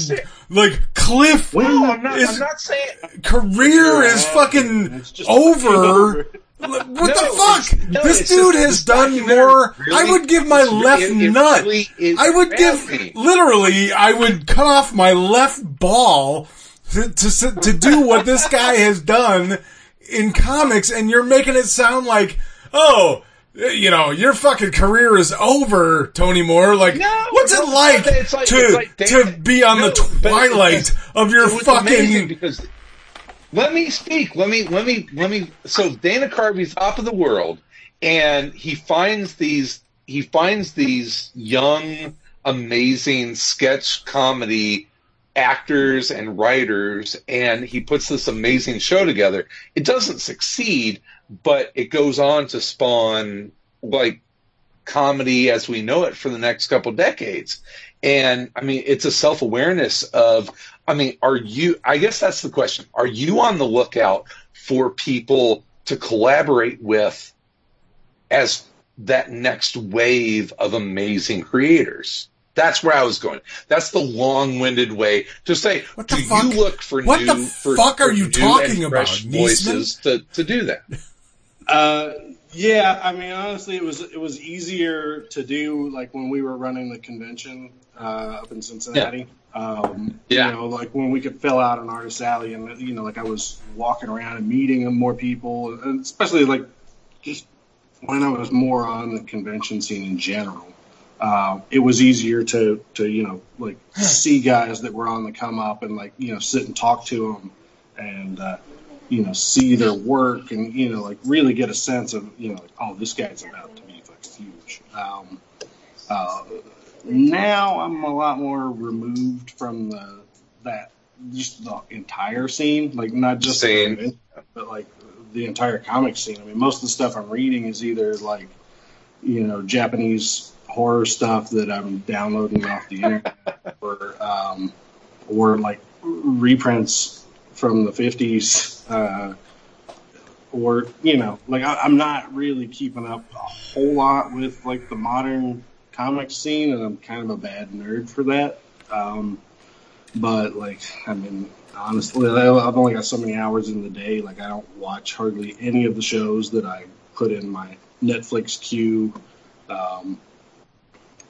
like cliff. I'm not is- I'm not saying career is fucking just over. What No, the fuck? no, this dude just- has done more. really- I would give my left it- it nut. really I would give literally. I would cut off my left ball to, to to do what this guy has done in comics, and you're making it sound like, oh. You know, your fucking career is over, Tony Moore. Like, No, what's it like, it's like- to it's like to be on no, the twilight of your fucking? because let me speak. Let me let me let me. So Dana Carvey's top of the world, and he finds these he finds these young, amazing sketch comedy actors and writers, and he puts this amazing show together. It doesn't succeed, but it goes on to spawn like comedy as we know it for the next couple decades. And I mean, it's a self awareness of, I mean, are you, I guess that's the question. Are you on the lookout for people to collaborate with as that next wave of amazing creators? That's where I was going. That's the long-winded way to say. What the do fuck? you look for What new? the for, fuck are for you talking fresh about, Voices to, to do that. Uh, yeah, I mean, honestly, it was it was easier to do like when we were running the convention uh, up in Cincinnati. Um, Yeah. You know, like when we could fill out an artist alley, and you know, like I was walking around and meeting more people, and especially like just when I was more on the convention scene in general. Uh, it was easier to, to you know like see guys that were on the come up and like you know sit and talk to them and uh, you know, see their work and, you know, like really get a sense of, you know, like, oh, this guy's about to be like huge. Um, uh, now I'm a lot more removed from the, that, just the entire scene, like not just the Scene. but like the entire comic scene. I mean, most of the stuff I'm reading is either like, you know, Japanese horror stuff that I'm downloading off the internet or, um, or like reprints from the 50s uh, or you know like I, i'm not really keeping up a whole lot with like the modern comic scene and i'm kind of a bad nerd for that um, but like, I mean, honestly, I- I've only got so many hours in the day. Like, I don't watch hardly any of the shows that I put in my Netflix queue. Um,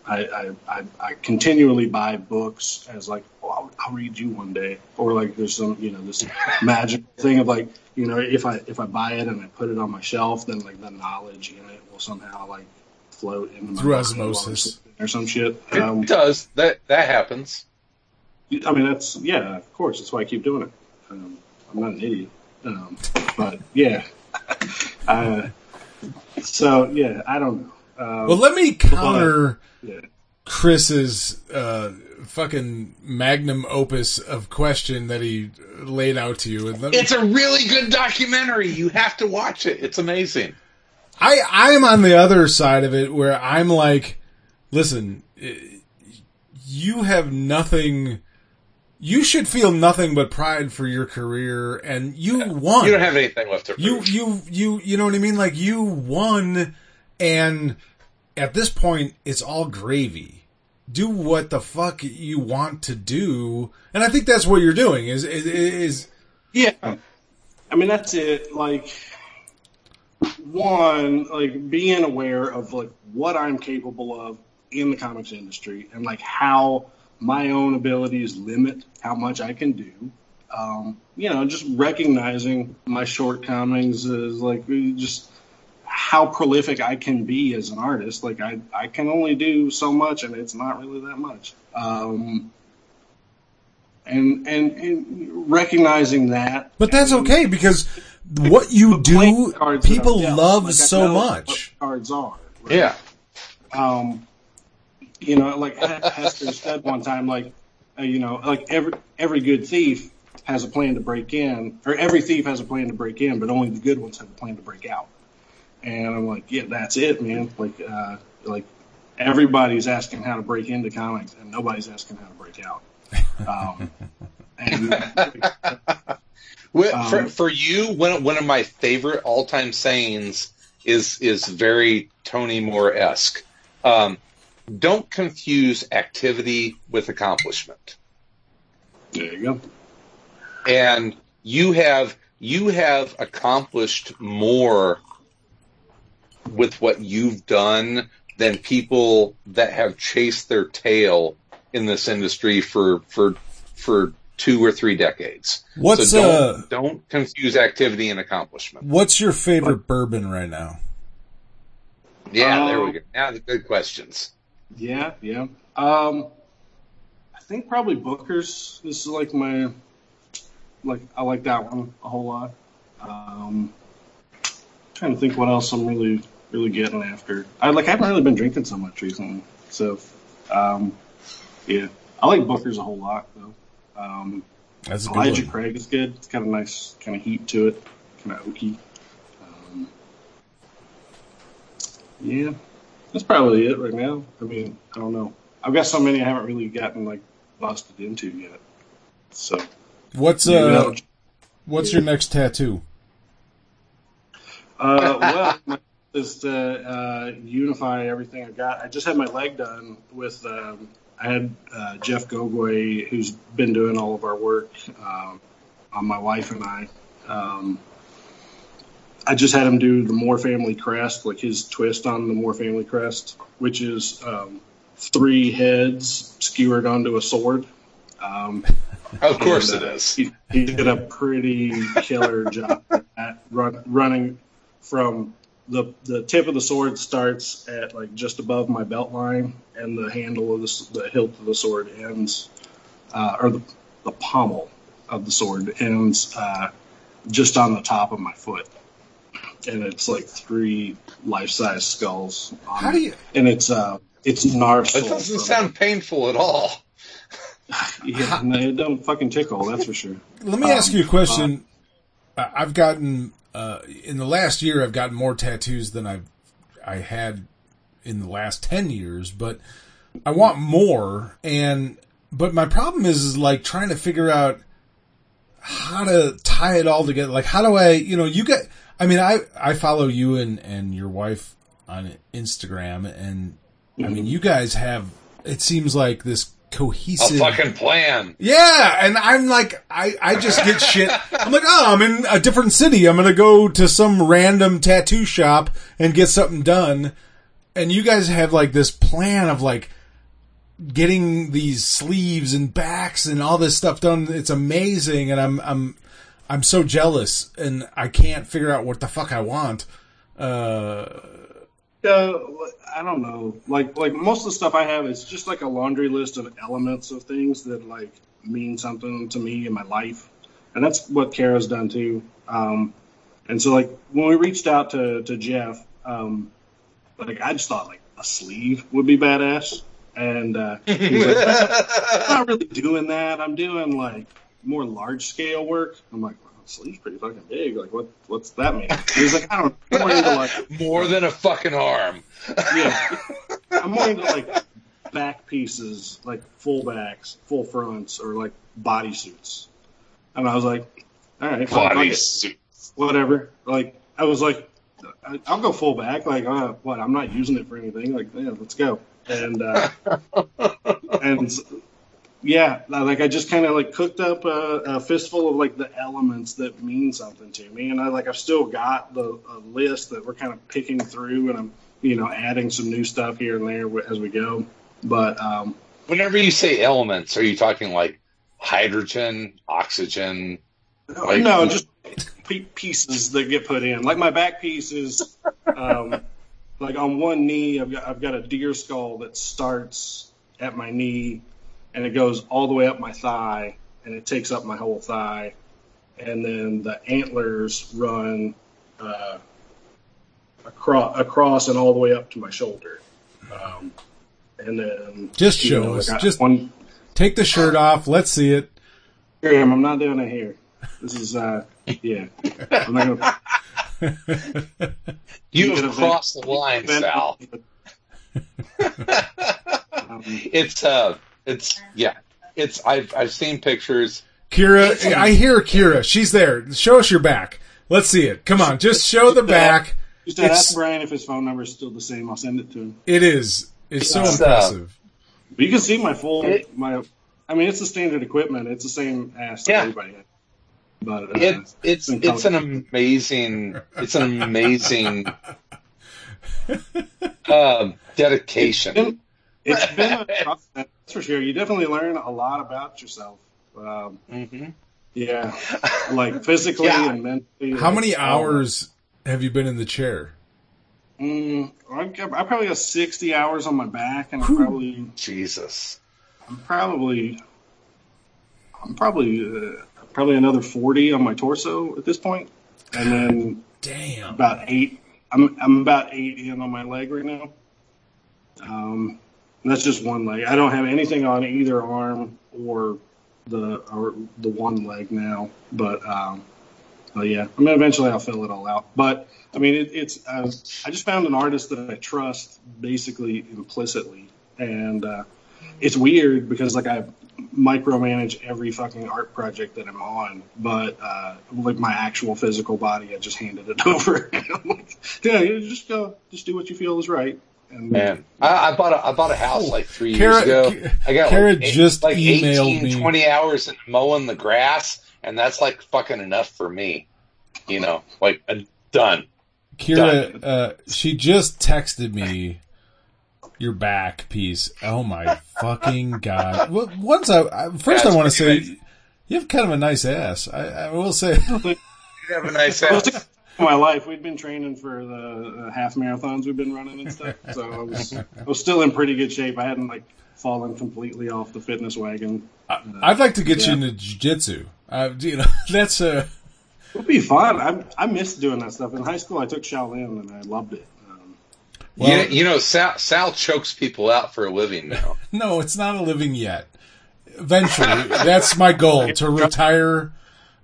I, I, I, I continually buy books as like, oh, I'll, I'll read you one day, or like there's some, you know, this magical thing of like, you know, if I if I buy it and I put it on my shelf, then like the knowledge in it will somehow like float into my Through mind while I'm osmosis. or some shit. It Um, does that that happens. I mean, that's yeah, of course. That's why I keep doing it. Um, I'm not an idiot, um, but yeah. uh, so yeah, I don't know. Um, Well, let me counter yeah. Chris's uh, fucking magnum opus of question that he laid out to you. And me- It's a really good documentary. You have to watch it. It's amazing. I I'm on the other side of it where I'm like, listen, you have nothing. You should feel nothing but pride for your career, and you won. You don't have anything left to prove. you you you you know what I mean? Like you won, and at this point, it's all gravy. Do what the fuck you want to do, and I think that's what you're doing. Is is, is Yeah. I mean, that's it. Like, one, like being aware of like what I'm capable of in the comics industry and like how my own abilities limit how much I can do. Um, you know, just recognizing my shortcomings is like just how prolific I can be as an artist. Like I, I can only do so much and it's not really that much. Um, and, and, and recognizing that. but that's and- okay because what you do, people I'm love Like, so much. cards are. right? yeah. Um, you know, like Hester said one time, like, uh, you know, like every every good thief has a plan to break in, or every thief has a plan to break in, but only the good ones have a plan to break out. And I'm like, yeah, that's it, man. Like, uh, like everybody's asking how to break into comics, and nobody's asking how to break out. Um, and Well, for, Um, for you, one one of my favorite all time sayings is is very Tony Moore esque. Um, don't confuse activity with accomplishment. there you go. and you have you have accomplished more with what you've done than people that have chased their tail in this industry for for for two or three decades. What's, so uh, don't, don't confuse activity and accomplishment. What's your favorite bourbon right now? Yeah, Um, there we go. Now the good questions. Yeah, yeah. Um, I think probably Booker's. This is like my, like I like that one a whole lot. Um, trying to think what else I'm really, really getting after. I like I haven't really been drinking so much recently, so um, yeah, I like Booker's a whole lot though. Um, That's Elijah. Craig is good. It's got a nice kind of heat to it, kind of oaky. Um, yeah, that's probably it right now. I mean, I don't know. I've got so many I haven't really gotten like busted into yet. So What's uh, what's your next tattoo? Uh, well, my, is to uh, unify everything I got. I just had my leg done with. Um, I had uh, Jeff Gogue, who's been doing all of our work um, on my wife and I. Um, I just had him do the Moore family crest, like his twist on the Moore family crest, which is um, three heads skewered onto a sword. Um, Of course and, it uh, is. He, he did a pretty killer job at run, running from the the tip of the sword starts at like just above my belt line, and the handle of the, the hilt of the sword ends, uh, or the, the pommel of the sword ends uh, just on the top of my foot, and it's like three life size skulls. On How do it. you? And it's uh, it's Narsil. That doesn't from- sound painful at all. Yeah, no, it don't fucking tickle. That's for sure. Let me ask you a question. I I've gotten uh, in the last year. I've gotten more tattoos than I've I had in the last ten years, but I want more. And but my problem is, is like trying to figure out how to tie it all together. Like how do I? You know, you get. I mean, I I follow you and and your wife on Instagram, and I mean, you guys have. It seems like this A cohesive. fucking plan. Yeah, and I'm like, I, I just get shit. I'm like, oh, I'm in a different city. I'm gonna go to some random tattoo shop and get something done. And you guys have like this plan of like getting these sleeves and backs and all this stuff done. It's amazing, and I'm I'm I'm so jealous, and I can't figure out what the fuck I want. Uh, Uh, I don't know. Like like most of the stuff I have is just like a laundry list of elements of things that like mean something to me in my life, and that's what Kara's done too. Um, and so like when we reached out to to Jeff, um, like I just thought like a sleeve would be badass, and uh, he was like, I'm not really doing that. I'm doing like more large scale work. I'm like. Sleeve's pretty fucking big. Like, what? What's that mean? He's like, I don't. know. I'm more into like More than a fucking arm. yeah. I'm more into like back pieces, like full backs, full fronts, or like body suits." And I was like, all right, fine, Body it, suit. whatever. Like I was like, I'll go full back. Like, uh, what? I'm not using it for anything. Like, yeah, let's go. And uh, and yeah, like I just kind of like cooked up a, a fistful of like the elements that mean something to me, and I like I've still got the a list that we're kind of picking through, and I'm you know adding some new stuff here and there as we go. But um, Whenever you say elements, are you talking like hydrogen, oxygen? Like- no, just pieces that get put in. Like my back piece is, um, like on one knee, I've got I've got a deer skull that starts at my knee, and it goes all the way up my thigh, and it takes up my whole thigh, and then the antlers run uh, across across and all the way up to my shoulder. Um, and then Just show know, us. Just- one. take the shirt off. Let's see it. Here I am. I'm not doing it here. This is uh, yeah. I'm not gonna you have crossed the line, event- Sal. Um, It's uh, it's yeah, it's I've I've seen pictures. Kira, I hear Kira. She's there. Show us your back. Let's see it. Come on, just show the back. just ask Brian if his phone number is still the same. I'll send it to him. It is. It's so It's, uh, impressive. But you can see my full It- my. I mean, it's the standard equipment. It's the same ass Yeah. everybody has. But uh, It's it's been it's an amazing it's an amazing um, dedication. It's been a process, that's for sure. You definitely learn a lot about yourself. Um, hmm yeah, like physically Yeah. and mentally. How like, many all- hours have you been in the chair? Mm, I've got, I probably got sixty hours on my back, and I'm probably Jesus. I'm probably I'm probably uh, probably another forty on my torso at this point, and then Damn. about eight. I'm I'm about eight in on my leg right now. Um, and that's just one leg. I don't have anything on either arm or the or the one leg now. But um, but yeah, I mean, eventually I'll fill it all out. But I mean, it, it's uh, I just found an artist that I trust basically implicitly, and uh, it's weird because like I micromanage every fucking art project that I'm on, but uh, like my actual physical body, I just handed it over. Like, yeah, just go, just do what you feel is right. And Man, I, I bought a I bought a house like three Kara- years ago. I got Kara like, eight- just like emailed 18, me. 20 hours in mowing the grass, and that's like fucking enough for me. You know, like uh, done. Kira, uh, she just texted me your back piece. Oh my fucking god! Well, once I, I first I want to pretty say you have kind of a nice ass. I, I will say. You have a nice I was house. thinking of my life, we'd been training for the uh, half marathons we've been running and stuff, so I was I was still in pretty good shape. I hadn't like fallen completely off the fitness wagon. I'd like to get you Yeah. into jujitsu. Uh, you know, that's a. It would be fun. I I missed doing that stuff in high school. I took Shaolin and I loved it. Um, well, you, you know, Sal, Sal chokes people out for a living now. no, it's not a living yet. Eventually, that's my goal to retire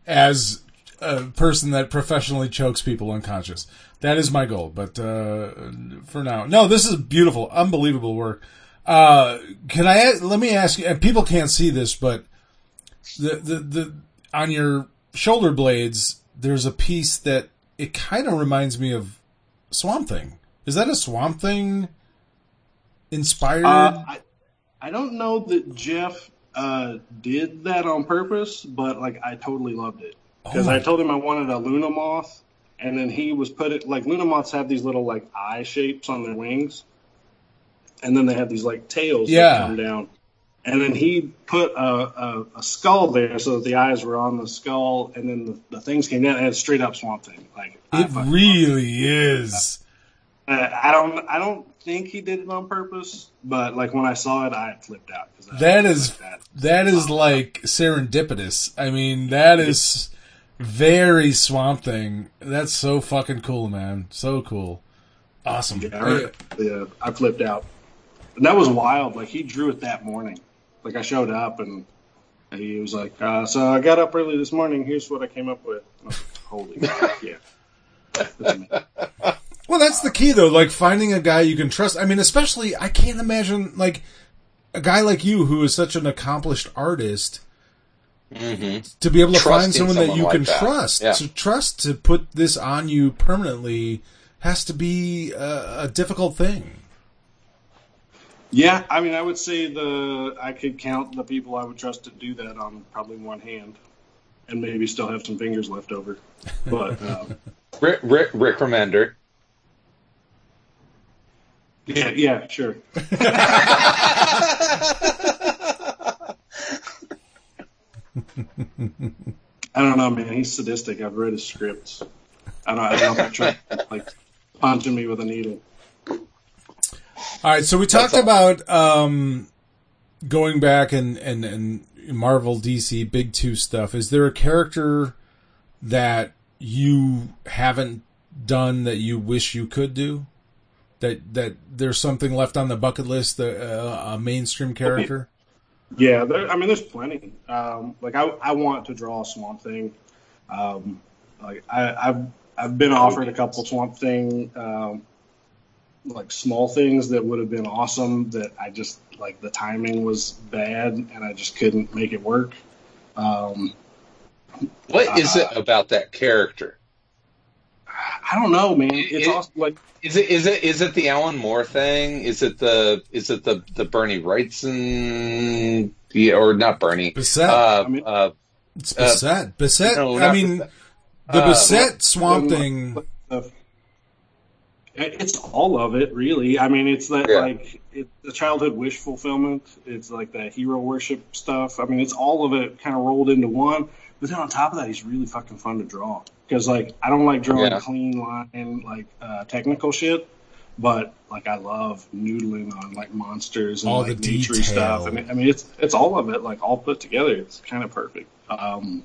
as a person that professionally chokes people unconscious. That is my goal. But uh, for now, no, this is beautiful, unbelievable work. Uh, can I let me ask you? And people can't see this, but the the the on your shoulder blades, there's a piece that it kind of reminds me of Swamp Thing. Is that a Swamp Thing inspired? uh, I, I don't know that Jeff uh, did that on purpose, but like I totally loved it because Oh I told him I wanted a Luna moth, and then he was put it like Luna moths have these little like eye shapes on their wings, and then they have these like tails Yeah. that come down. And then he put a, a, a skull there so that the eyes were on the skull, and then the, the things came down and it's straight up swamp thing. Like It really is. uh, I don't. I don't think he did it on purpose, but like when I saw it, I flipped out. That is like that. that is like serendipitous. I mean, that is very Swamp Thing. That's so fucking cool, man. So cool. Awesome. Yeah, I, yeah, I flipped out. And that was wild. Like he drew it that morning. Like I showed up and he was like, uh, "So I got up early this morning. Here's what I came up with." Like, Holy fuck, yeah. That's. Well, that's the key though, like finding a guy you can trust. I mean, especially I can't imagine like a guy like you who is such an accomplished artist to be able to find Trusting someone that someone you like can that. trust. Yeah. To trust to put this on you permanently has to be a, a difficult thing. Yeah, I mean, I would say the I could count the people I would trust to do that on probably one hand, and maybe still have some fingers left over. But um, Rick, Rick, Rick Remender. yeah, yeah, sure. I don't know, man. He's sadistic. I've read his scripts. I don't. I don't know if I try like punching me with a needle. All right, so we talked about um, going back and, and, and Marvel, DC, big two stuff. Is there a character that you haven't done that you wish you could do? That that there's something left on the bucket list, uh, a mainstream character. Yeah, there, I mean, there's plenty. Um, like I, I want to draw a Swamp Thing. Um, like I, I've, I've been offered a couple Swamp Thing, um, like small things that would have been awesome. That I just like the timing was bad, and I just couldn't make it work. Um, What is it about that character? I don't know, man. It's It- also like Is it is it is it the Alan Moore thing? Is it the is it the the Bernie Wrightson yeah, or not Bernie? Bissette. Uh, I mean- uh, It's Bissette. Bissette. no, I mean, Bissette. the Uh, Bissette Swamp the- Thing. the- it's all of it, really. I mean, it's that Yeah. like it's the childhood wish fulfillment. It's like that hero worship stuff. I mean, it's all of it kind of rolled into one. But then on top of that, he's really fucking fun to draw because like I don't like drawing Yeah. clean line like uh, technical shit, but like I love noodling on like monsters and All like the nature detail. stuff. And I mean, it's it's all of it like all put together. It's kind of perfect. Um,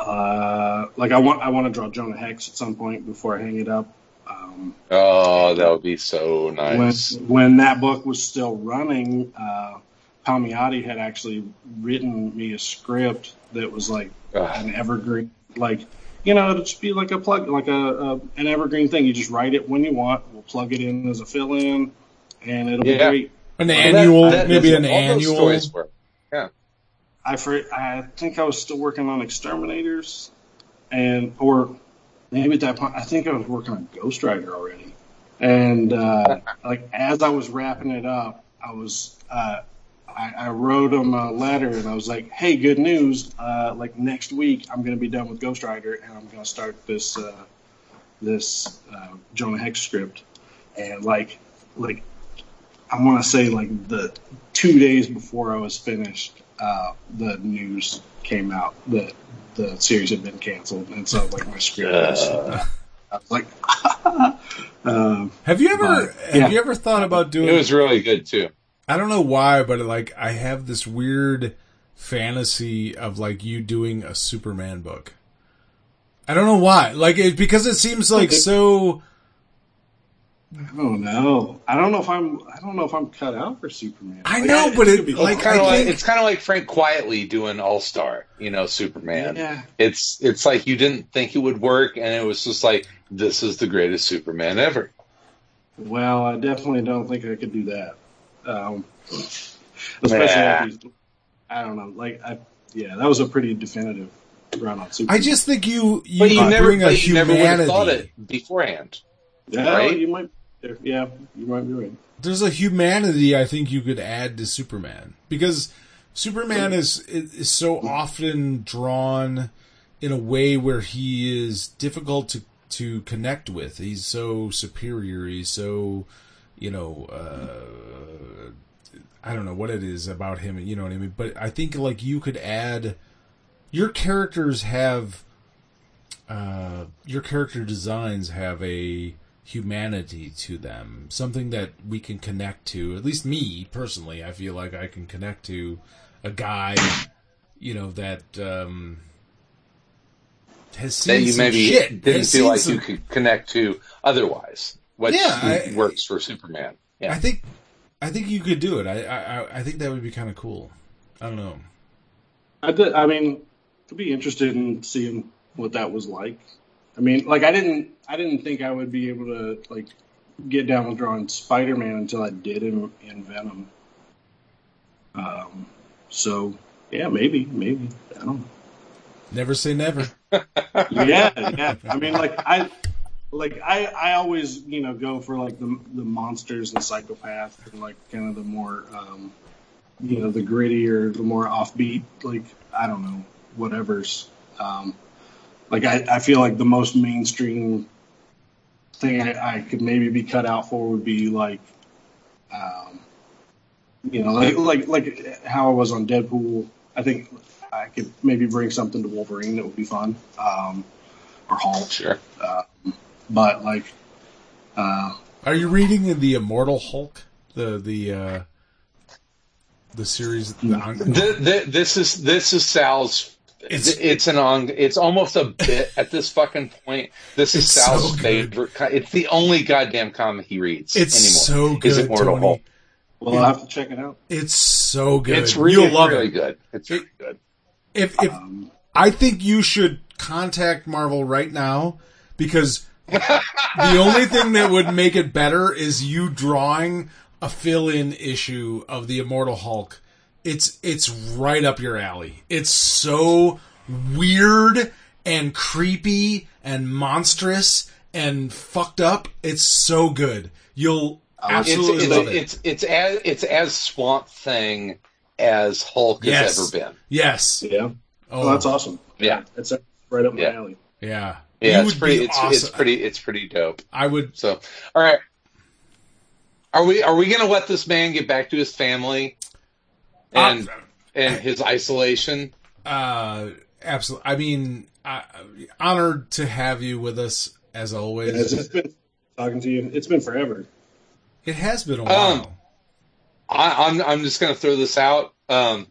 uh, like I want I want to draw Jonah Hex at some point before I hang it up. Um, oh, that would be so nice. when when that book was still running, uh, Palmiotti had actually written me a script that was like Ugh. an evergreen, like you know, it'd just be like a plug, like a, a an evergreen thing. You just write it when you want. We'll plug it in as a fill-in, and it'll Yeah. be great. An Well, annual, that- maybe an what all those annual. stories were. Yeah. I for, I think I was still working on Exterminators, and or maybe at that point I think I was working on Ghost Rider already. And uh, like as I was wrapping it up, I was uh, I, I wrote him a letter and I was like, "Hey, good news! Uh, like next week I'm going to be done with Ghost Rider and I'm going to start this uh, this uh, Jonah Hex script." And like like I want to say like the two days before I was finished, uh, the news came out that the series had been canceled, and so like my script was, Uh. I was like, um, Have you ever But, have yeah. you ever thought about doing? It was really good too. I don't know why, but like I have this weird fantasy of like you doing a Superman book. I don't know why. Like it because it seems like so. I don't know. I don't know if I'm. I don't know if I'm cut out for Superman. I Like, know, but could it- be- like, Kind I of like it's kind of like Frank Quitely doing All Star, you know, Superman. Yeah. It's it's like you didn't think it would work, and it was just like this is the greatest Superman ever. Well, I definitely don't think I could do that. Um, especially Nah. after he's- I don't know. Like, I yeah, that was a pretty definitive run on Superman. I just think you you, But you never, bring a but you never would have humanity. thought it beforehand. yeah, right? you might. Yeah, you might be right. there's a humanity I think you could add to Superman because Superman is is so often drawn in a way where he is difficult to to connect with. He's so superior. He's so you know uh, I don't know what it is about him. You know what I mean? But I think like you could add your characters have uh, your character designs have a humanity to them, something that we can connect to. At least me personally, I feel like I can connect to a guy, you know, that um, has seen that you some maybe shit. didn't feel like some- you could connect to otherwise. Which Yeah, I- works for Superman. Yeah. I think, I think you could do it. I, I, I think that would be kind of cool. I don't know. I did, I mean, I'd be interested in seeing what that was like. I mean, like I didn't, I didn't think I would be able to like get down with drawing Spider-Man until I did in, in Venom. Um, so yeah, maybe, maybe I don't know. Never say never. yeah, yeah. I mean, like I, like I, I always, you know, go for like the the monsters and psychopath and like kind of the more, um, you know, the grittier, the more offbeat, like I don't know, whatever's. Um, like I, I feel like the most mainstream thing I, I could maybe be cut out for would be like, um, you know, like like like how I was on Deadpool. I think I could maybe bring something to Wolverine that would be fun, um, or Hulk. Sure. But like, uh, Are you reading the Immortal Hulk? The the uh, the series. The, Th- th- this is this is Sal's. It's- It's, it's an on. It's almost a bit at this fucking point. This is Sal's so favorite. co- It's the only goddamn comic he reads it's anymore. so good, Is Immortal Tony. Hulk. well, I'll have to check it out. It's so good. It's really, You'll love really it. good. It's really good. If if Um, I think you should contact Marvel right now because the only thing that would make it better is you drawing a fill-in issue of the Immortal Hulk. It's it's right up your alley. It's so weird and creepy and monstrous and fucked up. It's so good. You'll It's, absolutely it's, love it. it's, it's as it's as Swamp Thing as Hulk Yes. has ever been. yes. yeah. Oh, Oh, that's awesome. Yeah. It's right up my Yeah. alley. yeah. Yeah, You it's pretty. It's, awesome. it's pretty. It's pretty dope. I would So, all right. Are we are we going to let this man get back to his family and and his isolation? Uh, absolutely. I mean, uh, honored to have you with us as always. It's, it's been talking to you. It's been forever. it has been a while. Um, I, I'm I'm just going to throw this out. Um,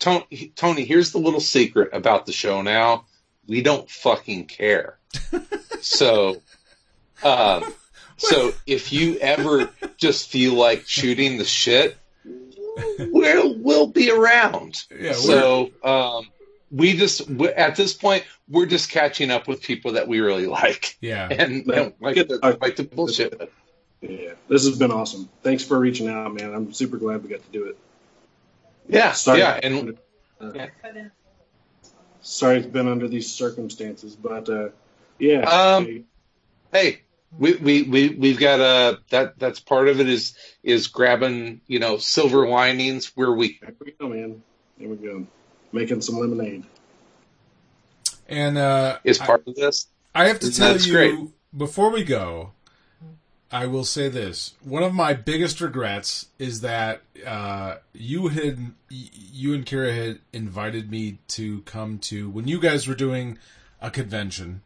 Tony, Tony, here's the little secret about the show. Now we don't fucking care. so, um, so if you ever just feel like shooting the shit, we'll we'll be around. Yeah, So um, we just we, at this point we're just catching up with people that we really like yeah. and Yeah. don't like to, like to bullshit with. Yeah, this has been awesome. Thanks for reaching out, man. I'm super glad we got to do it. Yeah, Sorry, yeah, and uh, sorry it's been under these circumstances, but uh, yeah. Um, hey, we we we we've got uh that that's part of it is is grabbing you know silver linings where we There we go, man. There we go. Making some lemonade. And uh, is I, part of this. I have to tell you great. before we go. I will say this: one of my biggest regrets is that uh, you had you and Kira had invited me to come to when you guys were doing a convention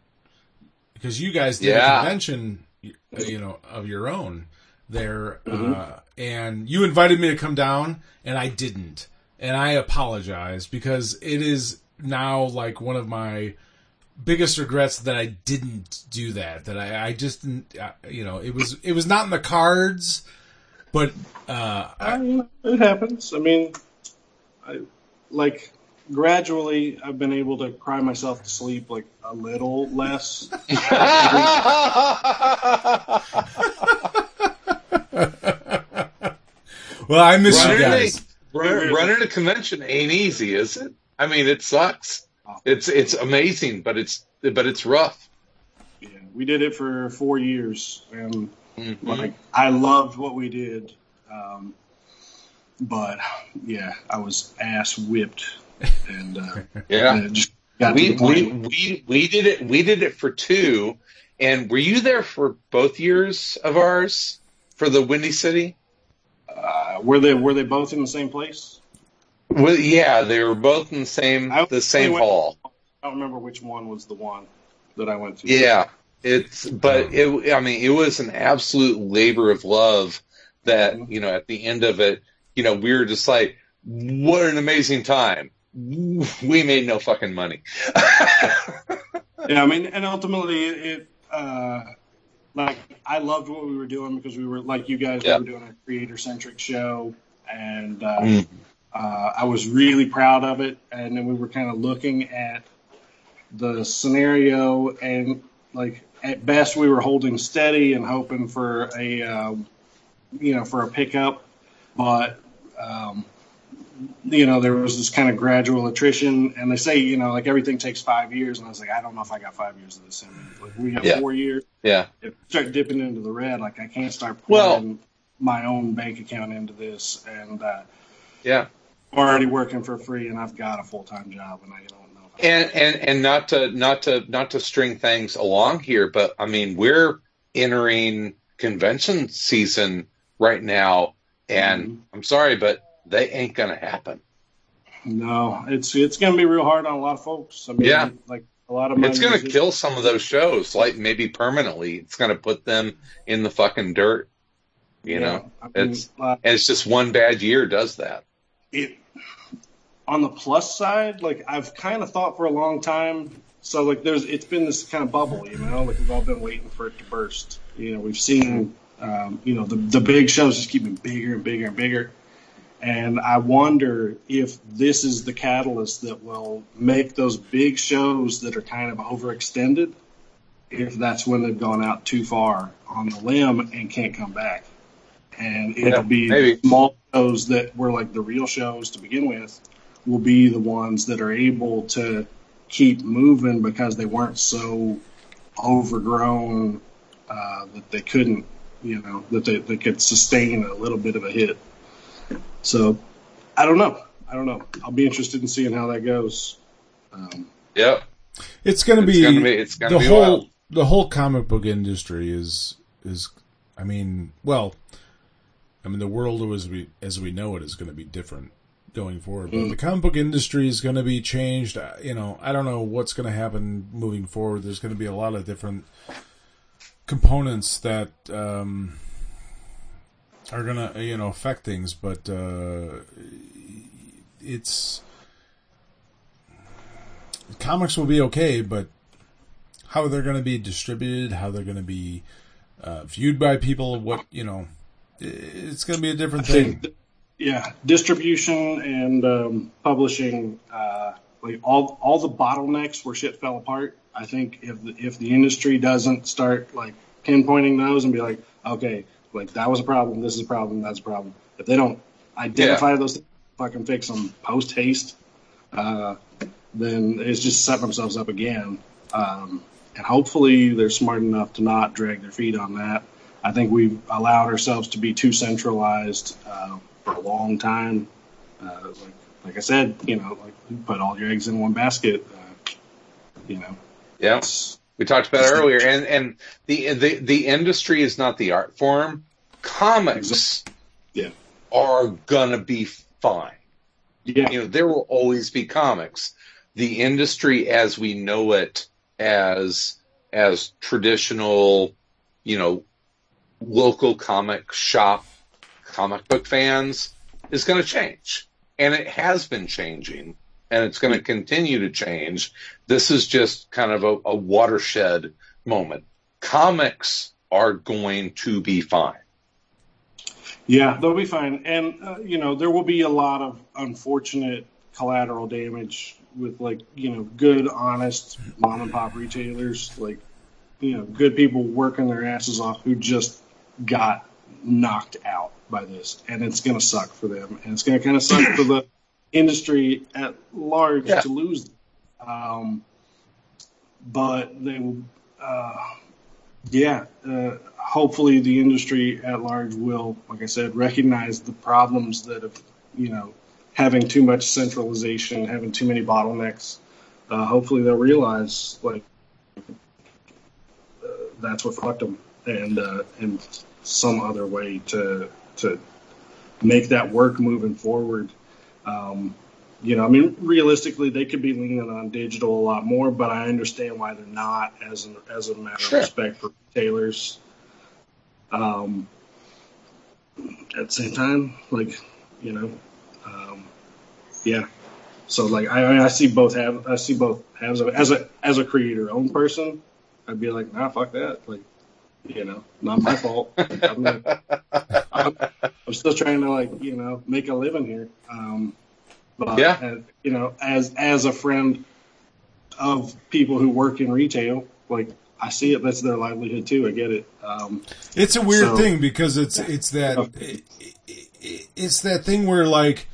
because you guys did Yeah. a convention, uh, you know, of your own there, uh, and you invited me to come down, and I didn't, and I apologize because it is now like one of my biggest regrets that I didn't do that. That I, I just, didn't, uh, you know, it was it was not in the cards, but uh, I, you know, it happens. I mean, I like gradually I've been able to cry myself to sleep like a little less. well, I miss you guys. a, running a convention ain't easy, is it? I mean, it sucks. It's it's amazing, but it's but it's rough. Yeah, we did it for four years, and Mhm. Like I loved what we did, um, but yeah, I was ass whipped, and uh, Yeah. and we, we we we did it we did it for two and were you there for both years of ours for the windy city uh, were they were they both in the same place? Well yeah they were both in the same I the same went- hall I don't remember which one was the one that I went to. yeah it's but it i mean it was an absolute labor of love that you know at the end of it you know we were just like what an amazing time we made no fucking money Yeah, I mean, and ultimately, it, it uh, like I loved what we were doing because we were like you guys. Yeah. We were doing a creator centric show, and uh, Mm. Uh, I was really proud of it. And then we were kind of looking at the scenario, and like at best, we were holding steady and hoping for a uh, you know for a pickup, but. Um, you know, there was this kind of gradual attrition, and they say, you know, like everything takes five years, and I was like, I don't know if I got five years of this in. Like we got Yeah. four years, yeah if I start dipping into the red, like I can't start Well- my own bank account into this, and uh, yeah already working for free, and I've got a full time job, and I don't know. And and and not to not to not to string things along here, but I mean we're entering convention season right now, and Mhm. I'm sorry, but they ain't gonna happen. no, it's it's going to be real hard on a lot of folks. I mean, Yeah. like a lot of It's gonna kill some of those shows, like maybe permanently. It's gonna put them in the fucking dirt. You Yeah, know, I mean, it's uh, and it's just one bad year does that. It on the plus side, like I've kind of thought for a long time. So like there's it's been this kind of bubble, you know, like we've all been waiting for it to burst. You know, we've seen um, you know the the big shows just keep getting bigger and bigger and bigger. And I wonder if this is the catalyst that will make those big shows that are kind of overextended, if that's when they've gone out too far on the limb and can't come back. And it'll Yeah, be maybe. small shows that were like the real shows to begin with will be the ones that are able to keep moving because they weren't so overgrown uh, that they couldn't, you know, that they, they could sustain a little bit of a hit. So I don't know. I don't know. I'll be interested in seeing how that goes. Um, Yep. It's gonna It's be gonna be- it's gonna the be whole wild. the whole comic book industry is is I mean well I mean the world as we as we know it is going to be different going forward but the comic book industry is going to be changed. You know I don't know what's going to happen moving forward. There's going to be a lot of different components that um are going to you know affect things but uh it's comics will be okay, but how they're going to be distributed, how they're going to be uh, viewed by people, what you know, it's going to be a different thing. yeah, distribution and um, publishing, uh, like all all the bottlenecks where shit fell apart. I think if the, if the industry doesn't start like pinpointing those and be like, okay, like that was a problem, this is a problem, that's a problem. If they don't identify those, fucking fix them post haste, uh, then it's just setting themselves up again. Um, and hopefully they're smart enough to not drag their feet on that. I think we've allowed ourselves to be too centralized uh, for a long time. Uh, like, like I said, you know, like you put all your eggs in one basket. Uh, you know, Yeah. it's, We talked about it earlier, and and the the the industry is not the art form. Comics yeah, are gonna be fine. yeah, You know, there will always be comics. The industry as we know it as as traditional, you know, local comic shop comic book fans is going to change. And it has been changing and it's going to continue to change. This is just kind of a, a watershed moment. Comics are going to be fine. yeah. They'll be fine, and uh, you know, there will be a lot of unfortunate collateral damage with like you know good, honest mom and pop retailers, like you know, good people working their asses off who just got knocked out by this, and it's going to suck for them, and it's going to kind of suck for the industry at large Yeah. to lose. Um, but they will. Uh, yeah, uh, hopefully the industry at large will, like I said, recognize the problems that have, you know, having too much centralization, having too many bottlenecks. Uh, hopefully they'll realize like uh, that's what fucked them, and uh, and some other way to to make that work moving forward. Um, you know, I mean, realistically, they could be leaning on digital a lot more, but I understand why they're not as an, as a matter Sure. of respect for retailers. Um, at the same time, like you know, um, yeah. So like I, I mean, I see both have I see both halves of it. As a as a creator owned person, I'd be like, nah, fuck that. Like, you know, not my fault. I'm, not, I'm, I'm still trying to like you know make a living here. Um, but Yeah. uh, you know, as as a friend of people who work in retail, like I see it. That's their livelihood too. I get it. Um, It's a weird So- thing because it's it's that it, it, it's that thing where like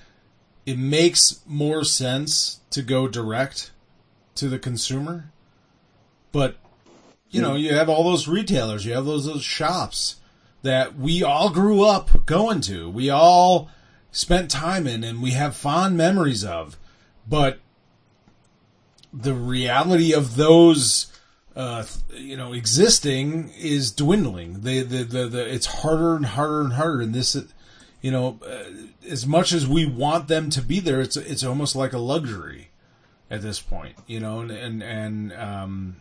it makes more sense to go direct to the consumer, but you know you have all those retailers, you have those those shops that we all grew up going to, we all spent time in, and we have fond memories of, but the reality of those uh, you know, existing is dwindling. The, the, the, the, it's harder and harder and harder. And this, you know, uh, as much as we want them to be there, it's, it's almost like a luxury at this point, you know, and, and, and, um,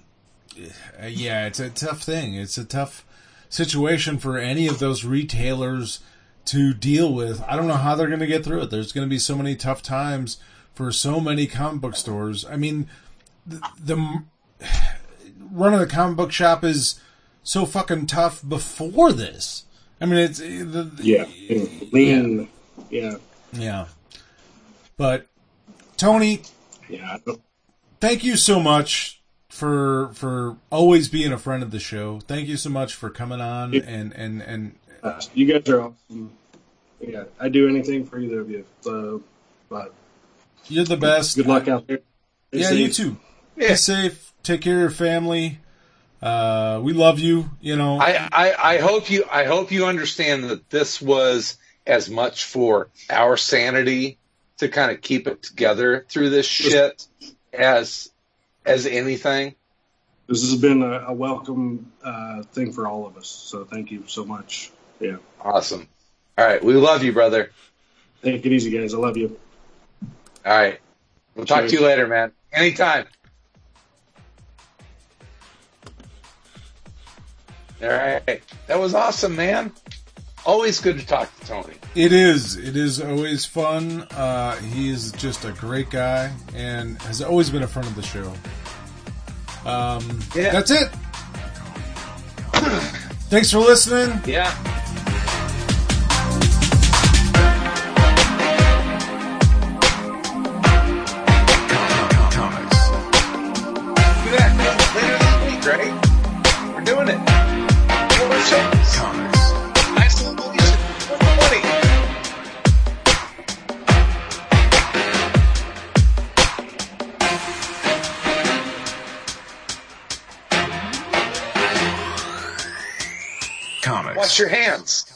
Uh, yeah, it's a tough thing. It's a tough situation for any of those retailers to deal with. I don't know how they're going to get through it. There's going to be so many tough times for so many comic book stores. I mean, the, the running the comic book shop is so fucking tough before this. I mean, it's eh, the, the- yeah, lean. Yeah, yeah. But Tony, yeah. Thank you so much for for always being a friend of the show. Thank you so much for coming on and and and Uh, you guys are awesome. Yeah, I do anything for either of you. So, but you're the best. good luck out there. Stay Yeah, safe. you too. Yeah. Be safe. Take care of your family. Uh, we love you. You know. I, I, I hope you I hope you understand that this was as much for our sanity to kind of keep it together through this shit as as anything. This has been a, a welcome uh, thing for all of us. So thank you so much. Yeah, Awesome. All right, we love you, brother. take it easy, guys. I love you. All right, we'll talk to you later, man. Anytime. All right, that was awesome, man. Always good to talk to Tony. It is. It is always fun. Uh, he is just a great guy and has always been a friend of the show. Um, Yeah. That's it. Thanks for listening. Yeah. Your hands.